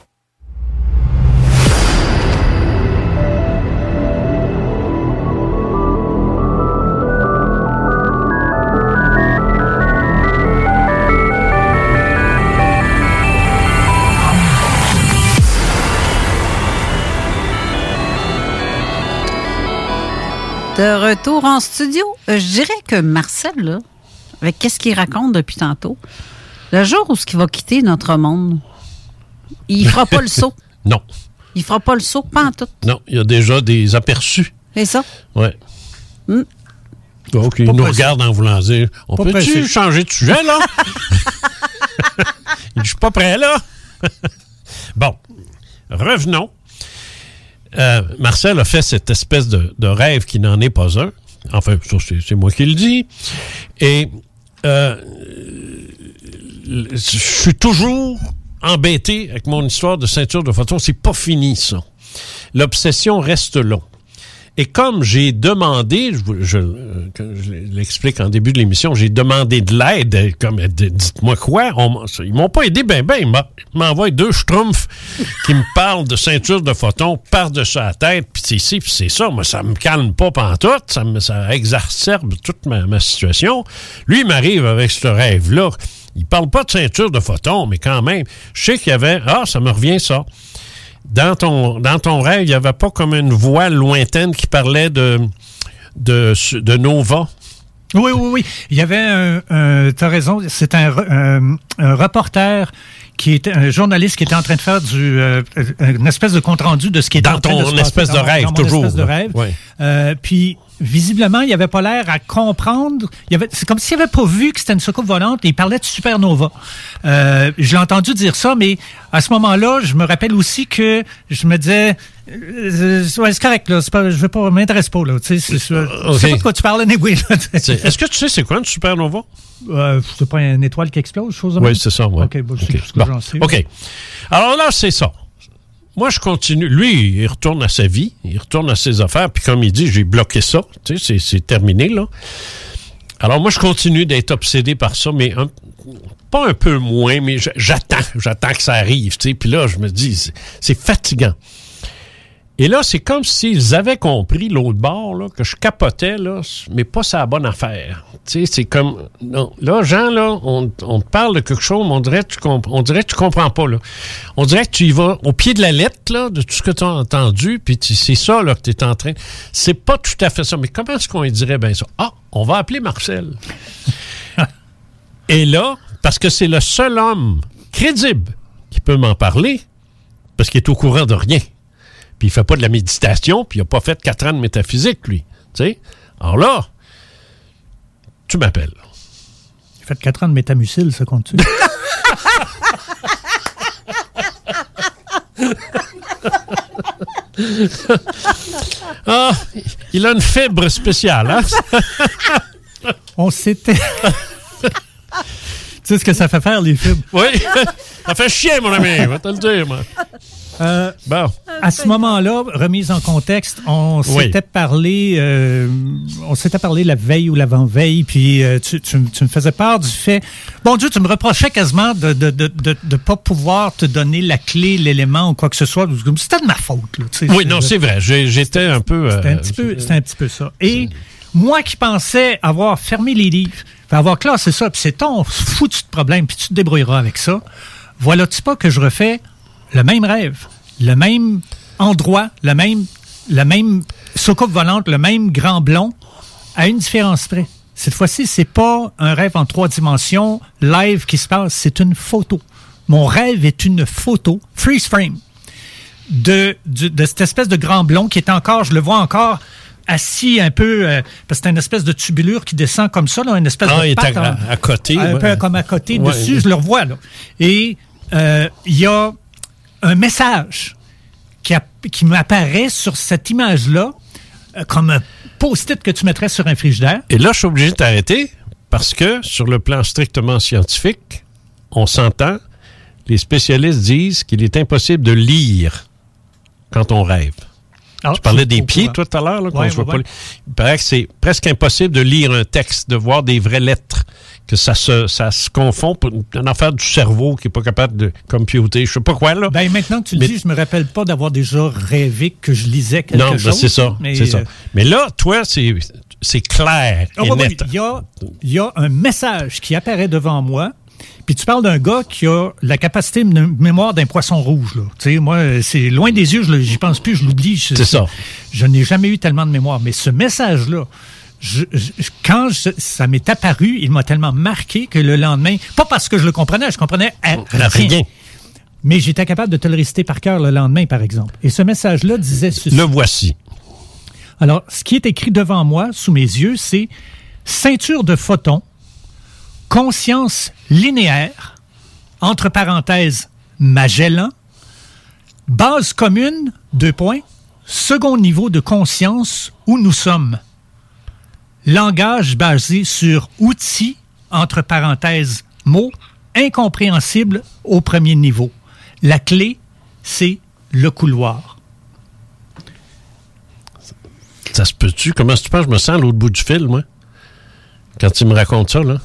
De retour en studio, euh, je dirais que Marcel, là, avec qu'est-ce qu'il raconte depuis tantôt, le jour où il va quitter notre monde, il fera pas le saut. Non. Il fera pas le saut, pas en tout. Non, il y a déjà des aperçus. C'est ça? Ouais. Hmm. Donc, il Pas nous pressé. regarde en voulant dire On Pas peut-tu changer de sujet, là? Il dit, Je suis pas prêt, là. bon, revenons. Euh, Marcel a fait cette espèce de, rêve qui n'en est pas un. Enfin, c'est moi qui le dis. Et euh, je suis toujours embêté avec mon histoire de ceinture de photon. C'est pas fini, ça. L'obsession reste là. Et comme j'ai demandé, je, l'explique en début de l'émission, j'ai demandé de l'aide, comme dites-moi quoi, on ils m'ont pas aidé, ben ben, ils m'envoient deux schtroumpfs qui me parlent de ceinture de photons par-dessus la tête, puis c'est ici, puis c'est ça. Moi, ça me calme pas pantoute, ça, exacerbe toute ma, ma situation. Lui, il m'arrive avec ce rêve-là. Il parle pas de ceinture de photons, mais quand même, je sais qu'il y avait, ah, ça me revient ça dans ton, dans ton rêve, il n'y avait pas comme une voix lointaine qui parlait de, de, de Nova? Oui, oui, oui. Il y avait un, un t'as raison, c'est un, re- un, un reporter qui était un journaliste qui était en train de faire du euh, une espèce de compte rendu de ce qui était Dans en train de ton se espèce de rêve, dans mon toujours, espèce de rêve. Ouais. Euh, puis visiblement, il avait pas l'air à comprendre. Il avait, c'est comme s'il avait pas vu que c'était une soucoupe volante. Et il parlait de supernova. Euh, je l'ai entendu dire ça, mais à ce moment-là, je me rappelle aussi que je me disais, euh, ouais, c'est correct là. C'est pas, je veux pas m'intéresse pas là. Tu sais, c'est- je ok. sais pas de quoi tu parles, anyway. là. Est-ce que tu sais c'est quoi une supernova? Euh, c'est pas une étoile qui explose, chose Oui, c'est ça. ouais. OK, bon, je sais Ok. plus ce que Bon. j'en sais. OK. Alors là, c'est ça. Moi, je continue. Lui, il retourne à sa vie, il retourne à ses affaires, puis comme il dit, j'ai bloqué ça. Tu sais, c'est- terminé, là. Alors, moi, je continue d'être obsédé par ça, mais un- pas un peu moins, mais j'attends. J'attends que ça arrive, tu sais. Puis là, je me dis, c'est fatigant. Et là, c'est comme s'ils avaient compris l'autre bord, là, que je capotais, là, mais pas sa bonne affaire. Tu sais, c'est comme. Non. Là, Jean, là, on, on te parle de quelque chose, mais on dirait que tu, comp- on dirait que tu comprends pas, là. On dirait que tu y vas au pied de la lettre, là, de tout ce que tu as entendu, puis c'est ça, là, que tu es en train. C'est pas tout à fait ça. Mais comment est-ce qu'on dirait bien ça? Ah, on va appeler Marcel. Et là, parce que c'est le seul homme crédible qui peut m'en parler, parce qu'il est au courant de rien. Puis il fait pas de la méditation, puis il a pas fait quatre ans de métaphysique, lui. Tu sais? Alors là, tu m'appelles. J'ai fait 4 ans de métamucil, ça compte-tu? ah, il a une fibre spéciale, hein? On s'était. tu sais ce que ça fait faire, les fibres? Oui, ça fait chier, mon ami, vais te le dire, moi. Euh, bon. À ce moment-là, remise en contexte, on Oui. s'était parlé, euh, on s'était parlé la veille ou l'avant-veille, puis euh, tu, tu- tu me faisais part du fait, bon Dieu, tu me reprochais quasiment de de, de, de, de pas pouvoir te donner la clé, l'élément ou quoi que ce soit. C'était de ma faute. Là. Oui, non, c'est vrai. J'étais un peu. C'était un petit peu, c'était un petit peu ça. Et moi qui pensais avoir fermé les livres, avoir classé ça, puis c'est ton foutu de problème, puis tu te débrouilleras avec ça. Voilà-tu pas que je refais le même rêve, le même endroit, le même, la même soucoupe volante, le même grand blond, à une différence près. Cette fois-ci, c'est pas un rêve en trois dimensions live qui se passe, c'est une photo. Mon rêve est une photo, freeze frame de, de cette espèce de grand blond qui est encore, je le vois encore, assis un peu, euh, parce que c'est une espèce de tubulure qui descend comme ça, là, une espèce Ah, de il est à- côté, Un ouais. peu comme à côté, Ouais. dessus, je le revois. Là. Et euh, il y a un message qui, app- qui m'apparaît sur cette image-là, euh, comme un post-it que tu mettrais sur un frigidaire. Et là, je suis obligé de t'arrêter parce que, sur le plan strictement scientifique, on s'entend, les spécialistes disent qu'il est impossible de lire quand on rêve. Ah, tu parlais je suis des pieds, toi, tout à l'heure, là, qu'on Ouais, se voit ouais, pas. ouais. Il paraît que c'est presque impossible de lire un texte, de voir des vraies lettres, que ça se, ça se confond pour une affaire du cerveau qui est pas capable de computer, je sais pas quoi, là. Ben, maintenant que tu le Mais- dis, je me rappelle pas d'avoir déjà rêvé que je lisais quelque non, ben, chose. c'est ça, mais, c'est ça. euh, Mais là, toi, c'est, c'est clair Ah et net. Il y a, il y a un message qui apparaît devant moi. Puis tu parles d'un gars qui a la capacité de mémoire d'un poisson rouge. Là. Moi, c'est loin des yeux, j'y pense plus, je l'oublie. C'est ça. Je n'ai jamais eu tellement de mémoire. Mais ce message-là, je- je- quand je- ça m'est apparu, il m'a tellement marqué que le lendemain, pas parce que je le comprenais, je comprenais à rien. Rien. Mais j'étais capable de te le réciter par cœur le lendemain, par exemple. Et ce message-là disait ceci. Le voici. Alors, ce qui est écrit devant moi, sous mes yeux, c'est ceinture de photons, conscience linéaire, entre parenthèses, Magellan, base commune, deux points, second niveau de conscience où nous sommes. Langage basé sur outils, entre parenthèses, mots, incompréhensibles au premier niveau. La clé, c'est le couloir. Ça se peut-tu? Comment tu penses? Je me sens à l'autre bout du fil, moi. Quand il me raconte ça, là.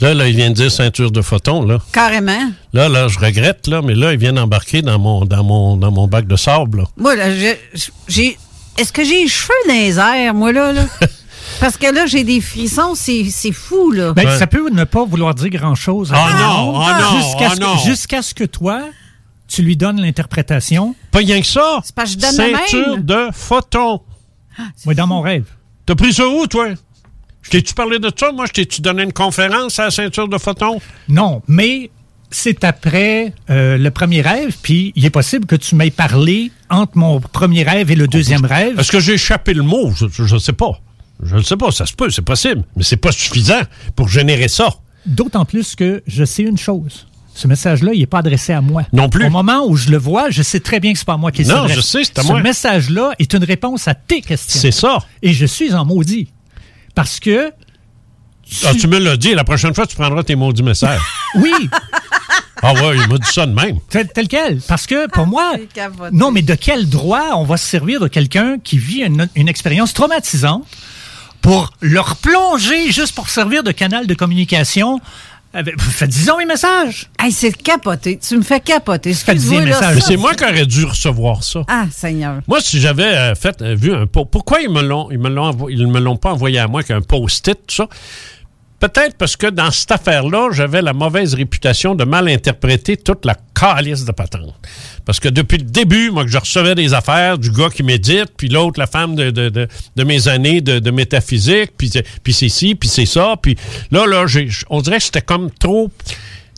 Là, là, il vient de dire ceinture de photons, là. Carrément. Là, là, je regrette, là, mais là, il vient d'embarquer dans mon, dans mon, dans mon bac de sable, là. Moi, là, j'ai- j'ai. Est-ce que j'ai les cheveux dans les airs, moi, là? là? Parce que là, j'ai des frissons, c'est c'est fou, là. Ben, Ça peut ne pas vouloir dire grand-chose. Ah non, ah non, Jusqu'à ah ce, non. que- jusqu'à ce que toi, tu lui donnes l'interprétation. Pas rien que ça. C'est parce que je donne la Ceinture même. de photons. Moi, dans mon rêve. T'as pris ça où, toi? Je t'ai-tu parlé de ça? Moi, je t'ai-tu donné une conférence à la ceinture de photons? Non, mais c'est après euh, le premier rêve, puis il est possible que tu m'aies parlé entre mon premier rêve et le deuxième rêve. Est-ce que j'ai échappé le mot? Je ne sais pas. Je ne sais pas, ça se peut, c'est possible. Mais c'est pas suffisant pour générer ça. D'autant plus que je sais une chose. Ce message-là, il n'est pas adressé à moi. Non plus. Au moment où je le vois, je sais très bien que c'est pas à moi qui Non, s'adresse. je sais, c'est à Ce moi. message-là est une réponse à tes questions. C'est ça. Et je suis en maudit. Parce que. Ah, tu me l'as dit, la prochaine fois, tu prendras tes maudits messages. Oui, ah ouais, il m'a dit ça de même. tel, tel quel. Parce que pour moi, non, mais de quel droit on va se servir de quelqu'un qui vit une, une expérience traumatisante pour le replonger juste pour servir de canal de communication? Avec- Faites disons mes messages. Hey, c'est capoté. Tu me fais capoter. Faites Excuse-moi, des là, messages. C'est moi qui aurais dû recevoir ça. Ah, Seigneur. Moi, si j'avais euh, fait euh, vu un po- pourquoi ils me l'ont ils me l'ont ils me l'ont pas envoyé à moi qu'un post-it tout ça? Peut-être parce que dans cette affaire-là, j'avais la mauvaise réputation de mal interpréter toute la calice de patente. Parce que depuis le début, moi, que je recevais des affaires du gars qui médite, puis l'autre, la femme de, mes années de, métaphysique, puis puis c'est ci, puis c'est ça, puis là, là, on dirait que j'étais comme trop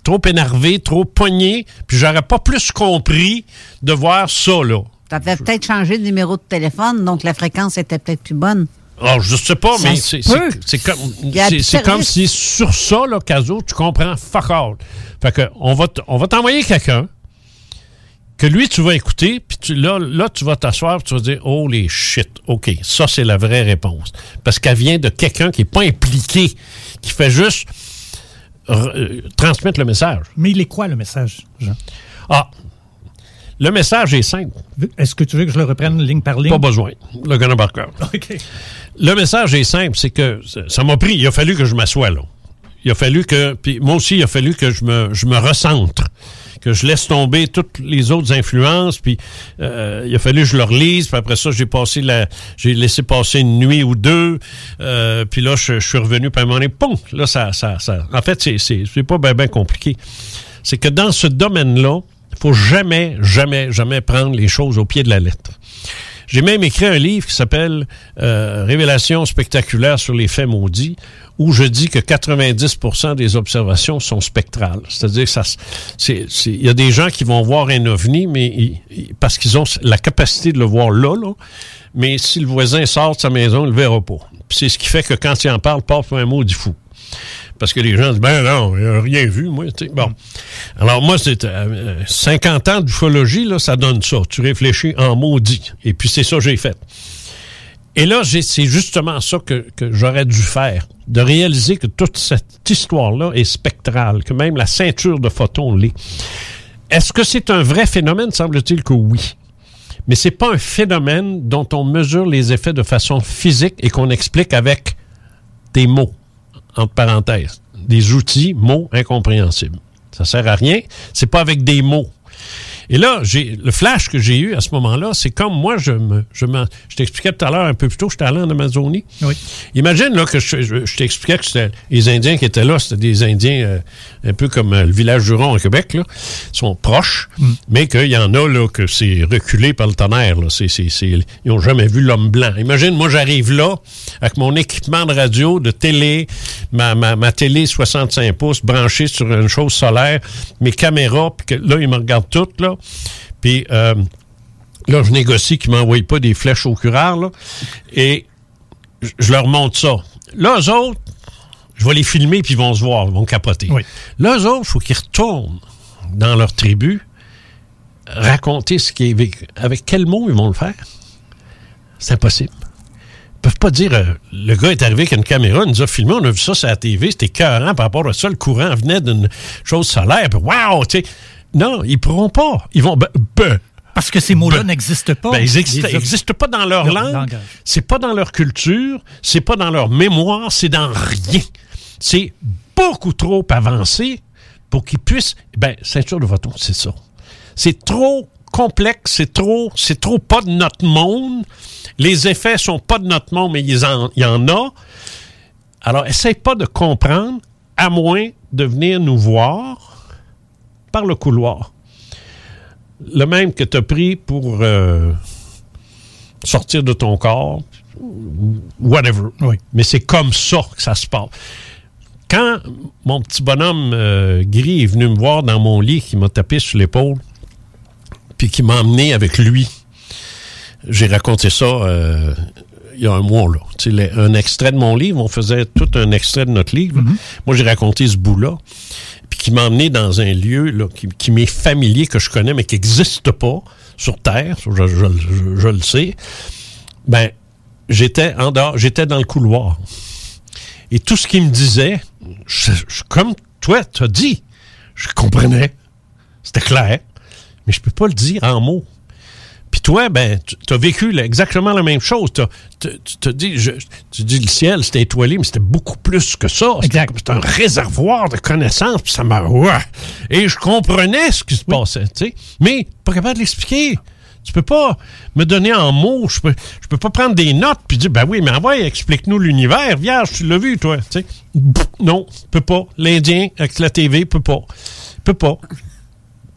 trop énervé, trop pogné, puis j'aurais pas plus compris de voir ça, là. Tu peut-être changé de numéro de téléphone, donc la fréquence était peut-être plus bonne. Alors, je sais pas, Ça mais c'est comme, c'est- comme si sur ça, là, Caso, tu comprends fuck all. Fait que, on va, t- on va t'envoyer quelqu'un que lui, tu vas écouter, puis tu, là, là, tu vas t'asseoir, tu vas dire, oh les shit, OK, ça, c'est la vraie réponse. Parce qu'elle vient de quelqu'un qui n'est pas impliqué, qui fait juste euh, transmettre le message. Mais il est quoi le message, Jean? Ah, le message est simple. Est-ce que tu veux que je le reprenne ligne par ligne? Pas besoin. Le connais par cœur. OK. Le message est simple, c'est que ça- m'a pris, il a fallu que je m'assoie là. Il a fallu que, puis moi aussi, il a fallu que je me, je me recentre, que je laisse tomber toutes les autres influences, puis euh, il a fallu que je le relise, puis après ça, j'ai passé la, j'ai laissé passer une nuit ou deux, euh, puis là, je, suis revenu, puis à un moment donné, poum, là, ça, ça, ça, en fait, c'est, c'est, pas bien, bien compliqué. C'est que dans ce domaine-là, il faut jamais, jamais, jamais prendre les choses au pied de la lettre. J'ai même écrit un livre qui s'appelle euh, Révélations spectaculaires sur les faits maudits, où je dis que 90% des observations sont spectrales. C'est-à-dire que il y a des gens qui vont voir un ovni, mais parce qu'ils ont la capacité de le voir là, là. Mais si le voisin sort de sa maison, il le verra pas. C'est ce qui fait que quand il en parle, pas un mot du fou. Parce que les gens disent, ben non, il a rien vu, moi. tu sais. Bon. Alors, moi, c'est euh, 50 ans d'ufologie, là, ça donne ça. Tu réfléchis en maudit. Et puis, c'est ça que j'ai fait. Et là, j'ai- c'est justement ça que, que j'aurais dû faire. De réaliser que toute cette histoire-là est spectrale, que même la ceinture de photons l'est. Est-ce que c'est un vrai phénomène? Semble-t-il que oui. Mais c'est pas un phénomène dont on mesure les effets de façon physique et qu'on explique avec des mots, entre parenthèses, des outils, mots incompréhensibles. Ça sert à rien. C'est pas avec des mots. Et là, j'ai le flash que j'ai eu à ce moment-là, c'est comme moi, je me, je je t'expliquais tout à l'heure un peu plus tôt, j'étais allé en Amazonie. Oui. Imagine là que je, je- je t'expliquais que c'était les Indiens qui étaient là, c'était des Indiens euh, un peu comme euh, le village Juron au Québec, là, Ils sont proches, mais qu'il y en a là que c'est reculé par le tonnerre. Là. C'est, c'est, c'est- ils n'ont jamais vu l'homme blanc. Imagine, moi j'arrive là avec mon équipement de radio, de télé, ma, ma, ma télé 65 pouces branchée sur une chose solaire, mes caméras, puis que là ils me regardent toutes là, puis euh, là je négocie qu'ils m'envoient pas des flèches au curare là, et je- leur montre ça. Là, eux autres, je vais les filmer puis ils vont se voir, ils vont capoter. Là, eux autres, il faut qu'ils retournent dans leur tribu, raconter ce qui est vécu. Avec quel mot ils vont le faire? C'est impossible. Ils peuvent pas dire, euh, le gars est arrivé avec une caméra, il nous a filmé, on a vu ça sur la TV, c'était écœurant par rapport à ça, le courant venait d'une chose solaire, puis wow, tu sais. Non, ils pourront pas. Ils vont, ben, ben, Parce que ces mots-là n'existent pas. ben, ils n'existent pas dans leur, Leur langue, c'est pas dans leur culture, c'est pas dans leur mémoire, c'est dans rien. C'est beaucoup trop avancé pour qu'ils puissent. Ben, ceinture de voton, c'est ça. C'est trop complexe, c'est trop, c'est trop pas de notre monde. Les effets sont pas de notre monde, mais il y en a. Alors, essaye pas de comprendre, à moins de venir nous voir par le couloir. Le même que tu as pris pour euh, sortir de ton corps, whatever. Mais c'est comme ça que ça se passe. Quand mon petit bonhomme euh, gris est venu me voir dans mon lit, qui m'a tapé sur l'épaule, puis qui m'a emmené avec lui, j'ai raconté ça euh, il y a un mois, là. Les- un extrait de mon livre, on faisait tout un extrait de notre livre. Moi, j'ai raconté ce bout-là, qui m'a emmené dans un lieu là, qui, m'est familier, que je connais, mais qui n'existe pas sur Terre, je, le sais. Ben, j'étais en dehors, j'étais dans le couloir. Et tout ce qu'il me disait, comme toi, tu as dit, je comprenais. C'était clair. Mais je peux pas le dire en mots. Puis toi, ben, tu as vécu là, exactement la même chose. Tu te dis, je- tu dis le ciel, c'était étoilé, mais c'était beaucoup plus que ça. C'était un réservoir de connaissances, puis ça m'a. Et je comprenais ce qui se passait, tu sais. Mais pas capable de l'expliquer. Tu peux pas me donner en mots. Je peux, je peux pas prendre des notes puis dire, ben oui, mais envoie, explique-nous l'univers. Vierge, tu l'as vu, toi. Tu sais. Non, peut pas. L'Indien avec la TV peut pas. Peut pas.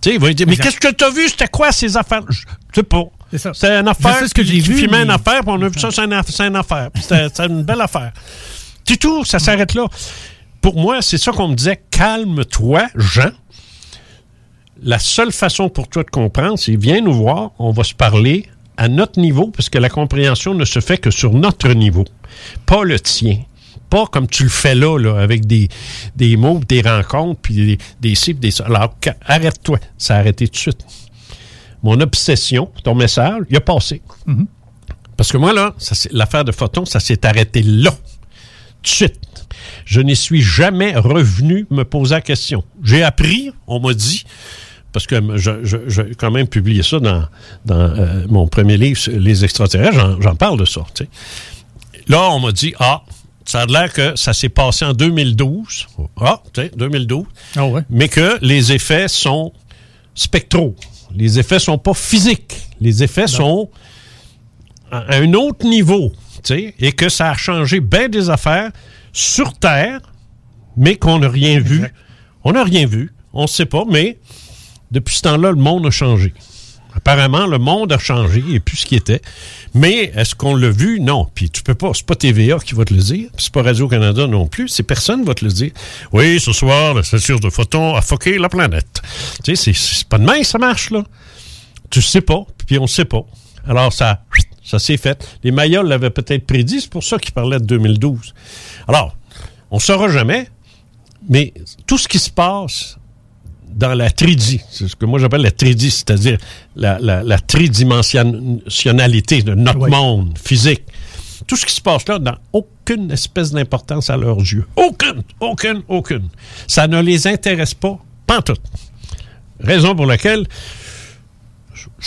Tu sais, il va dire, mais qu'est-ce que tu as vu? C'était quoi ces affaires? Je sais pas. C'est ça. C'est une affaire. Sais ce que j'ai vu, filmait une mais- affaire, puis on a vu ça, c'est une, aff- c'est une affaire. C'était une belle affaire. C'est tout, ça s'arrête là. Pour moi, c'est ça qu'on me disait, calme-toi, Jean. La seule façon pour toi de comprendre, c'est viens nous voir, on va se parler à notre niveau, parce que la compréhension ne se fait que sur notre niveau, pas le tien. Pas comme tu le fais là, là avec des, des mots, des rencontres, puis des, des ci, puis des ça. Alors, arrête-toi. Ça a arrêté tout de suite. Mon obsession, ton message, il a passé. Parce que moi, là, l'affaire de photon, ça s'est arrêté là. Tout de suite. Je n'y suis jamais revenu me poser la question. J'ai appris, on m'a dit, parce que j'ai quand même publié ça dans, dans euh, mon premier livre, sur Les extraterrestres, j'en, parle de ça. Là, on m'a dit, ah, ça a l'air que ça s'est passé en 2012. Ah, tu sais, 2012. Mais que les effets sont spectraux. Les effets sont pas physiques. Les effets sont à à un autre niveau, tu sais, et que ça a changé bien des affaires sur Terre, mais qu'on n'a rien vu. On n'a rien vu. On ne sait pas, mais depuis ce temps-là, le monde a changé. Apparemment, le monde a changé, et plus ce qui était. Mais est-ce qu'on l'a vu? Non. Puis tu peux pas, c'est pas TVA qui va te le dire, c'est pas Radio-Canada non plus, c'est personne qui va te le dire. Oui, ce soir, la station de photons a foqué la planète. Tu sais, c'est- pas de main ça marche, là. Tu sais pas, puis on sait pas. Alors, ça, ça s'est fait. Les Mayas l'avaient peut-être prédit, c'est pour ça qu'ils parlaient de 2012. Alors, on saura jamais, mais tout ce qui se passe dans la tridie, c'est ce que moi j'appelle la tridie, c'est-à-dire la, la, la tridimensionnalité de notre monde physique. Tout ce qui se passe là n'a aucune espèce d'importance à leurs yeux. Aucune, aucune, aucune. Ça ne les intéresse pas, pas tout. Raison pour laquelle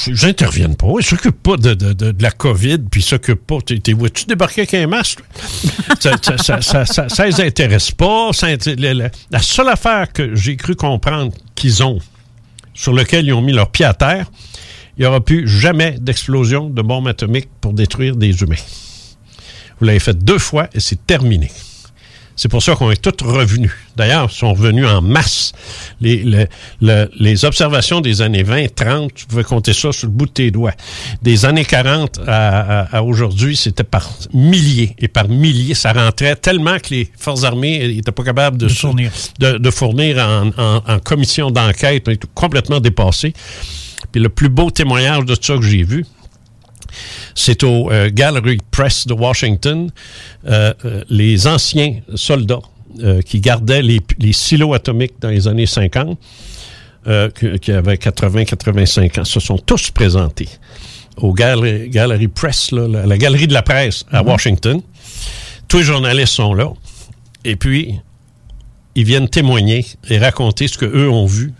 j'intervienne pas. Ils s'occupent pas de, de- de- de la COVID, puis ils s'occupent pas. T'es- t'es- vois-tu débarquer avec un masque? ça, ça, ça, ça, ça- ça les intéresse pas. La seule affaire que j'ai cru comprendre qu'ils ont, sur lequel ils ont mis leur pied à terre, il n'y aura plus jamais d'explosion de bombes atomiques pour détruire des humains. Vous l'avez fait deux fois et c'est terminé. C'est pour ça qu'on est tous revenus. D'ailleurs, ils sont revenus en masse. Les, le- le- les observations des années 20, 30, tu pouvais compter ça sur le bout de tes doigts. Des années 40 à, à- à aujourd'hui, c'était par milliers. Et par milliers, ça rentrait tellement que les forces armées n'étaient pas capables de, fournir, de, de fournir en, en- en commission d'enquête. On est complètement dépassés. Puis le plus beau témoignage de ça que j'ai vu, c'est au euh, Gallery Press de Washington, euh, euh, les anciens soldats euh, qui gardaient les, les silos atomiques dans les années 50, euh, que- qui avaient 80-85 ans, se sont tous présentés au Gallery, Gallery Press, là, la, la galerie de la presse à Mhm. Washington. Tous les journalistes sont là. Et puis, ils viennent témoigner et raconter ce qu'eux ont vu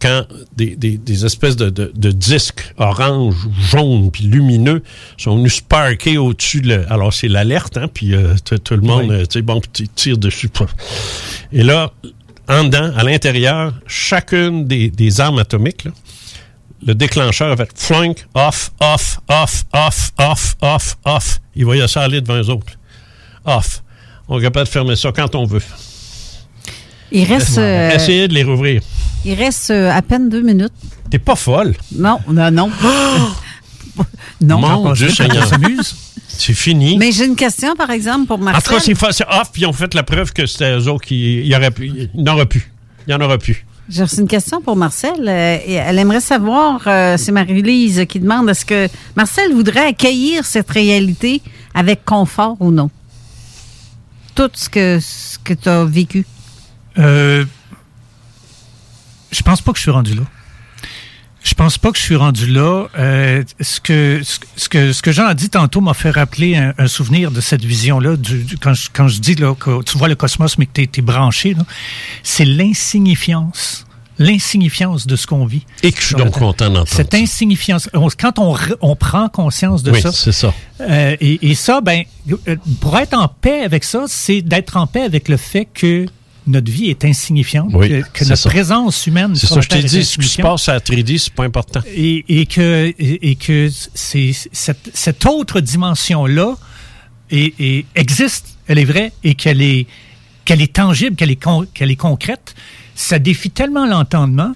quand des, des- des espèces de, de- de disques orange, jaune, puis lumineux sont venus sparker au-dessus. de le- alors, c'est l'alerte, hein, puis euh, tout tout le monde, euh, tu sais, bon, puis tu tires dessus. Et là, en dedans, à l'intérieur, chacune des, des armes atomiques, là, le déclencheur a fait flank, off, off, off, off, off, off, off. Ils voyaient ça aller devant eux autres. Off. On est capable de fermer ça quand on veut. Il reste, euh, Essayez de les rouvrir. Il reste euh, à peine deux minutes. T'es pas folle. Non, non, non. non. Mon Dieu Seigneur. C'est fini. Mais j'ai une question, par exemple, pour En tout cas, Marcel. c'est off, puis ils ont fait la preuve que c'était eux autres qui. Il y aurait pu. Il n'y en aurait plus. Il y en aurait plus. J'ai reçu une question pour Marcel. euh, elle aimerait savoir, euh, c'est Marie-Lise qui demande, est-ce que Marcel voudrait accueillir cette réalité avec confort ou non? Tout ce que, ce que tu as vécu. Euh, je pense pas que je suis rendu là. Je pense pas que je suis rendu là. Euh, ce que ce, que- ce que Jean a dit tantôt m'a fait rappeler un, un souvenir de cette vision-là. Du, du- quand, je, quand je dis là, que tu vois le cosmos mais que tu es, branché, c'est l'insignifiance. L'insignifiance de ce qu'on vit. Et que je suis donc Terre. content d'entendre Cette insignifiance. on- Quand on, on prend conscience de Oui, ça. c'est ça. Euh, et, et ça, ben, euh, pour être en paix avec ça, c'est d'être en paix avec le fait que notre vie est insignifiante, Oui, que, que c'est notre ça. présence humaine. C'est ça, je t'ai est dit, ce qui se passe à la 3D, c'est pas important. Et, et que, et, et que c'est, cette, cette autre dimension-là est- est- existe, elle est vraie, et qu'elle est, qu'elle est tangible, qu'elle est, con- qu'elle est concrète, ça défie tellement l'entendement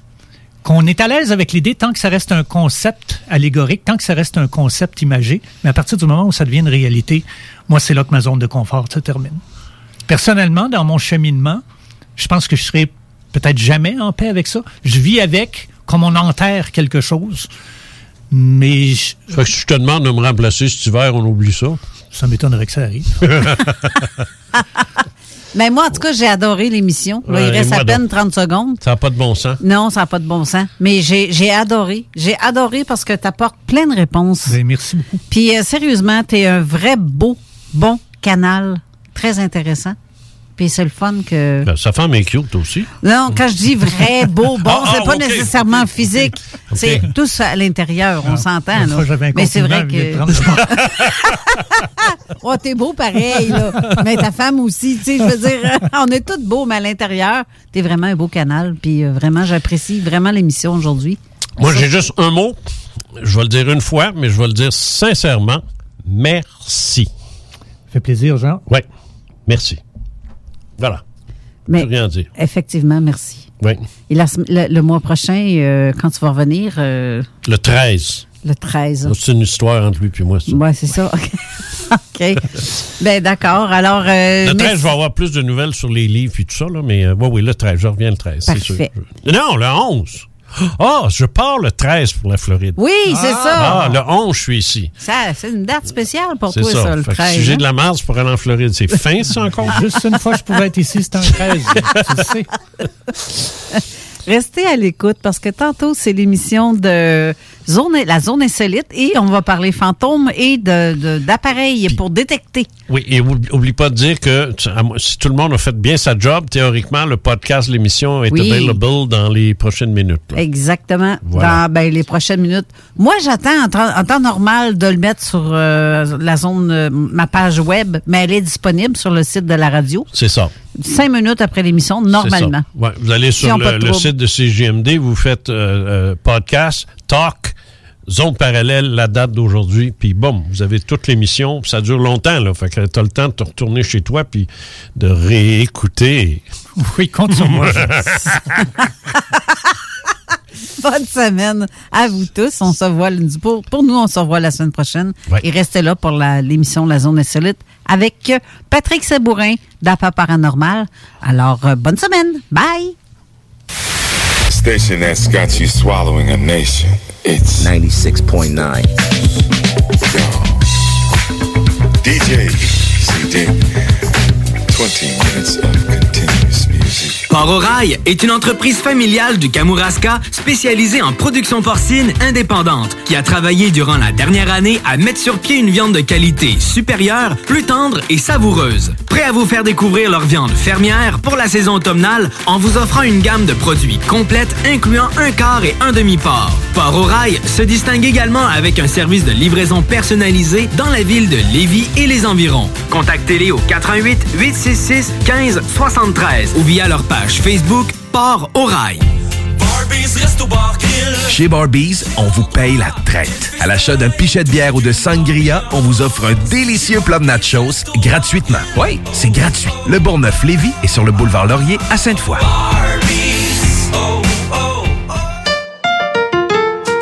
qu'on est à l'aise avec l'idée tant que ça reste un concept allégorique, tant que ça reste un concept imagé, mais à partir du moment où ça devient une réalité, moi, c'est là que ma zone de confort se termine. Personnellement, dans mon cheminement, je pense que je serai peut-être jamais en paix avec ça. Je vis avec comme on enterre quelque chose, mais je, Fait que si je te demande de me remplacer cet hiver, on oublie ça. ça m'étonnerait que ça arrive. Mais moi, en tout cas, j'ai adoré l'émission. Il reste à peine donc? 30 secondes. Ça n'a pas de bon sens. Non, ça n'a pas de bon sens. Mais j'ai j'ai adoré. J'ai adoré parce que tu apportes plein de réponses. Ben, merci beaucoup. Puis euh, sérieusement, tu es un vrai beau, bon canal. Très intéressant. Puis c'est le fun que... Ben, sa femme est cute aussi. Non, quand je dis vrai, beau, bon, Ah, c'est ah, pas ok, nécessairement physique. ok. C'est tout ça à l'intérieur, on s'entend. Une là. fois, j'avais un Mais c'est vrai que... oh, t'es beau pareil, là. Mais ta femme aussi, tu sais, je veux dire, on est tous beaux, mais à l'intérieur, t'es vraiment un beau canal. Puis euh, vraiment, j'apprécie vraiment l'émission aujourd'hui. Moi, j'ai juste un mot. Je vais le dire une fois, mais je vais le dire sincèrement. Merci. fait plaisir, Jean. Oui. Merci. Voilà. Mais rien dire. effectivement, merci. Oui. Et la le, le mois prochain, euh, quand tu vas revenir, euh, Le 13. le 13. C'est une histoire entre lui et moi. ça. Ouais, c'est ça. OK. ben d'accord. Alors, euh, Le 13, merci. je vais avoir plus de nouvelles sur les livres et tout ça, là, mais oui, oui, le 13, je reviens le 13, c'est sûr. Parfait. Non, le 11. Ah, je pars le 13 pour la Floride. Oui, c'est ça. Ah, le 11, je suis ici. Ça, c'est une date spéciale pour toi, ça. ça, le Fait que 13. si j'ai de hein? la marge pour aller en Floride, c'est fin, ça encore? Juste une fois, je pouvais être ici, c'était un 13. tu le sais. Restez à l'écoute parce que tantôt, c'est l'émission de zone, la zone insolite et on va parler fantômes et de- de- d'appareils pour détecter. Oui, et oublie, oublie pas de dire que si tout le monde a fait bien sa job, théoriquement, le podcast, l'émission est Oui. available dans les prochaines minutes. là. Exactement. Voilà. Dans ben, les prochaines minutes. Moi, j'attends en, temps- en temps normal de le mettre sur euh, la zone, euh, ma page web, mais elle est disponible sur le site de la radio. C'est ça. Cinq minutes après l'émission, normalement. Ouais, vous allez sur le, site de CGMD, vous faites euh, euh, podcast, talk, zone parallèle, la date d'aujourd'hui, puis boum, vous avez toute l'émission. Ça dure longtemps, là. Fait que t'as le temps de te retourner chez toi puis de réécouter. Oui, compte sur moi. Bonne semaine à vous tous. On se voit lundi. Pour, pour nous, on se revoit la semaine prochaine. Ouais. Et restez là pour la- l'émission La Zone Insolite avec Patrick Sabourin d'APA Paranormal. Alors, euh, bonne semaine. Bye! Station that's got you swallowing a nation. It's 96.9. DJ CD. 20 minutes of continuous music. Port au Rail est une entreprise familiale du Kamouraska spécialisée en production porcine indépendante qui a travaillé durant la dernière année à mettre sur pied une viande de qualité supérieure, plus tendre et savoureuse. Prêt à vous faire découvrir leur viande fermière pour la saison automnale en vous offrant une gamme de produits complète incluant un quart et un demi-port. Port au se distingue également avec un service de livraison personnalisé dans la ville de Lévis et les environs. Contactez-les au 88 866 15 73 ou via leur page Facebook Port au Rail. Chez Barbies, on vous paye la traite. À l'achat d'un pichet de bière ou de sangria, on vous offre un délicieux plat de nachos gratuitement. Oui, c'est gratuit. Le Bourgneuf-Lévis est sur le boulevard Laurier à Sainte-Foy.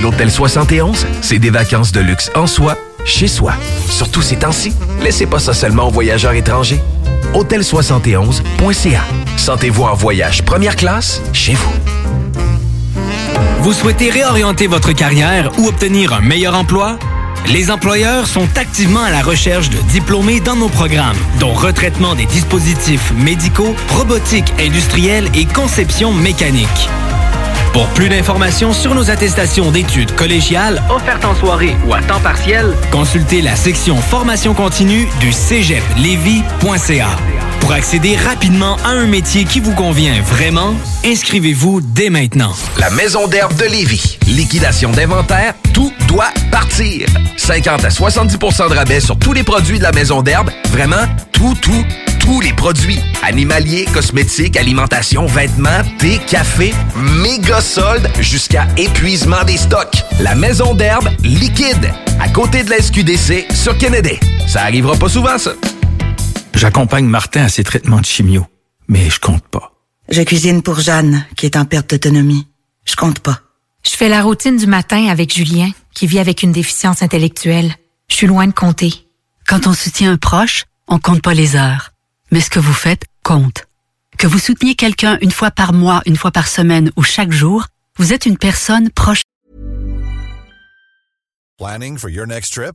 L'Hôtel 71, c'est des vacances de luxe en soi, chez soi. Surtout ces temps-ci, laissez pas ça seulement aux voyageurs étrangers. Hôtel71.ca. Sentez-vous en voyage première classe chez vous. Vous souhaitez réorienter votre carrière ou obtenir un meilleur emploi? Les employeurs sont activement à la recherche de diplômés dans nos programmes, dont retraitement des dispositifs médicaux, robotique industrielle et conception mécanique. Pour plus d'informations sur nos attestations d'études collégiales offertes en soirée ou à temps partiel, consultez la section formation continue du cégeplevy.ca. Pour accéder rapidement à un métier qui vous convient vraiment, inscrivez-vous dès maintenant. La Maison d'herbe de Lévis. Liquidation d'inventaire, tout doit partir. 50 à 70% de rabais sur tous les produits de la Maison d'herbe. Vraiment, tout, tout, tous les produits. Animaliers, cosmétiques, alimentation, vêtements, thé, café, méga soldes jusqu'à épuisement des stocks. La Maison d'herbe liquide, à côté de la SQDC sur Kennedy. Ça arrivera pas souvent, ça. J'accompagne Martin à ses traitements de chimio, mais je compte pas. Je cuisine pour Jeanne, qui est en perte d'autonomie. Je compte pas. Je fais la routine du matin avec Julien, qui vit avec une déficience intellectuelle. Je suis loin de compter. Quand on soutient un proche, on compte pas les heures. Mais ce que vous faites compte. Que vous souteniez quelqu'un une fois par mois, une fois par semaine ou chaque jour, vous êtes une personne proche. Planning for your next trip?